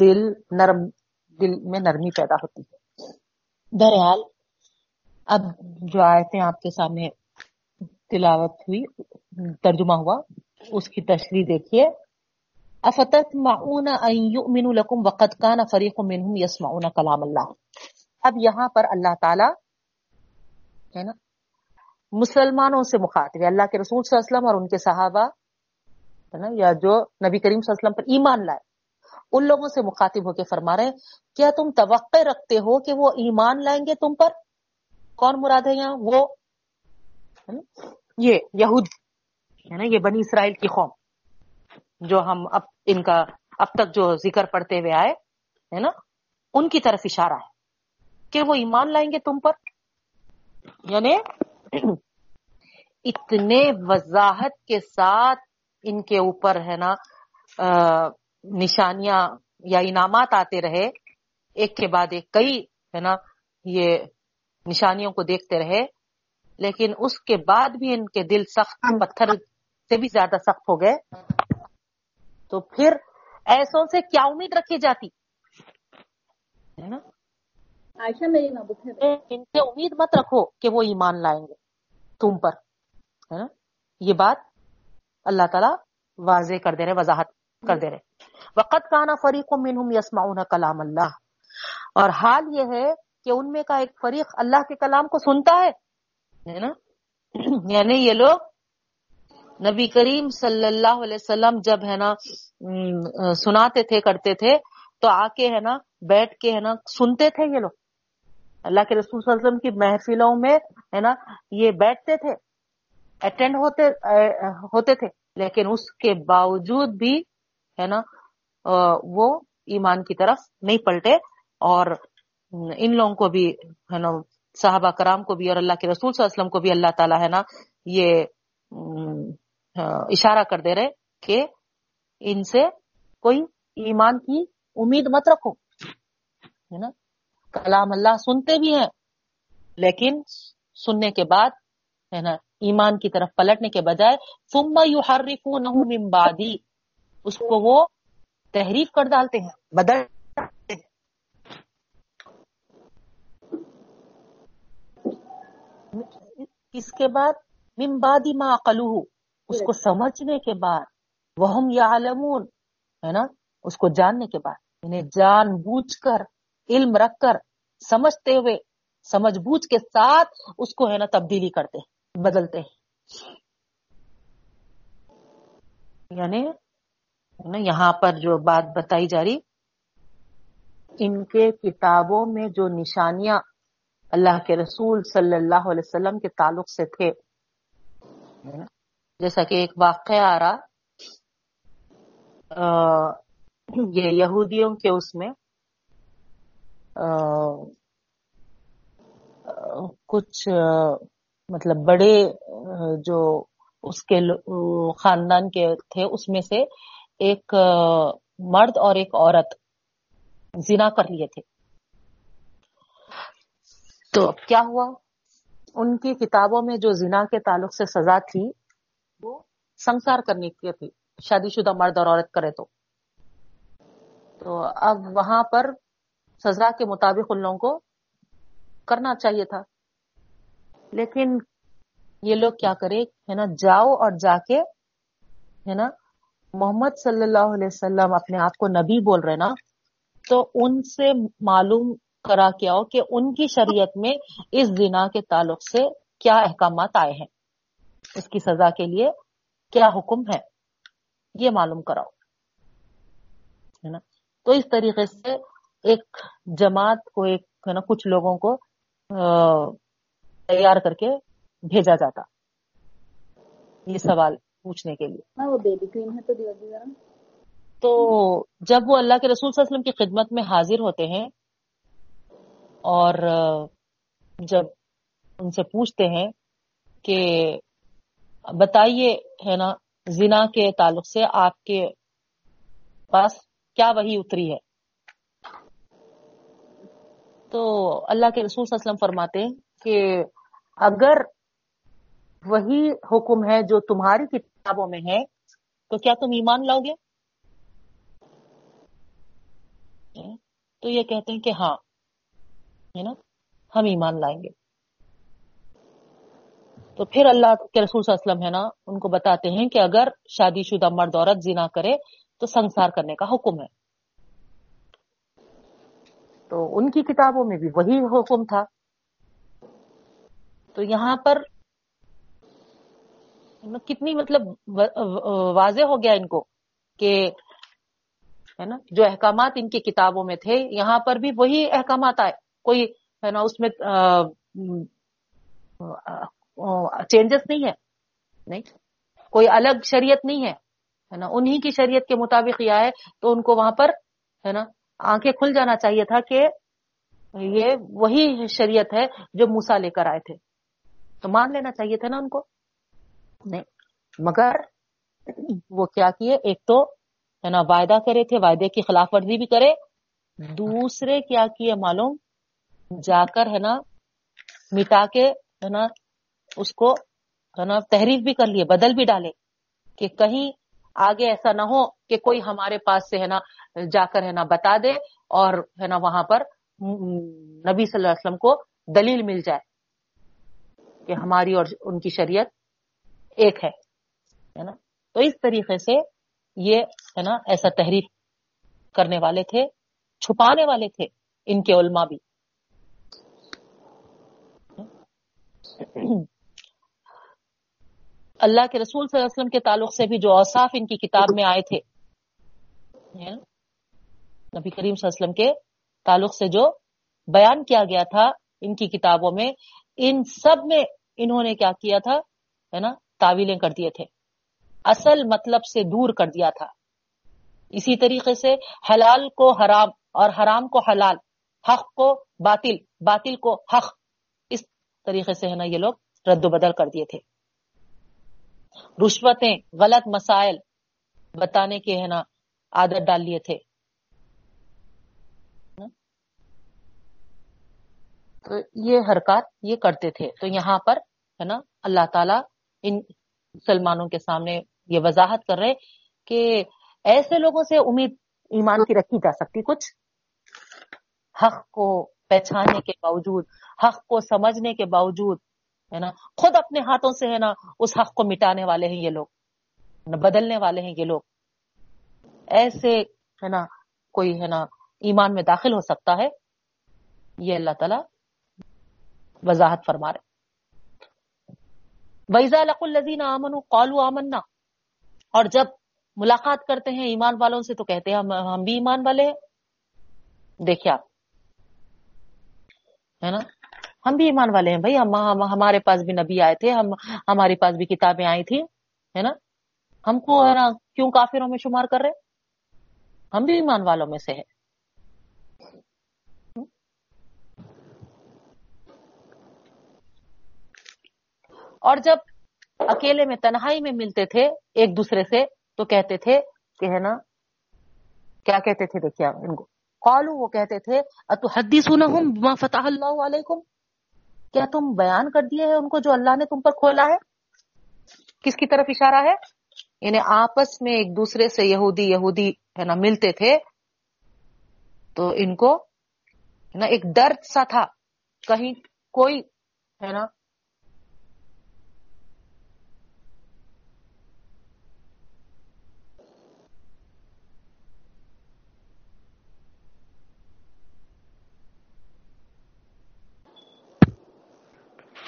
دل نرم، دل میں نرمی پیدا ہوتی ہے۔ بہرحال اب جو آیتیں آپ کے سامنے تلاوت ہوئی، ترجمہ ہوا، اس کی تشریح دیکھیے۔ افتت معون یؤمن لکم وقت کان فریق منہم یسمعون کلام اللہ۔ اب یہاں پر اللہ تعالی ہے نا، مسلمانوں سے مخاطب ہے۔ اللہ کے رسول صلی اللہ علیہ وسلم اور ان کے صحابہ ہے نا؟ یا جو نبی کریم صلی اللہ علیہ وسلم پر ایمان لائے۔ ان لوگوں سے مخاطب ہو کے فرما رہے کیا تم توقع رکھتے ہو کہ وہ ایمان لائیں گے تم پر؟ کون مراد ہے یہاں؟ وہ یہ یہود، ہے نا؟ یہ بنی اسرائیل کی قوم، جو ہم اب ان کا، اب تک جو ذکر پڑھتے ہوئے آئے، ہے نا؟ ان کی طرف اشارہ ہے کہ وہ ایمان لائیں گے تم پر۔ یعنی اتنے وضاحت کے ساتھ ان کے اوپر ہے نا نشانیاں یا انعامات آتے رہے ایک کے بعد ایک کئی ہے نا یہ نشانیوں کو دیکھتے رہے لیکن اس کے بعد بھی ان کے دل سخت پتھر سے بھی زیادہ سخت ہو گئے۔ تو پھر ایسوں سے کیا امید رکھی جاتی؟ ہے نا؟ ان سے امید مت رکھو کہ وہ ایمان لائیں گے تم پر ہے نا؟ یہ بات اللہ تعالیٰ واضح کر دے رہے وضاحت کر دے رہے وقت کانا فریق منہم یسمعون کلام اللہ۔ اور حال یہ ہے کہ ان میں کا ایک فریق اللہ کے کلام کو سنتا ہے نا؟ یعنی یہ لوگ نبی کریم صلی اللہ علیہ وسلم جب ہے نا سناتے تھے، کرتے تھے، تو آ کے ہے نا، بیٹھ کے ہے نا، سنتے تھے یہ لوگ۔ اللہ کے رسول صلی اللہ علیہ وسلم کی محفلوں میں ہے نا، یہ بیٹھتے تھے۔ اٹینڈ ہوتے ہوتے تھے، لیکن اس کے باوجود بھی، ہے نا وہ ایمان کی طرف نہیں پلٹے اور ان لوگوں کو بھی، ہے نا، صحابہ کرام کو بھی اور اللہ کے رسول صلی اللہ علیہ وسلم کو بھی اللہ تعالیٰ، ہے نا، یہ اشارہ کر دے رہے کہ ان سے کوئی ایمان کی امید مت رکھو، ہے نا، کلام اللہ سنتے بھی ہیں، لیکن سننے کے بعد، ہے نا ایمان کی طرف پلٹنے کے بجائے یو ہر بعدی۔ اس کو وہ تحریف کر ڈالتے ہیں۔ بدل اس کے بعد ممبادی ما قلوہ اس کو سمجھنے کے بعد وہ یا ہے نا؟ اس کو جاننے کے بعد۔ انہیں جان بوجھ کر، علم رکھ کر، سمجھتے ہوئے، سمجھ بوجھ کے ساتھ اس کو ہے نا تبدیلی کرتے ہیں۔ بدلتے یعنی یہاں پر جو بات بتائی جا رہی، ان کے کتابوں میں جو نشانیاں اللہ کے رسول صلی اللہ علیہ وسلم کے تعلق سے تھے، جیسا کہ ایک واقعہ آ رہا۔ یہ یہودیوں کے اس میں کچھ مطلب بڑے، جو اس کے خاندان کے تھے، اس میں سے ایک، مرد اور ایک عورت زنا کر لیے تھے۔ تو کیا ہوا؟ ان کی کتابوں میں جو زنا کے تعلق سے سزا تھی، وہ سنسار کرنے کی تھی شادی شدہ مرد اور عورت کرے تو۔ تو اب وہاں پر سزا کے مطابق ان لوگوں کو کرنا چاہیے تھا۔ لیکن یہ لوگ کیا کرے، ہے نا، جاؤ اور جا کے، ہے نا، محمد صلی اللہ علیہ وسلم اپنے آپ کو نبی بول رہے نا، تو ان سے معلوم کرا کے آؤ کہ ان کی شریعت میں اس زنا کے تعلق سے کیا احکامات آئے ہیں۔ اس کی سزا کے لیے کیا حکم ہے، یہ معلوم کراؤ، ہے نا۔ تو اس طریقے سے ایک جماعت کو، ایک، ہے نا، کچھ لوگوں کو تیار کر کے بھیجا جاتا۔ یہ سوال پوچھنے کے لیے۔ ہاں، تو جب وہ اللہ کے رسول صلی اللہ علیہ وسلم کی خدمت میں حاضر ہوتے ہیں اور جب ان سے پوچھتے ہیں کہ بتائیے ہے نا زنا کے تعلق سے آپ کے پاس کیا وہی اتری ہے؟ تو اللہ کے رسول صلی اللہ علیہ وسلم فرماتے ہیں کہ اگر وہی حکم ہے جو تمہاری کتابوں میں ہے، تو کیا تم ایمان لاؤ گے؟ تو یہ کہتے ہیں کہ ہاں ہے نا؟ ہم ایمان لائیں گے۔ تو پھر اللہ کے رسول صلی اللہ علیہ وسلم، ہے نا، ان کو بتاتے ہیں کہ اگر شادی شدہ مرد عورت زنا کرے، تو سنسار کرنے کا حکم ہے۔ تو ان کی کتابوں میں بھی وہی حکم تھا۔ تو یہاں پر کتنی مطلب واضح ہو گیا ان کو کہ ہے نا، جو احکامات ان کی کتابوں میں تھے، یہاں پر بھی وہی احکامات آئے۔ کوئی ہے نا، اس میں چینجز نہیں ہے، نہیں؟ کوئی الگ شریعت نہیں ہے ہے نا؟ انہی کی شریعت کے مطابق یہ ہے تو ان کو وہاں پر، ہے نا، آنکھیں کھل جانا چاہیے تھا کہ یہ وہی شریعت ہے جو موسا لے کر آئے تھے۔ تو مان لینا چاہیے تھا نا ان کو۔ نہیں، مگر وہ کیا کیے؟ ایک تو ہے نا، وعدہ کرے تھے، وعدے کی خلاف ورزی بھی کرے۔ دوسرے کیا کیے معلوم؟ جا کر ہے نا، مٹا کے ہے نا، اس کو ہے نا، تحریف بھی کر لیے، بدل بھی ڈالے کہ کہیں آگے ایسا نہ ہو کہ کوئی ہمارے پاس سے ہے نا، جا کر ہے نا بتا دے اور ہے نا، وہاں پر نبی صلی اللہ علیہ وسلم کو دلیل مل جائے۔ کہ ہماری اور ان کی شریعت ایک ہے نا؟ تو اس طریقے سے یہ، ہے نا، ایسا تحریف کرنے والے تھے، چھپانے والے تھے، ان کے علماء بھی۔ اللہ کے رسول صلی اللہ علیہ وسلم کے تعلق سے بھی جو اوصاف ان کی کتاب میں آئے تھے نبی کریم صلی اللہ علیہ وسلم کے تعلق سے جو بیان کیا گیا تھا ان کی کتابوں میں، ان سب میں انہوں نے کیا کیا تھا؟ ہے نا؟ تعویلیں کر دیے تھے۔ اصل مطلب سے دور کر دیا تھا۔ اسی طریقے سے حلال کو حرام اور حرام کو حلال، حق کو باطل باطل کو حق۔ اس طریقے سے ہے نا یہ لوگ رد و بدل کر دیے تھے۔ رشوتیں، غلط مسائل بتانے کے ہے نا عادت ڈال لیے تھے۔ تو یہ حرکات یہ کرتے تھے۔ تو یہاں پر ہے نا؟ اللہ تعالی ان مسلمانوں کے سامنے یہ وضاحت کر رہے کہ ایسے لوگوں سے امید ایمان کی رکھی جا سکتی، کچھ حق کو پہچاننے کے باوجود، حق کو سمجھنے کے باوجود، ہے نا؟ خود اپنے ہاتھوں سے، ہے نا؟ اس حق کو مٹانے والے ہیں یہ لوگ بدلنے والے ہیں یہ لوگ۔ ایسے، ہے نا، کوئی، ہے نا، ایمان میں داخل ہو سکتا ہے، یہ اللہ تعالی وضاحت فرما رہے ویزا لق الزین امن قالو آمنا۔ اور جب ملاقات کرتے ہیں ایمان والوں سے تو کہتے ہیں، ہم بھی ایمان والے ہیں۔ دیکھیے آپ۔ ہے نا؟ ہم بھی ایمان والے ہیں بھائی۔ ہم ہمارے پاس بھی نبی آئے تھے۔ ہم ہمارے پاس بھی کتابیں آئی تھی ہے نا؟ ہم کو ہے نا، کیوں کافروں میں شمار کر رہے؟ ہم بھی ایمان والوں میں سے ہے اور جب اکیلے میں تنہائی میں ملتے تھے ایک دوسرے سے، تو کہتے تھے کہ ہے نا، کیا کہتے تھے دیکھیے ان کو۔ قالو وہ کہتے تھے اتو حدی سونا ہوں فتح اللہ علیکم؟ کیا تم بیان کر دیے ہیں ان کو جو اللہ نے تم پر کھولا ہے؟ کس کی طرف اشارہ ہے؟ یعنی آپس میں ایک دوسرے سے یہودی یہودی ہے نا ملتے تھے، تو ان کو نا ایک درد سا تھا۔ کہیں کوئی ہے نا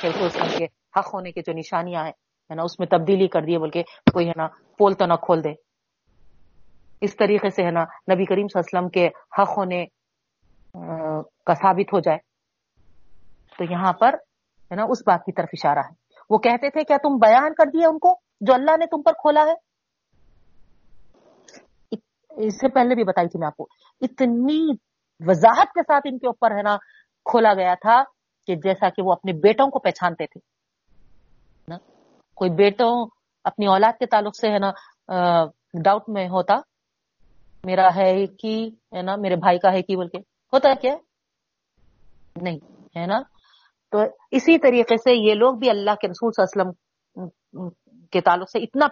کے حق ہونے کے جو نشانیاں ہیں نا، اس میں تبدیلی کر دیے بول کے کوئی، ہے نا، پول تو نہ کھول دے۔ اس طریقے سے، ہے نا، نبی کریم صلی اللہ علیہ وسلم کے حق ہونے کا ثابت ہو جائے۔ تو یہاں پر، ہے نا، اس بات کی طرف اشارہ ہے۔ وہ کہتے تھے، کیا تم بیان کر دیا ان کو جو اللہ نے تم پر کھولا ہے؟ اس سے پہلے بھی بتائی تھی میں آپ کو، اتنی وضاحت کے ساتھ ان کے اوپر، ہے نا، کھولا گیا تھا کہ جیسا کہ وہ اپنے بیٹوں کو پہچانتے تھے، نا؟ کوئی بیٹوں اپنی اولاد کے تعلق سے، ہے نا ڈاؤٹ میں ہوتا، میرا ہے کہ، ہے نا، میرے بھائی کا ہے کہ بول کے ہوتا ہے کیا؟ نہیں، ہے نا؟ تو اسی طریقے سے یہ لوگ بھی اللہ کے رسول صلی اللہ علیہ وسلم کے تعلق سے اتنا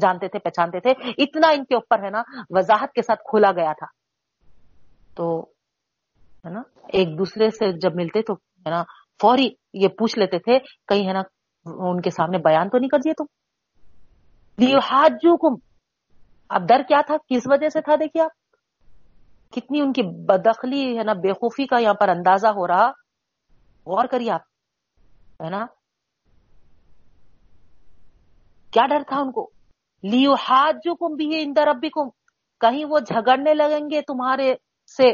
جانتے تھے، پہچانتے تھے، اتنا ان کے اوپر، ہے نا، وضاحت کے ساتھ کھولا گیا تھا۔ تو، ہے نا، ایک دوسرے سے جب ملتے تو ہے نا، فوری یہ پوچھ لیتے تھے، کہیں ہے نا، ان کے سامنے بیان تو نہیں کر دیے تم؟ جو کم اب در کیا تھا؟ کس وجہ سے تھا دیکھیے آپ؟ کتنی ان کی بدخلی ہے نا بےخوفی کا یہاں پر اندازہ ہو رہا۔ غور کریے آپ، ہے نا؟ کیا ڈر تھا ان کو؟ لیو ہاتھ جو کم بھی اندر ابھی کم کہیں وہ جھگڑنے لگیں گے تمہارے سے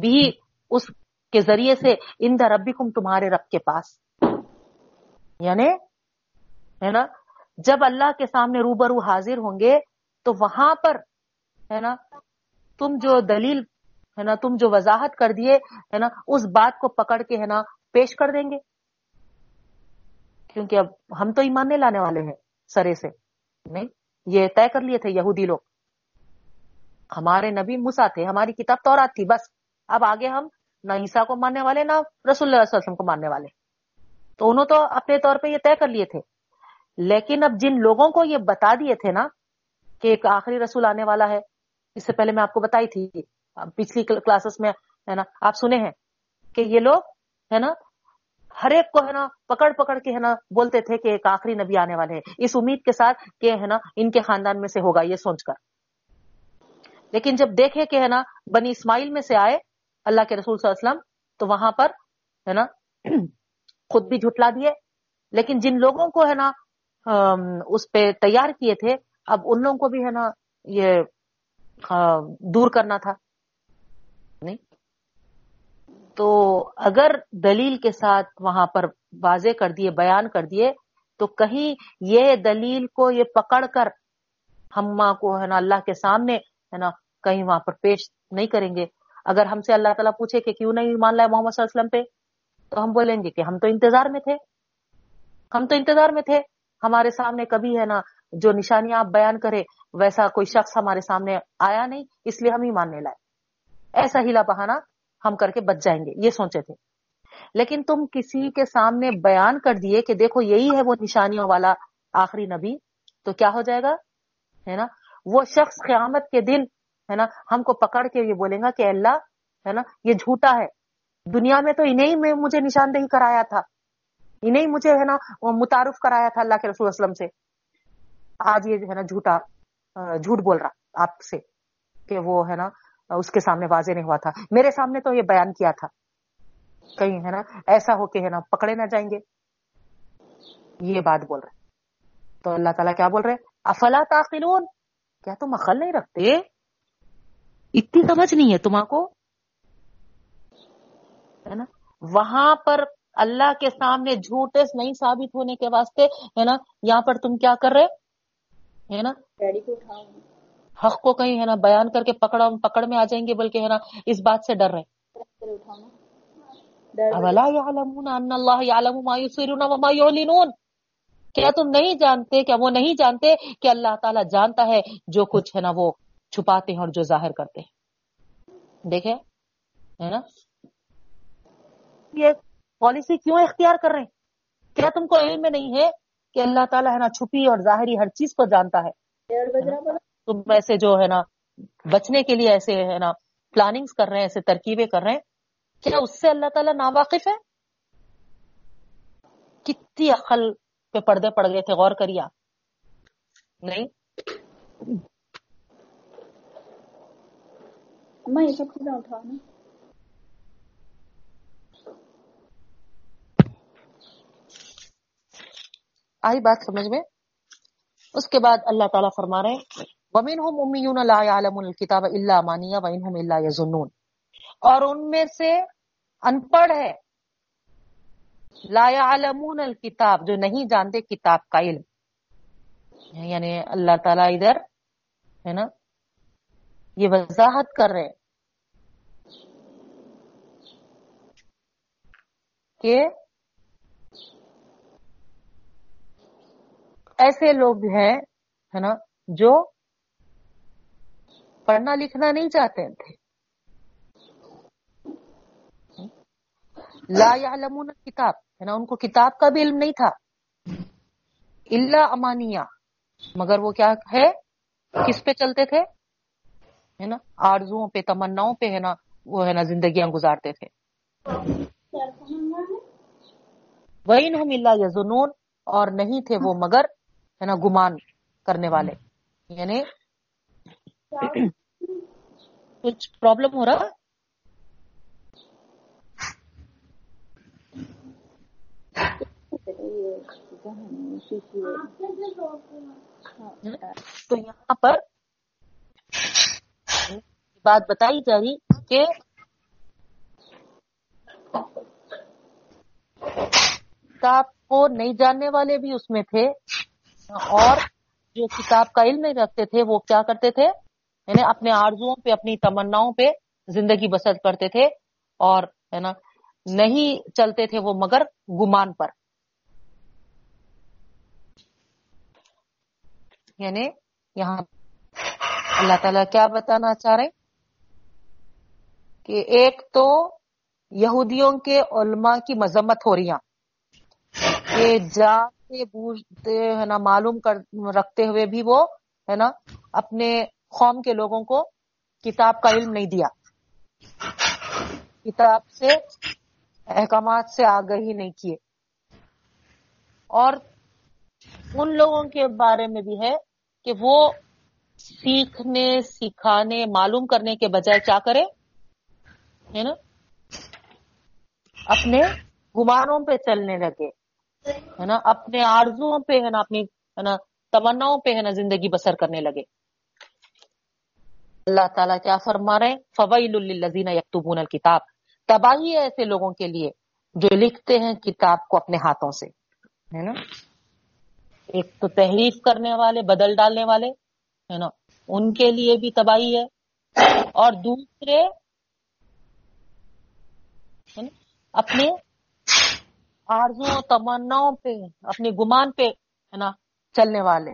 بھی اس کے ذریعے سے ان ربی کم تمہارے رب کے پاس۔ یعنی ہے نا، جب اللہ کے سامنے روبرو حاضر ہوں گے، تو وہاں پر، ہے نا، تم جو دلیل، ہے نا، تم جو وضاحت کر دیے، ہے نا، اس بات کو پکڑ کے، ہے نا، پیش کر دیں گے۔ کیونکہ اب ہم تو ایمان لانے والے ہیں، سرے سے۔ نہیں، یہ طے کر لیے تھے یہودی لوگ۔ ہمارے نبی مسا تھے، ہماری کتاب تو تھی، بس۔ اب آگے ہم نہ عیسا کو ماننے والے نہ رسول اللہ علیہ وسلم کو ماننے والے۔ تو انہوں تو اپنے طور پہ یہ طے کر لیے تھے۔ لیکن اب جن لوگوں کو یہ بتا دیے تھے نا کہ ایک آخری رسول آنے والا ہے، اس سے پہلے میں آپ کو بتائی تھی۔ پچھلی کلاسز میں ہے نا، آپ سنے ہیں کہ یہ لوگ ہے نا، ہر ایک کو ہے نا پکڑ پکڑ کے ہے نا بولتے تھے کہ ایک آخری نبی آنے والے ہیں۔ اس امید کے ساتھ کہ ہے نا ان کے خاندان میں سے ہوگا یہ سوچ کر۔ لیکن جب دیکھے کہ ہے نا بنی اسماعیل میں سے آئے اللہ کے رسول صلی اللہ علیہ وسلم تو وہاں پر، ہے نا، خود بھی جھٹلا دیے۔ لیکن جن لوگوں کو، ہے نا اس پہ تیار کیے تھے، اب ان لوگوں کو بھی، ہے نا، یہ دور کرنا تھا۔ نہیں؟ تو اگر دلیل کے ساتھ وہاں پر واضح کر دیے، بیان کر دیے، تو کہیں یہ دلیل کو یہ پکڑ کر ہم ماں کو، ہے نا، اللہ کے سامنے، ہے نا، کہیں وہاں پر پیش نہیں کریں گے۔ اگر ہم سے اللہ تعالیٰ پوچھے کہ کیوں نہیں مان لائے محمد صلی اللہ علیہ وسلم پہ، تو ہم بولیں گے کہ ہم تو انتظار میں تھے۔ ہم تو انتظار میں تھے۔ ہمارے سامنے کبھی ہے نا جو نشانیاں آپ بیان کرے ویسا کوئی شخص ہمارے سامنے آیا نہیں، اس لیے ہم ہی ماننے لائے۔ ایسا ہیلا بہانا ہم کر کے بچ جائیں گے، یہ سوچے تھے۔ لیکن تم کسی کے سامنے بیان کر دیے کہ دیکھو یہی ہے وہ نشانیوں والا آخری نبی، تو کیا ہو جائے گا؟ ہے نا؟ وہ شخص قیامت کے دن ہے نا؟ ہم کو پکڑ کے یہ بولے گا کہ اللہ ہے نا، یہ جھوٹا ہے۔ دنیا میں تو انہیں میں مجھے نشاندہی کرایا تھا۔ انہیں مجھے ہے نا متعارف کرایا تھا اللہ کے رسول وسلم سے۔ آج یہ جو ہے نا جھوٹا جھوٹ بول رہا آپ سے کہ وہ ہے نا اس کے سامنے واضح نہیں ہوا تھا۔ میرے سامنے تو یہ بیان کیا تھا۔ کہیں ہے نا ایسا ہو کے ہے نا پکڑے نہ جائیں گے۔ یہ بات بول رہے تو اللہ تعالیٰ کیا بول رہے افلا تاخلون کیا تم عقل نہیں رکھتے؟ اتنی سمجھ نہیں ہے تمہاں کو؟ ہے نا؟ وہاں پر اللہ کے سامنے جھوٹے نہیں ثابت ہونے کے واسطے ہے نا؟ یہاں پر تم کیا کر رہے؟ ہے نا؟ حق کو کہیں ہے نا بیان کر کے پکڑ پکڑ میں آ جائیں گے بلکہ ہے نا اس بات سے ڈر رہے۔ کیا تم نہیں جانتے کیا وہ نہیں جانتے کہ اللہ تعالیٰ جانتا ہے جو کچھ ہے نا وہ چھپاتے ہیں اور جو ظاہر کرتے ہیں۔ دیکھے ہے نا؟ یہ پالیسی کیوں اختیار کر رہے ہیں؟ کیا تم کو علم میں نہیں ہے کہ اللہ تعالیٰ ہے نا چھپی اور ظاہری ہر چیز کو جانتا ہے؟ تم ایسے جو ہے نا بچنے کے لیے ایسے ہے نا پلاننگ کر رہے ہیں، ایسے ترکیبیں کر رہے ہیں، کیا اس سے اللہ تعالیٰ ناواقف ہے؟ کتنی عقل پہ پردے پڑ گئے تھے، غور کریا نہیں؟ میں سب چیزیں اٹھانا آئی بات سمجھ میں؟ اس کے بعد اللہ تعالیٰ فرما رہے ومین ہم امیون لا عالم الکتاب اللہ مانیہ وین ہم اللہ یزنون اور ان میں سے ان پڑھ ہے، لا عالمون الکتاب جو نہیں جانتے کتاب کا علم۔ یعنی اللہ تعالیٰ ادھر، ہے نا یہ وضاحت کر رہے کہ ایسے لوگ ہیں، ہے نا، جو پڑھنا لکھنا نہیں چاہتے تھے۔ لا یعلمون کتاب، ہے نا، ان کو کتاب کا بھی علم نہیں تھا۔ اللہ امانیہ، مگر وہ کیا ہے؟ کس پہ چلتے تھے؟ ہے نا آرزو پہ، تمناؤں پہ ہے نا، وہ ہے نا زندگیاں گزارتے تھے۔ وہی اللہ یزنون اور نہیں تھے وہ مگر، ہے نا، گمان کرنے والے۔ یعنی کچھ پرابلم ہو رہا۔ تو یہاں پر بات بتائی جا رہی کہ کتاب کو نہیں جاننے والے بھی اس میں تھے اور جو کتاب کا علم نہیں رکھتے تھے وہ کیا کرتے تھے؟ یعنی اپنے آرزو پہ، اپنی تمناؤں پہ زندگی بسر کرتے تھے اور، ہے نا، نہیں چلتے تھے وہ مگر گمان پر۔ یعنی یہاں اللہ تعالیٰ کیا بتانا چاہ رہے کہ ایک تو یہودیوں کے علماء کی مذمت ہو رہی کہ جا بوجھتے ہے نا، معلوم کر رکھتے ہوئے بھی وہ ہے نا اپنے قوم کے لوگوں کو کتاب کا علم نہیں دیا۔ کتاب سے، احکامات سے آگہی نہیں کیے۔ اور ان لوگوں کے بارے میں بھی ہے کہ وہ سیکھنے، سکھانے، معلوم کرنے کے بجائے کیا کرے ہے نا؟ اپنے گمانوں پہ چلنے لگے، ہے نا؟ اپنے آرزو پہ، ہے نا؟ اپنی، ہے نا؟ تمناؤں پہ، ہے نا؟ زندگی بسر کرنے لگے۔ اللہ تعالیٰ کیا فرما رہے فویل الزین یکتبون الکتاب تباہی ہے ایسے لوگوں کے لیے جو لکھتے ہیں کتاب کو اپنے ہاتھوں سے، ہے نا؟ ایک تو تحریف کرنے والے، بدل ڈالنے والے، ہے نا؟ ان کے لیے بھی تباہی ہے۔ اور دوسرے اپنے آرزو تمناؤں پہ، اپنے گمان پہ، ہے نا، چلنے والے۔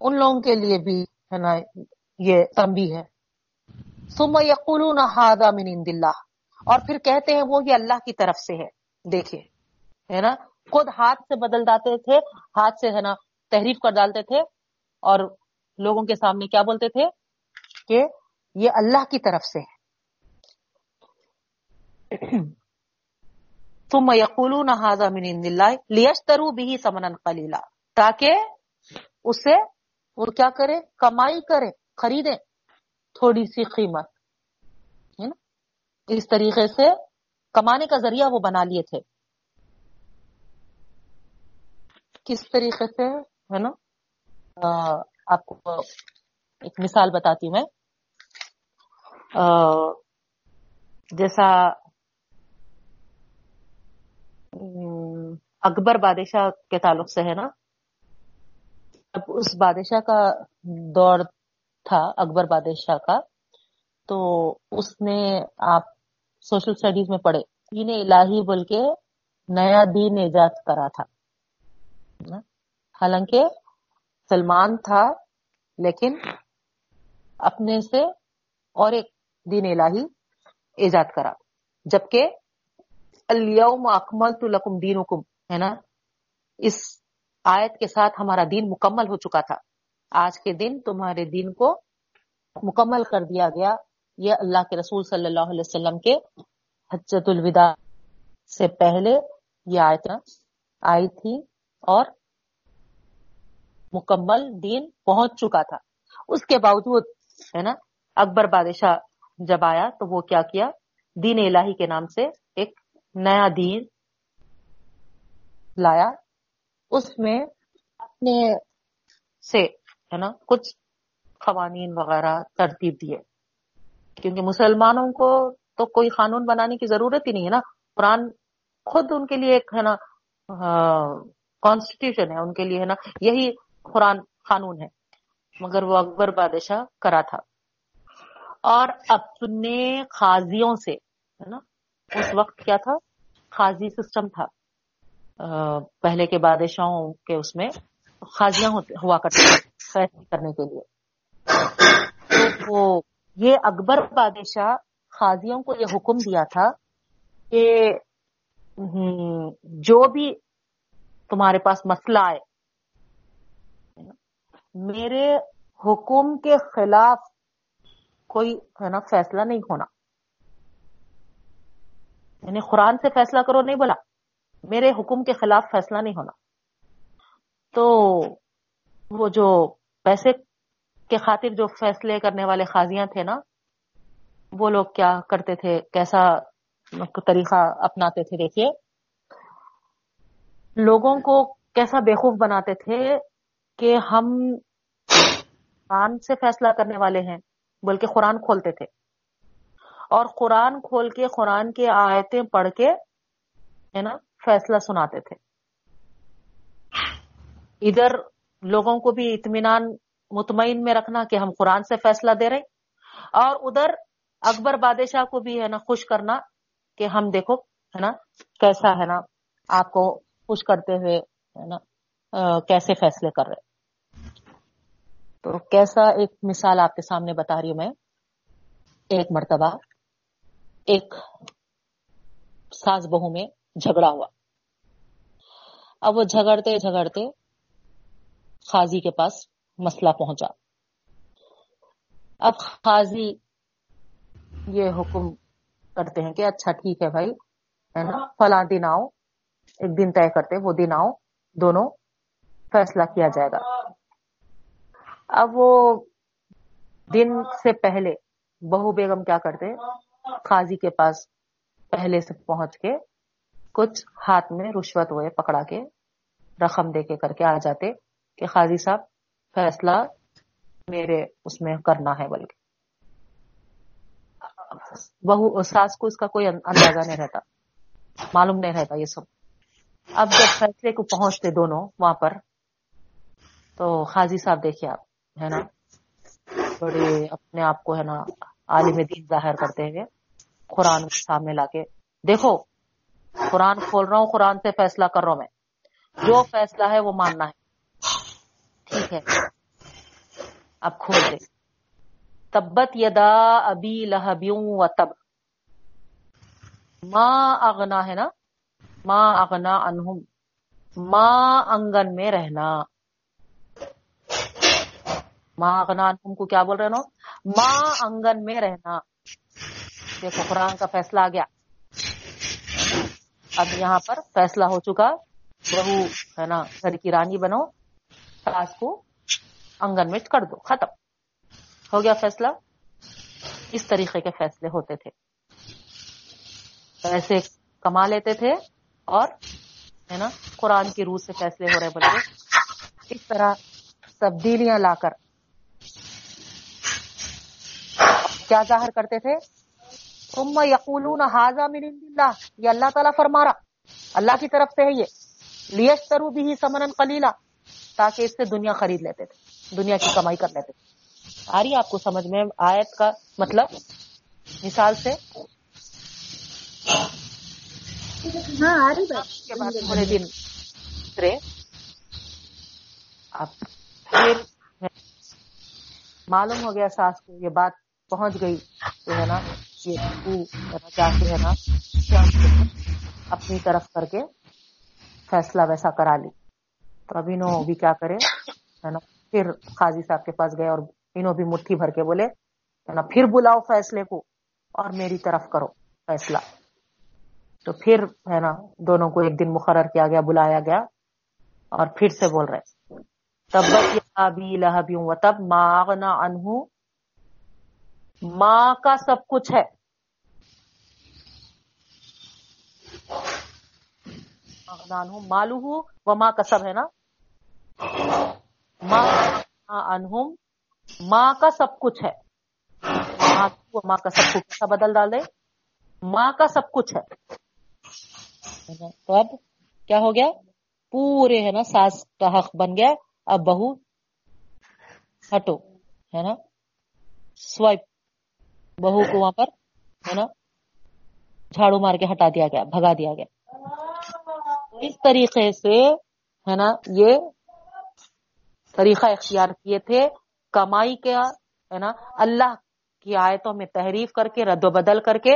ان لوگوں کے لیے بھی، ہے نا، یہ تمبی ہے۔ سم یقول من عند اللہ۔ اور پھر کہتے ہیں وہ، یہ اللہ کی طرف سے ہے۔ دیکھیے ہے نا، خود ہاتھ سے بدل ڈالتے تھے، ہاتھ سے، ہے نا، تحریف کر ڈالتے تھے۔ اور لوگوں کے سامنے کیا بولتے تھے؟ کہ یہ اللہ کی طرف سے ہے۔ تم یقول لیشترو بھی سمن خلیلا تاکہ اسے وہ کیا کرے؟ کمائی کرے خریدے تھوڑی سی قیمت اس طریقے سے کمانے کا ذریعہ وہ بنا لیے تھے۔ کس طریقے سے؟ ہے نا؟ آپ کو ایک مثال بتاتی ہوں میں۔ جیسا اکبر بادشاہ کے تعلق سے ہے نا؟ اب اس بادشاہ کا دور تھا، اکبر بادشاہ کا، تو اس نے آپ سوشل اسٹڈیز میں پڑھے دین الہی بول کے نیا دین ایجاد کرا تھا حالانکہ سلمان تھا، لیکن اپنے سے اور ایک دین الہی ایجاد کرا، جبکہ الیوم اکملت لکم دینکم، ہے نا؟ اس آیت کے ساتھ ہمارا دین مکمل ہو چکا تھا۔ آج کے دن تمہارے دین کو مکمل کر دیا گیا۔ یہ اللہ کے رسول صلی اللہ علیہ وسلم کے حجت الوداع سے پہلے یہ آیت آئی تھی اور مکمل دین پہنچ چکا تھا۔ اس کے باوجود، ہے نا؟ اکبر بادشاہ جب آیا تو وہ کیا کیا؟ دین الہی کے نام سے ایک نیا دین لایا، اس میں اپنے سے، ہے نا، کچھ قوانین وغیرہ ترتیب دیے۔ کیونکہ مسلمانوں کو تو کوئی قانون بنانے کی ضرورت ہی نہیں ہے نا۔ قرآن خود ان کے لیے ایک، ہے نا کانسٹیٹیوشن ہے، ان کے لیے، ہے نا، یہی قرآن قانون ہے۔ مگر وہ اکبر بادشاہ کرا تھا۔ اور اپنے خاضیوں سے، ہے نا، اس وقت کیا تھا؟ خاضی سسٹم تھا۔ پہلے کے بادشاہوں کے اس میں خاضیاں ہوا کرتے فیصلے کرنے کے لیے۔ تو وہ یہ اکبر بادشاہ خاضیوں کو یہ حکم دیا تھا کہ جو بھی تمہارے پاس مسئلہ آئے، میرے حکم کے خلاف کوئی، ہے نا، فیصلہ نہیں ہونا۔ یعنی قرآن سے فیصلہ کرو، نہیں بولا۔ میرے حکم کے خلاف فیصلہ نہیں ہونا۔ تو وہ جو پیسے کے خاطر جو فیصلے کرنے والے خاضیاں تھے نا، وہ لوگ کیا کرتے تھے؟ کیسا طریقہ اپناتے تھے؟ دیکھیے۔ لوگوں کو کیسا بیخوف بناتے تھے کہ ہم قرآن سے فیصلہ کرنے والے ہیں، بلکہ قرآن کھولتے تھے۔ اور قرآن کھول کے، قرآن کے آیتیں پڑھ کے، ہے نا، فیصلہ سناتے تھے۔ ادھر لوگوں کو بھی اطمینان مطمئن میں رکھنا کہ ہم قرآن سے فیصلہ دے رہے اور ادھر اکبر بادشاہ کو بھی، ہے نا، خوش کرنا کہ ہم دیکھو، ہے نا، کیسا، ہے نا، آپ کو خوش کرتے ہوئے، ہے نا کیسے فیصلے کر رہے تو کیسا ایک مثال آپ کے سامنے بتا رہی ہوں میں۔ ایک مرتبہ ایک ساس بہو میں جھگڑا ہوا۔ اب وہ جھگڑتے جھگڑتے خاضی کے پاس مسئلہ پہنچا۔ اب خاضی یہ حکم کرتے ہیں کہ اچھا ٹھیک ہے بھائی، ہے نا؟ فلاں دن آؤ، ایک دن طے کرتے، وہ دن آؤ، دونوں فیصلہ کیا جائے گا۔ اب وہ دن سے پہلے بہو بیگم کیا کرتے؟ قاضی کے پاس پہلے سے پہنچ کے کچھ ہاتھ میں رشوت ہوئے پکڑا کے، رقم دے کے کر کے آ جاتے کہ قاضی صاحب، فیصلہ میرے اس میں کرنا ہے بلکہ۔ بہو ساس کو اس کا کوئی اندازہ نہیں رہتا، معلوم نہیں رہتا یہ سب۔ اب جب فیصلے کو پہنچتے دونوں وہاں پر، تو خاضی صاحب دیکھیے آپ، ہے نا، بڑے اپنے آپ کو، ہے نا عالم دین ظاہر کرتے ہوئے قرآن کے سامنے لا کے۔ دیکھو، قرآن کھول رہا ہوں، قرآن سے فیصلہ کر رہا ہوں میں۔ جو فیصلہ ہے وہ ماننا ہے۔ ٹھیک ہے۔ اب کھول دے۔ تبت یدا ابی لہبیوں و تب۔ ماں اغنا ہے نا؟ ماں اغنا انہم ماں انگن میں رہنا۔ ماں اغنا انہم کو کیا بول رہے نا ماں انگن میں رہنا۔ دیکھو، قرآن کا فیصلہ آ گیا۔ اب یہاں پر فیصلہ ہو چکا۔ بہو، ہے نا، گھر کی رانی بنو۔ ساس کو انگن میں کر دو، ختم۔ ہو گیا فیصلہ۔ اس طریقے کے فیصلے ہوتے تھے۔ پیسے کما لیتے تھے اور، ہے نا، قرآن کی روح سے فیصلے ہو رہے بلکہ اس طرح تبدیلیاں لا کر۔ کیا ظاہر کرتے تھے؟ تم یقول حاضہ من اللہ یہ اللہ تعالیٰ فرما رہا اللہ کی طرف سے ہے یہ لیش ترو بھی سمن کلیلہ تاکہ اس سے دنیا خرید لیتے تھے دنیا کی کمائی کر لیتے تھے۔ آ رہی آپ کو سمجھ میں آیت کا مطلب؟ مثال سے؟ ہاں تھوڑے دن اب پھر معلوم ہو گیا ساس کو یہ بات پہنچ گئی، تو ہے نا، یہ جا کے ہے نا اپنی طرف کر کے فیصلہ ویسا کرا لی۔ تو اب انہوں بھی کیا کرے، ہے نا، پھر قاضی صاحب کے پاس گئے اور انہوں بھی مٹھی بھر کے بولے، ہے نا، پھر بلاؤ فیصلے کو اور میری طرف کرو فیصلہ۔ تو پھر ہے نا، دونوں کو ایک دن مقرر کیا گیا، بلایا گیا اور پھر سے بول رہے۔ تب لہبیوں و تب ماغنا انہوں ماں کا سب کچھ ہے۔ مالو ہوں ماں کا سب ہے نا؟ ماں انہم، ماں کا سب کچھ ہے۔ ماں کا سب کچھ بدل ڈال دے ماں کا سب کچھ ہے۔ تو اب کیا ہو گیا؟ پورے ہے نا، ساس کا حق بن گیا۔ اب بہو، ہٹو، ہے نا؟ سوائپ۔ بہو کو وہاں پر، ہے نا، جھاڑو مار کے ہٹا دیا گیا، بھگا دیا گیا۔ اس طریقے سے، ہے نا، یہ طریقہ اختیار کیے تھے۔ کمائی کیا ہے نا، اللہ کی آیتوں میں تحریف کر کے، رد و بدل کر کے،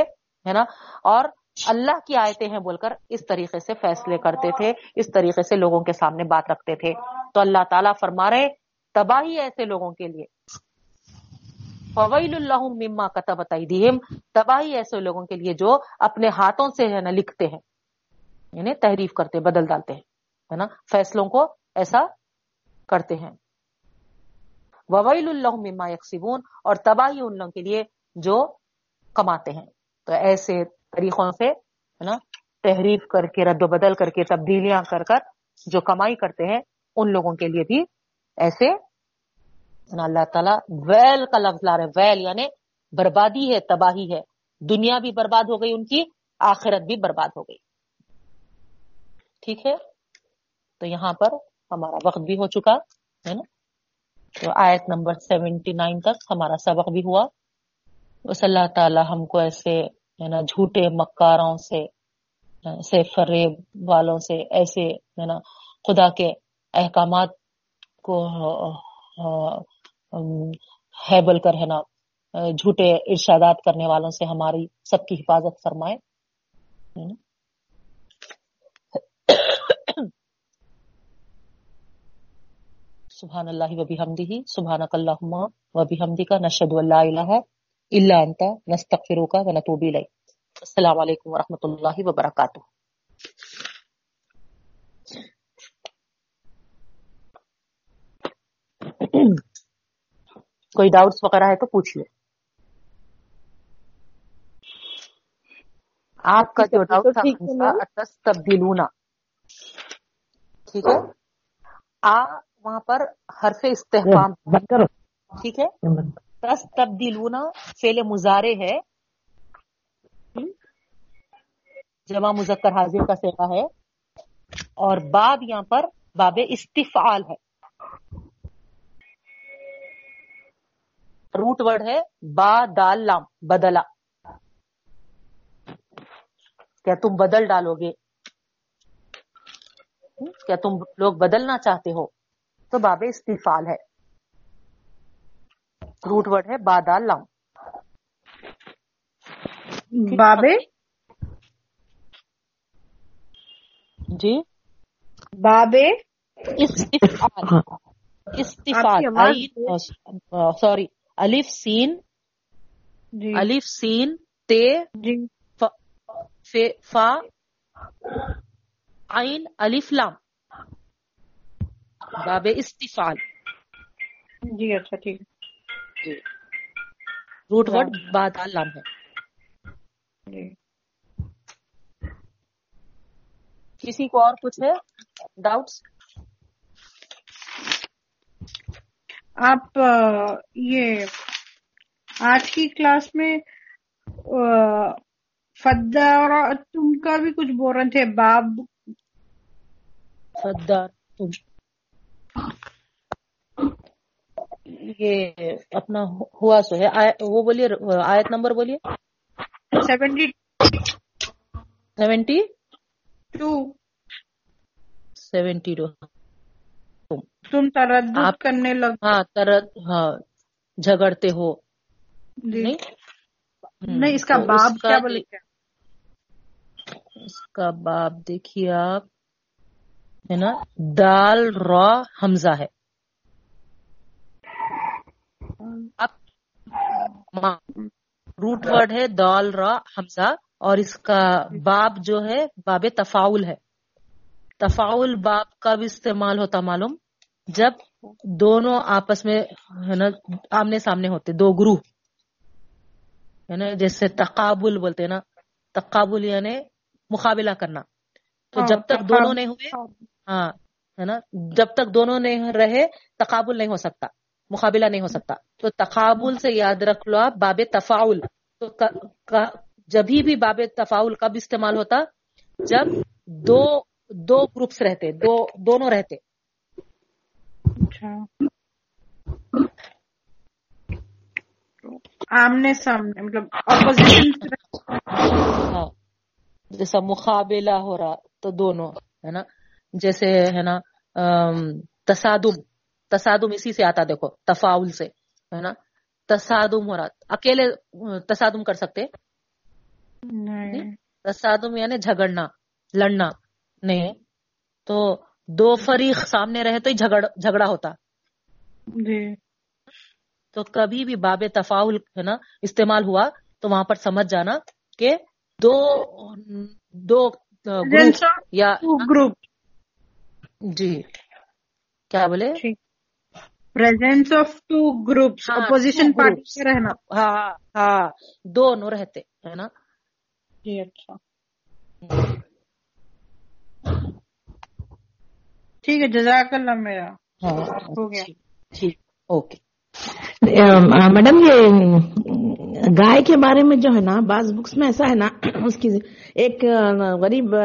ہے نا، اور اللہ کی آیتیں ہیں بول کر اس طریقے سے فیصلے کرتے تھے، اس طریقے سے لوگوں کے سامنے بات رکھتے تھے۔ تو اللہ تعالیٰ فرما رہے، تباہی ایسے لوگوں کے لیے۔ فویل اللہ مما کا بتائی تباہی ایسے لوگوں کے لیے جو اپنے ہاتھوں سے ہے نا، لکھتے ہیں۔ یعنی تحریف کرتے بدل ڈالتے ہیں، ہے نا؟ فیصلوں کو ایسا کرتے ہیں۔ وویل اللہ مما یکسبون اور تباہی ان لوگوں کے لیے جو کماتے ہیں۔ تو ایسے طریقوں سے، ہے نا، تحریف کر کے، رد و بدل کر کے، تبدیلیاں کر کر جو کمائی کرتے ہیں، ان لوگوں کے لیے بھی ایسے اللہ تعالیٰ، ویل کا لفظ لا رہے ویل یعنی بربادی ہے، تباہی ہے۔ دنیا بھی برباد ہو گئی ان کی، آخرت بھی برباد ہو گئی۔ ٹھیک ہے؟ تو یہاں پر ہمارا وقت بھی ہو چکا، ہے نا؟ تو آیت نمبر سیونٹی نائن تک ہمارا سبق بھی ہوا۔ بس اللہ تعالی ہم کو ایسے، ہے نا، جھوٹے مکاروں سے سے فریب والوں سے، ایسے، ہے نا، خدا کے احکامات کو ہیبل کر ہے نا، جھوٹے ارشادات کرنے والوں سے ہماری سب کی حفاظت فرمائے سبحان اللہ وبی حمدی سبحان اللہ وبی حمدی کا نشد اللہ الہ اللہ انتا نستغفرو کا و نتوبی لئی السلام علیکم ورحمۃ اللہ وبرکاتہ۔ کوئی ڈاؤٹس وغیرہ ہے تو پوچھیے آپ کا جو ڈاؤٹ تھا تبدیلونا ٹھیک ہے؟ آ وہاں پر حرف استحکام۔ ٹھیک ہے؟ تس تبدیلون فیل مزارے ہے۔ جمع مذکر حاضر کا سیوا ہے۔ اور باب یہاں پر باب استفعال ہے۔ روٹ ورڈ ہے با دال لام بدلا کیا تم بدل ڈالو گے کیا تم لوگ بدلنا چاہتے ہو؟ تو باب استفال ہے۔ روٹ ورڈ ہے بادال لام بابے جی؟ بابے سوری۔ الف سین جی۔ الف سین تے جی۔ فا عین الف لام۔ باب استفال جی اچھا ٹھیک۔ جی۔ روٹ ورڈ بادال لام ہے۔ جی۔ کسی کو اور کچھ ہے ڈاؤٹس آپ یہ آج کی کلاس میں فدا اور تم کا بھی کچھ بول رہے تھے باب۔ فدار تم۔ یہ اپنا ہوا سو ہے۔ وہ بولیے آیت نمبر بولیے۔ Seventy seventy? Two. Seventy two. تم تردد کرنے لگ ہاں ترت ہاں جھگڑتے ہو۔ جی۔ نہیں؟ اس کا کا کیا بولے اس کا باب دیکھیے آپ ہے نا؟ دال را حمزہ ہے۔ اب روٹ ورڈ ہے دال را حمزہ اور اس کا باب جو ہے باب تفاول ہے۔ تفاول باب کا بھی استعمال ہوتا معلوم؟ جب دونوں آپس میں ہے نا آمنے سامنے ہوتے دو گروہ ہے نا جیسے تقابل بولتے ہیں نا تقابل یعنی مقابلہ کرنا۔ تو ہاں، جب تک تقابل- دونوں نہیں ہوئے ہاں۔ ہے نا جب تک دونوں نہیں رہے تقابل نہیں ہو سکتا مقابلہ نہیں ہو سکتا۔ تو تقابل سے یاد رکھ لو آپ باب تفاول تو جبھی بھی باب تفاول کب استعمال ہوتا جب دو دو گروپس رہتے دو دونوں رہتے۔ اچھا آمنے سامنے مطلب ہاں جیسا مقابلہ ہو رہا تو دونوں ہے نا جیسے ہے نا تصادم تصادم اسی سے آتا دیکھو تفاول سے ہے نا تصادم ہو رہا اکیلے تصادم کر سکتے تصادم یعنی جھگڑنا لڑنا نہیں تو دو فریق سامنے رہے تو ہی جھگڑ جھگڑا ہوتا۔ جی۔ تو کبھی بھی باب تفاول ہے نا استعمال ہوا تو وہاں پر سمجھ جانا کہ دو دو گروپ یا گروپ۔ جی۔ کیا بولے؟ پریزنس آف ٹو گروپس ہاں، اپوزیشن پارٹی رہنا۔ ہاں ہاں۔ دونوں رہتے ہے نا؟ جی اچھا۔ ٹھیک ہے جزاک اللہ میرا۔ ہاں ہو گیا۔ ٹھیک ٹھیک اوکے۔ میڈم یہ گائے کے بارے میں جو ہے نا بعض بکس میں ایسا ہے نا اس کی ایک غریب